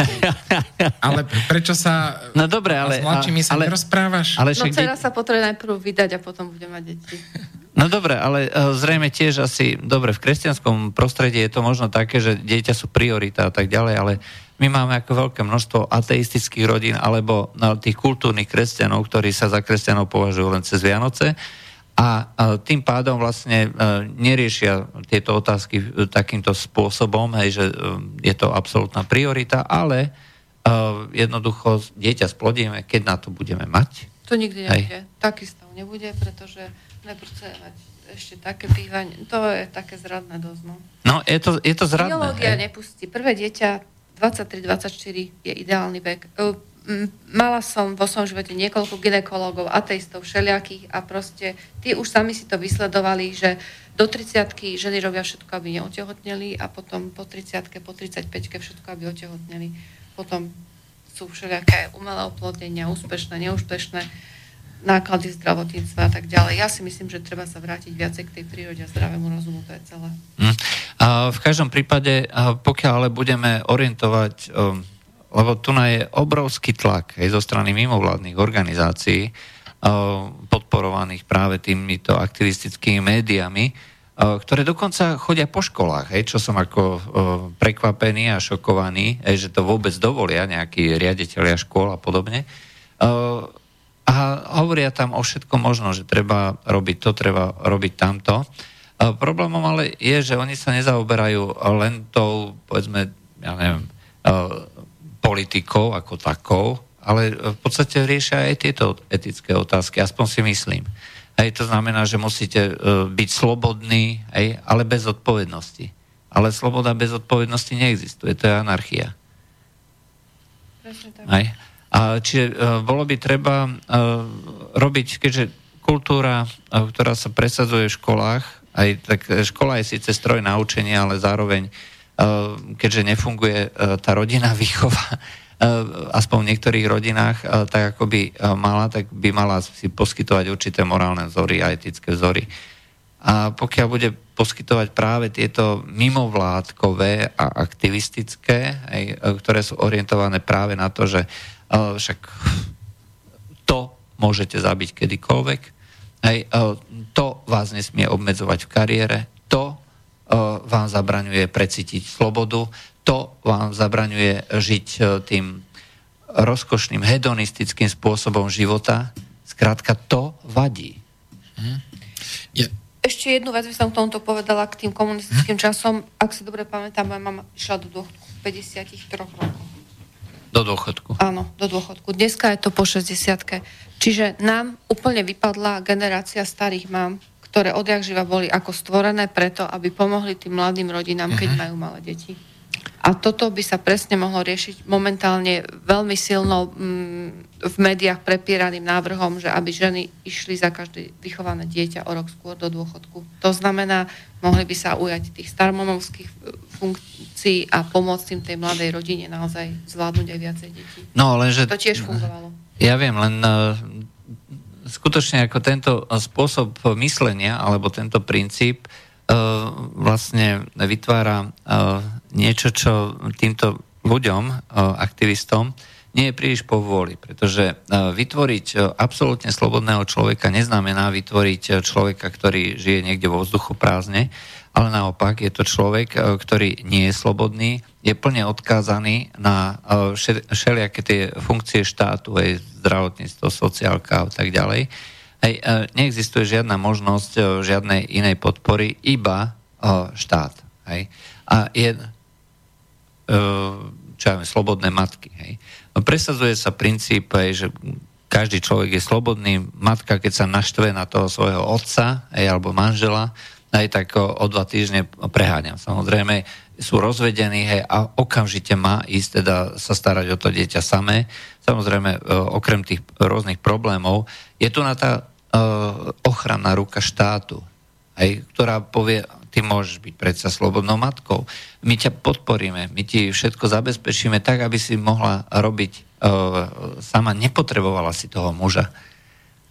<laughs> ale prečo sa no dobre, ale, s mladšími sa ale, nerozprávaš? Ale no dcera sa potrebuje najprv vydať a potom bude mať deti. <laughs> No dobre, ale uh, zrejme tiež asi, dobre, v kresťanskom prostredí je to možno také, že dieťa sú priorita a tak ďalej, ale my máme ako veľké množstvo ateistických rodín alebo no, tých kultúrnych kresťanov, ktorí sa za kresťanov považujú len cez Vianoce a tým pádom vlastne e, neriešia tieto otázky takýmto spôsobom, hej, že e, je to absolútna priorita, ale e, jednoducho dieťa splodíme, keď na to budeme mať. To nikdy nebude. Hej. Taký stav nebude, pretože najprv mať ešte také bývanie. To je také zradné dosť. No, no je, to, je to zradné. Biológia nepustí. Prvé dieťa 23-24 je ideálny vek mala som vo svojom živote niekoľko ginekologov, ateistov, všelijakých a proste tí už sami si to vysledovali, že do 30 ženy robia všetko, aby neotehotneli a potom po 30 po 35 všetko, aby otehotneli. Potom sú všelijaké umelé oplodnenia, úspešné, neúspešné náklady zdravotníctva a tak ďalej. Ja si myslím, že treba sa vrátiť viacej k tej prírode a zdravému rozumu, to je celé. Mm. A v každom prípade, pokiaľ ale budeme orientovať um, lebo tu je obrovský tlak aj zo strany mimovládnych organizácií, eh, podporovaných práve týmito aktivistickými médiami, eh, ktoré dokonca chodia po školách, čo som ako eh, prekvapený a šokovaný, že to vôbec dovolia nejakí riaditeľia škôl a podobne. A hovoria tam o všetko možno, že treba robiť to, treba robiť tamto. Problémom ale je, že oni sa nezaoberajú len tou, povedzme, ja neviem, politikou ako takou, ale v podstate riešia aj tieto etické otázky, aspoň si myslím. Hej, to znamená, že musíte uh, byť slobodní, hej, ale bez odpovednosti. Ale sloboda bez odpovednosti neexistuje, to je anarchia. Hej. A čiže uh, bolo by treba uh, robiť, keďže kultúra, uh, ktorá sa presadzuje v školách, aj tak škola je síce stroj naučenia, ale zároveň Eh, keďže nefunguje eh, tá rodinná <laughs> výchova, eh, aspoň v niektorých rodinách, tak ako by mala, tak by mala si poskytovať určité morálne vzory a etické vzory. A pokiaľ bude poskytovať práve tieto mimovládkové a aktivistické, ktoré sú orientované práve na to, že však to môžete zabiť kedykoľvek, to vás nesmie obmedzovať v kariére, to E, vám zabraňuje precítiť slobodu, to vám zabraňuje žiť e, tým rozkošným, hedonistickým spôsobom života. Skrátka, to vadí. Mhm. Je. Ešte jednu vec by som k tomuto povedala k tým komunistickým mhm. časom. Ak si dobre pamätám, moja mama išla do dôchodku 53 rokov. Do dôchodku? Áno, do dôchodku. Dneska je to po 60 Čiže nám úplne vypadla generácia starých mám, ktoré odjak živa boli ako stvorené preto, aby pomohli tým mladým rodinám, keď uh-huh. majú malé deti. A toto by sa presne mohlo riešiť momentálne veľmi silno mm, v médiách prepieraným návrhom, že aby ženy išli za každé vychované dieťa o rok skôr do dôchodku. To znamená, mohli by sa ujať tých starmomovských funkcií a pomôcť tým tej mladej rodine naozaj zvládnuť aj viacej detí. No, lenže... To tiež fungovalo. Ja viem, len skutočne ako tento spôsob myslenia alebo tento princíp uh, vlastne vytvára uh, niečo, čo týmto ľuďom, aktivistom, nie je príliš povôli, pretože vytvoriť absolútne slobodného človeka neznamená vytvoriť človeka, ktorý žije niekde vo vzduchu prázdne, ale naopak je to človek, e, ktorý nie je slobodný, je plne odkázaný na e, všelijaké tie funkcie štátu, aj zdravotníctvo, sociálka a tak ďalej. Hej, e, neexistuje žiadna možnosť žiadnej inej podpory, iba štát. Hej. A je, čo ja viem, slobodné matky. Hej. No, presadzuje sa princíp, hej, že každý človek je slobodný. Matka, keď sa naštve na toho svojho otca hej, alebo manžela, aj tak o, o dva týždne preháňam. Samozrejme, sú rozvedení hej, a okamžite má ísť teda sa starať o to dieťa samé. Samozrejme, o, okrem tých rôznych problémov, je tu na tá o, ochranná ruka štátu, hej, ktorá povie, ty môžeš byť predsa slobodnou matkou. My ťa podporíme, my ti všetko zabezpečíme tak, aby si mohla robiť o, sama, nepotrebovala si toho muža.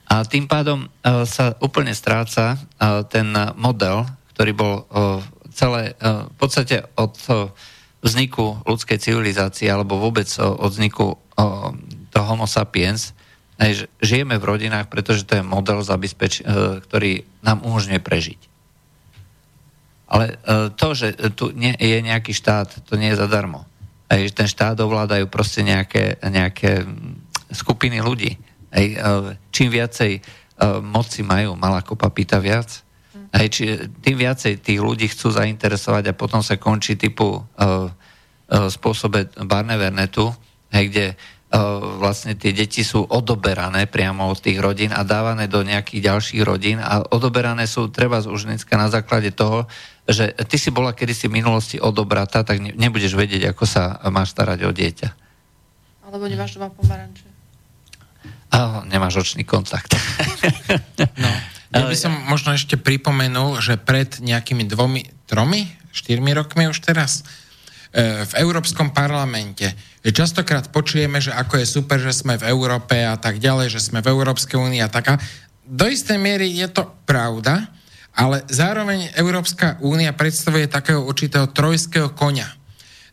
A tým pádom uh, sa úplne stráca uh, ten model, ktorý bol uh, celé, v podstate od vzniku ľudskej civilizácie alebo vôbec od vzniku toho homo sapiens, žijeme v rodinách, pretože to je model, ktorý nám umožňuje prežiť. Ale to, že tu nie, je nejaký štát, to nie je zadarmo. Ten štát ovládajú proste nejaké, nejaké skupiny ľudí Hej, e, čím viacej e, moci majú, malá kopa pýta viac. Hej, či, tým viacej tých ľudí chcú zainteresovať a potom sa končí typu uh, uh, spôsobe Barnevernetu, hej, kde vlastne tie deti sú odoberané priamo od tých rodín a dávané do nejakých ďalších rodín a odoberané sú treba už dneska na základe toho, že ty si bola kedysi v minulosti odobratá, tak ne, nebudeš vedieť, ako sa máš starať o dieťa. Alebo nemáš doma pomaranče. Oh, nemáš očný kontakt. <laughs> no. Ja by som možno ešte pripomenul, že pred nejakými dvomi, tromi, štyrmi rokmi už teraz, e, v Európskom parlamente. Častokrát počujeme, že ako je super, že sme v Európe a tak ďalej, že sme v Európskej únii a taká. Do istej miery je to pravda, ale zároveň Európska únia predstavuje takého určitého trojského konia.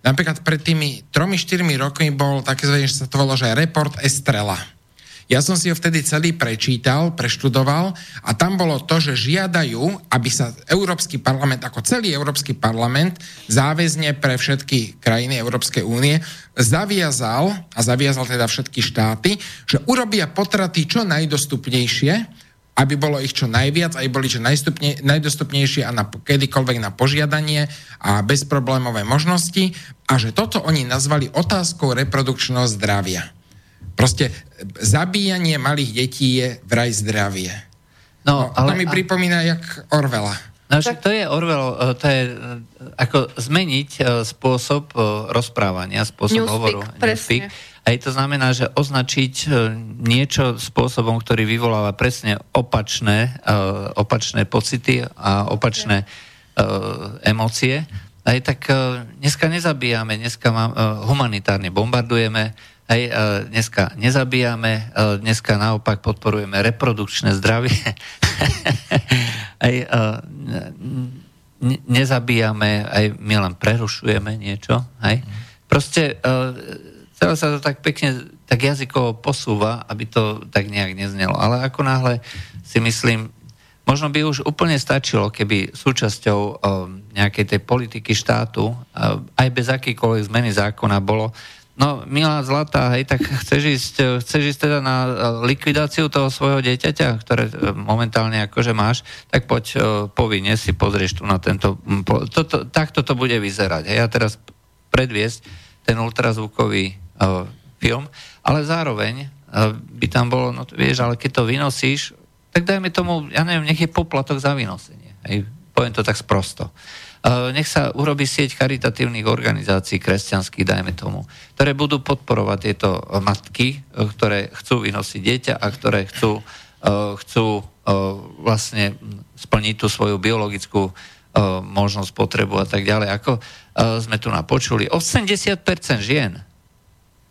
Napríklad pred tými tromi, štyrmi rokmi bol také, že sa to volalo, že report Estrela ja som si ho vtedy celý prečítal, preštudoval a tam bolo to, že žiadajú, aby sa Európsky parlament, ako celý Európsky parlament, záväzne pre všetky krajiny Európskej únie zaviazal, a zaviazal teda všetky štáty, že urobia potraty čo najdostupnejšie, aby bolo ich čo najviac, aby boli čo najdostupnejšie a na, kedykoľvek na požiadanie a bezproblémové možnosti a že toto oni nazvali otázkou reprodukčného zdravia. Proste zabíjanie malých detí je vraj zdravie. No, no ale, to mi a... pripomína jak Orvela. No však to je Orwell, e, to je e, ako zmeniť e, spôsob rozprávania, spôsob Newspeak, hovoru. Presne. Aj to znamená, že označiť niečo spôsobom, ktorý vyvoláva presne opačné, opačné pocity a opačné emócie. Aj tak dneska nezabíjame, dneska mám, humanitárne bombardujeme, Hej, dneska nezabíjame, dneska naopak podporujeme reprodukčné zdravie. <laughs> Hej, nezabíjame, aj my len prerušujeme niečo. Hej. Proste celé sa to tak pekne tak jazykovo posúva, aby to tak nejak neznelo. Ale ako náhle si myslím, možno by už úplne stačilo, keby súčasťou nejakej tej politiky štátu, aj bez akýkoľvek zmeny zákona bolo, No, milá zlatá, hej, tak chceš ísť, chceš ísť teda na e, likvidáciu toho svojho dieťaťa, ktoré e, momentálne akože máš, tak poď povinne si pozrieš tu na tento... To, to, takto to bude vyzerať. Hej, a teraz predviesť ten ultrazvukový uh, film, ale zároveň uh, by tam bolo, no vieš, ale keď to vynosíš, tak dajme tomu, ja neviem, nech je poplatok za vynosenie. Hej, poviem to tak sprosto. Nech sa urobí sieť charitatívnych organizácií kresťanských, dajme tomu, ktoré budú podporovať tieto matky, ktoré chcú vynosiť dieťa a ktoré chcú, chcú vlastne splniť tú svoju biologickú možnosť, potrebu a tak ďalej. Ako sme tu napočuli, 80% žien,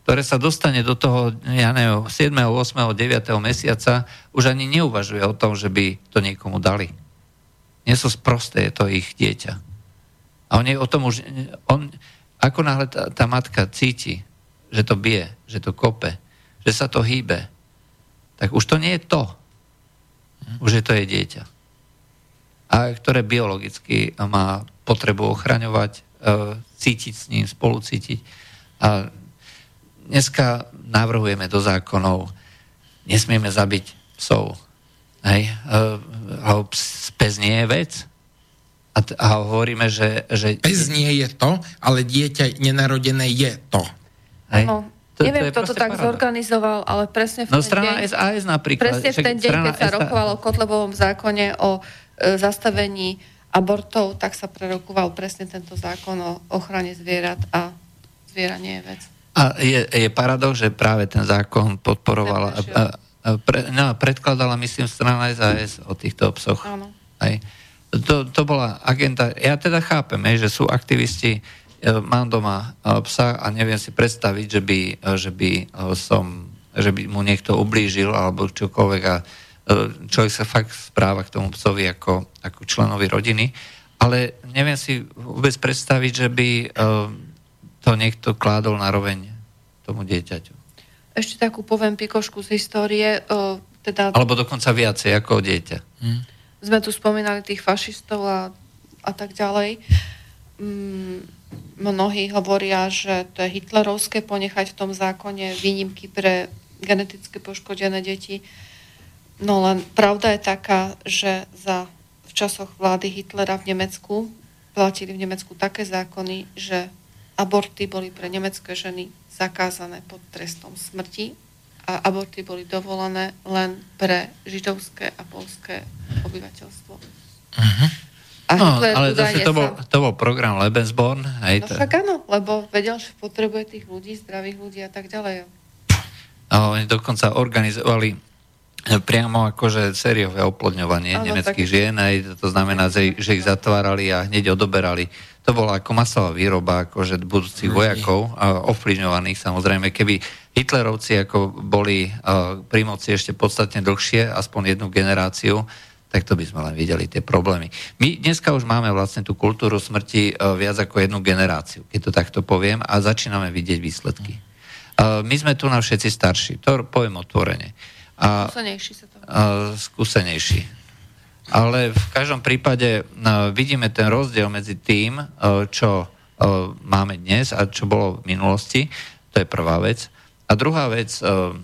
ktoré sa dostane do toho, ja neviem, 7., 8., 9. mesiaca, už ani neuvažuje o tom, že by to niekomu dali. Nie sú sprosté, je to ich dieťa. A o tom už... On, ako náhle tá, tá matka cíti, že to bije, že to kope, že sa to hýbe, tak už to nie je to. Už je to je dieťa. A ktoré biologicky má potrebu ochraňovať, e, cítiť s ním, spolucítiť. A dneska navrhujeme do zákonov, nesmieme zabiť psov. Hej? E, pes nie je vec. A, t- a hovoríme, že... že Pes nie je to, ale dieťa nenarodené je to. hej? No, To- neviem, kto to tak paradox. zorganizoval, ale presne v No ten strana deň... SAS napríklad. Presne v ten deň, keď sa rokovalo o Kotlebovom zákone o e, zastavení abortov, tak sa prerokoval presne tento zákon o ochrane zvierat a zviera nie je vec. A je, je paradox, že práve ten zákon podporovala, a, a, a pre, no, predkladala, myslím, strana SAS o týchto psoch. Áno. Hej. To, to bola agenda, ja teda chápem, hej, že sú aktivisti, e, mám doma e, psa a neviem si predstaviť, že by, e, že by som, že by mu niekto ublížil alebo čokoľvek a človek sa fakt správa k tomu psovi ako, ako členovi rodiny, ale neviem si vôbec predstaviť, že by to niekto kládol na roveň tomu dieťaťu. Ešte takú poviem pikošku z histórie. Teda Alebo dokonca viacej ako dieťa. Sme tu spomínali tých fašistov a, a tak ďalej. Mm, mnohí hovoria, že to je hitlerovské ponechať v tom zákone výnimky pre geneticky poškodené deti. No len pravda je taká, že za, v časoch vlády Hitlera v Nemecku platili v Nemecku také zákony, že aborty boli pre nemecké ženy zakázané pod trestom smrti a aborty boli dovolené len pre židovské a polské obyvateľstvo. A No, ale zase to bol, to bol program Lebensborn. Hej, No to- však áno, lebo vedel, že potrebuje tých ľudí, zdravých ľudí a tak ďalej. A oni dokonca organizovali e, priamo akože sériové oplodňovanie Áno, nemeckých tak- žien, aj to znamená, že, že ich zatvárali a hneď odoberali. To bola ako masová výroba akože budúcich vojakov, a ovplyvňovaných samozrejme. Keby Hitlerovci ako boli uh, pri moci ešte podstatne dlhšie, aspoň jednu generáciu, tak to by sme len videli tie problémy. My dneska už máme vlastne tú kultúru smrti uh, viac ako jednu generáciu, keď to takto poviem, a začíname vidieť výsledky. Uh, my sme tu na všetci starší, to poviem otvorene. A, Skúsenejší sa to. uh, skúsenejší. Ale v každom prípade vidíme ten rozdiel medzi tým, čo máme dnes a čo bolo v minulosti. To je prvá vec. A druhá vec, uh,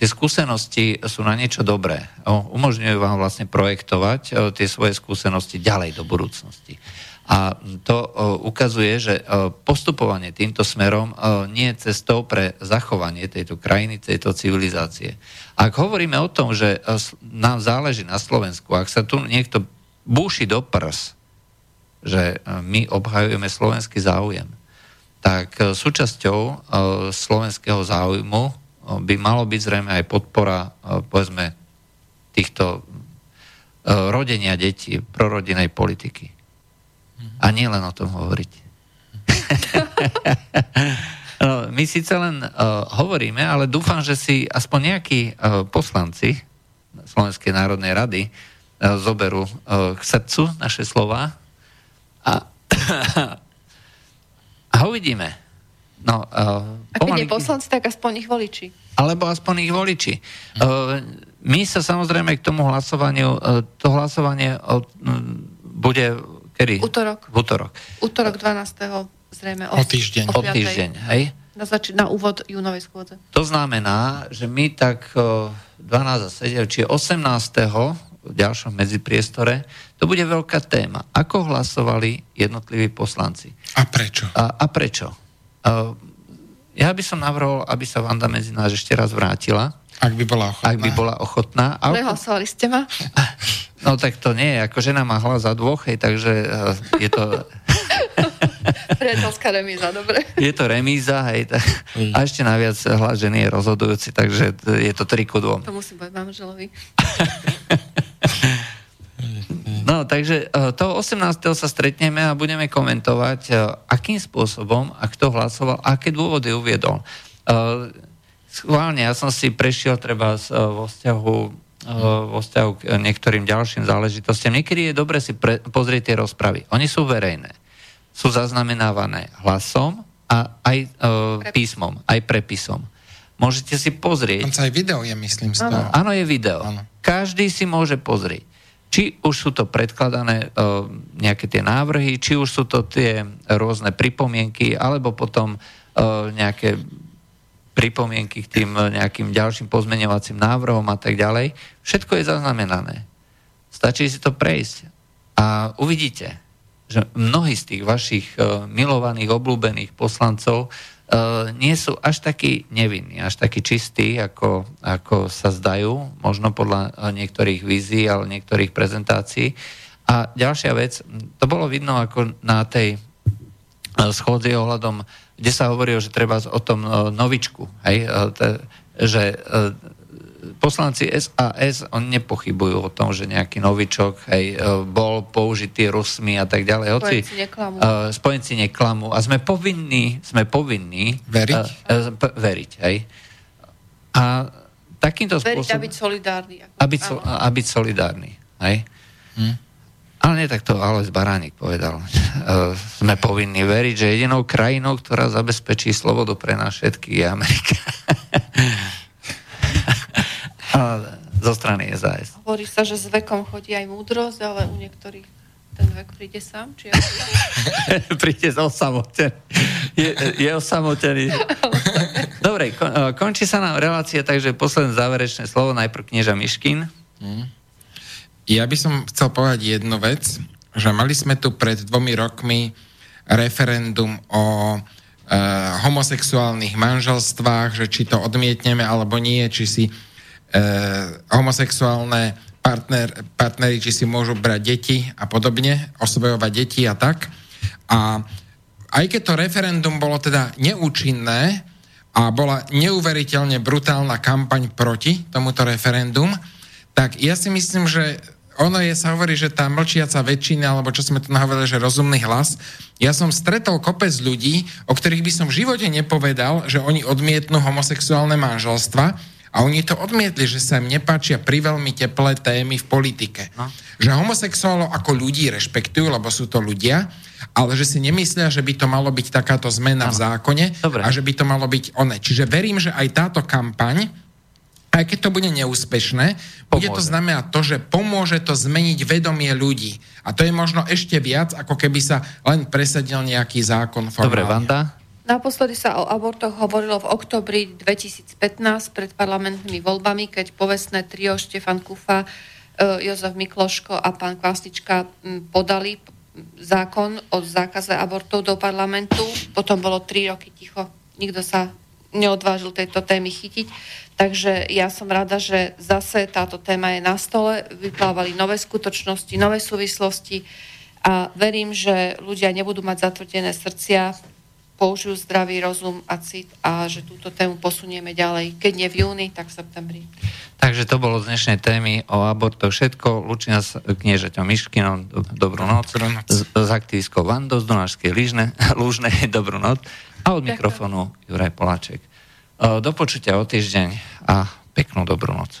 tie skúsenosti sú na niečo dobré. Umožňujú vám vlastne projektovať o, tie svoje skúsenosti ďalej do budúcnosti. A to o, ukazuje, že postupovanie týmto smerom nie je cestou pre zachovanie tejto krajiny, tejto civilizácie. Ak hovoríme o tom, že nám záleží na Slovensku, ak sa tu niekto búši do prs, že my obhajujeme slovenský záujem, tak e, súčasťou e, slovenského záujmu e, by malo byť zrejme aj podpora, povedzme, týchto rodenia detí, prorodinej politiky. A nie len o tom hovoriť. <laughs> No, my síce len hovoríme, ale dúfam, že si aspoň nejakí poslanci Slovenskej národnej rady zoberú k srdcu naše slova a uvidíme. No, uh, A keď nie poslanci, tak aspoň ich voliči. alebo aspoň ich voliči. Uh, my sa samozrejme k tomu hlasovaniu, uh, to hlasovanie od, m, bude kedy? Útorok. V útorok. Útorok 12. zrejme O týždeň. O 5:00. týždeň, hej? Na, zač- na úvod júnovej schôdze. To znamená, že my tak uh, 12 a 7, čiže 18. v ďalšom medzipriestore, to bude veľká téma. Ako hlasovali jednotliví poslanci? A prečo? A, a prečo? Ja by som navrhol, aby sa Vanda medzi nás ešte raz vrátila, Ak by bola ochotná. ak by bola ochotná. A Prehlasovali ste ma? <laughs> No tak to nie ako žena má hlas za dvoch, hej, takže uh, je to, <laughs> <laughs> Priateľská remíza, dobre. je to remíza, hej, tak, a ešte naviac hlas ženy je rozhodujúci, takže je to 3 ku 2. To musím povedať manželovi. <laughs> No, takže uh, toho 18. sa stretneme a budeme komentovať, uh, akým spôsobom a kto hlasoval, a aké dôvody uviedol. Schválne, ja som si prešiel treba vo vzťahu vo vzťahu k niektorým ďalším záležitostiam. Niekedy je dobre si pre, pozrieť tie rozpravy. Oni sú verejné. Sú zaznamenávané hlasom a aj Prepis. písmom, aj prepisom. Môžete si pozrieť. Dokonca aj video je, myslím, z Áno. toho. Áno, je video. Áno. Každý si môže pozrieť. Či už sú to predkladané uh, nejaké tie návrhy, či už sú to tie rôzne pripomienky, alebo potom uh, nejaké pripomienky k tým nejakým ďalším pozmeňovacím návrhom a tak ďalej. Všetko je zaznamenané. Stačí si to prejsť. A uvidíte, že mnohí z tých vašich uh, milovaných, obľúbených poslancov uh, nie sú až takí nevinní, až takí čistí, ako, ako sa zdajú, možno podľa niektorých vízií, ale niektorých prezentácií. A ďalšia vec, to bolo vidno ako na tej schôdzi ohľadom, kde sa hovorilo, že treba o tom novičku, hej, že poslanci SAS, oni nepochybujú o tom, že nejaký novičok hej, e, bol použitý Rusmi a tak ďalej. Hoci, spojenci neklamú. Uh, spojenci neklamú. A sme povinní, sme povinní veriť, uh, uh, veriť hej. A takýmto veriť spôsobom... a byť solidárny. Ako, a, byť, so, a byť solidárny. Hej. Hm. Ale nie tak to Alois Baránik povedal. Uh, sme povinní veriť, že jedinou krajinou, ktorá zabezpečí slobodu pre nás všetkých je Amerika. <laughs> zo strany SAS. Hovorí sa, že s vekom chodí aj múdrosť, ale u niektorých ten vek príde sám? Či <laughs> príde osamotený. Je, je osamotený. <laughs> Dobre, kon, e, končí sa nám relácia, takže posledné záverečné slovo, najprv knieža Miškin. Mm. Ja by som chcel povedať jednu vec, že mali sme tu pred dvomi rokmi referendum o e, homosexuálnych manželstvách, že či to odmietneme alebo nie, či si eh, homosexuálne partner, partneri, či si môžu brať deti a podobne, osobejovať deti a tak. A aj keď to referendum bolo teda neúčinné a bola neuveriteľne brutálna kampaň proti tomuto referendum, tak ja si myslím, že ono je, sa hovorí, že tá mlčiaca väčšina, alebo čo sme tu nahovorili, že rozumný hlas. Ja som stretol kopec ľudí, o ktorých by som v živote nepovedal, že oni odmietnú homosexuálne manželstva, a oni to odmietli, že sa im nepáčia pri veľmi teplé témy v politike. No. Že homosexuálov ako ľudí rešpektujú, lebo sú to ľudia, ale že si nemyslia, že by to malo byť takáto zmena ano. v zákone Dobre. a že by to malo byť one. Čiže verím, že aj táto kampaň, aj keď to bude neúspešné, pomôže. bude to znamenať to, že pomôže to zmeniť vedomie ľudí. A to je možno ešte viac, ako keby sa len presadil nejaký zákon formálne. Dobre, Vanda? Naposledy sa o abortoch hovorilo v oktobri 2015 pred parlamentnými voľbami, keď povestné trio Štefan Kufa, e, Jozef Mikloško a pán Kvasnička podali zákon o zákaze abortov do parlamentu. Potom bolo tri roky ticho. Nikto sa neodvážil tejto témy chytiť. Takže ja som rada, že zase táto téma je na stole. Vyplávali nové skutočnosti, nové súvislosti a verím, že ľudia nebudú mať zatvrdené srdcia použijú zdravý rozum a cit a že túto tému posunieme ďalej. Keď nie v júni, tak v septembri. Takže to bolo z dnešnej témy o aborto všetko. Lučina s kniežaťom Miškinom, dobrú noc. Dobrú noc. S, s aktivistkou Vando z Donášskej Lúžnej, <laughs> Lúžnej, dobrú noc. A od Ďakujem. mikrofónu Juraj Poláček. Do počutia o týždeň a peknú dobrú noc.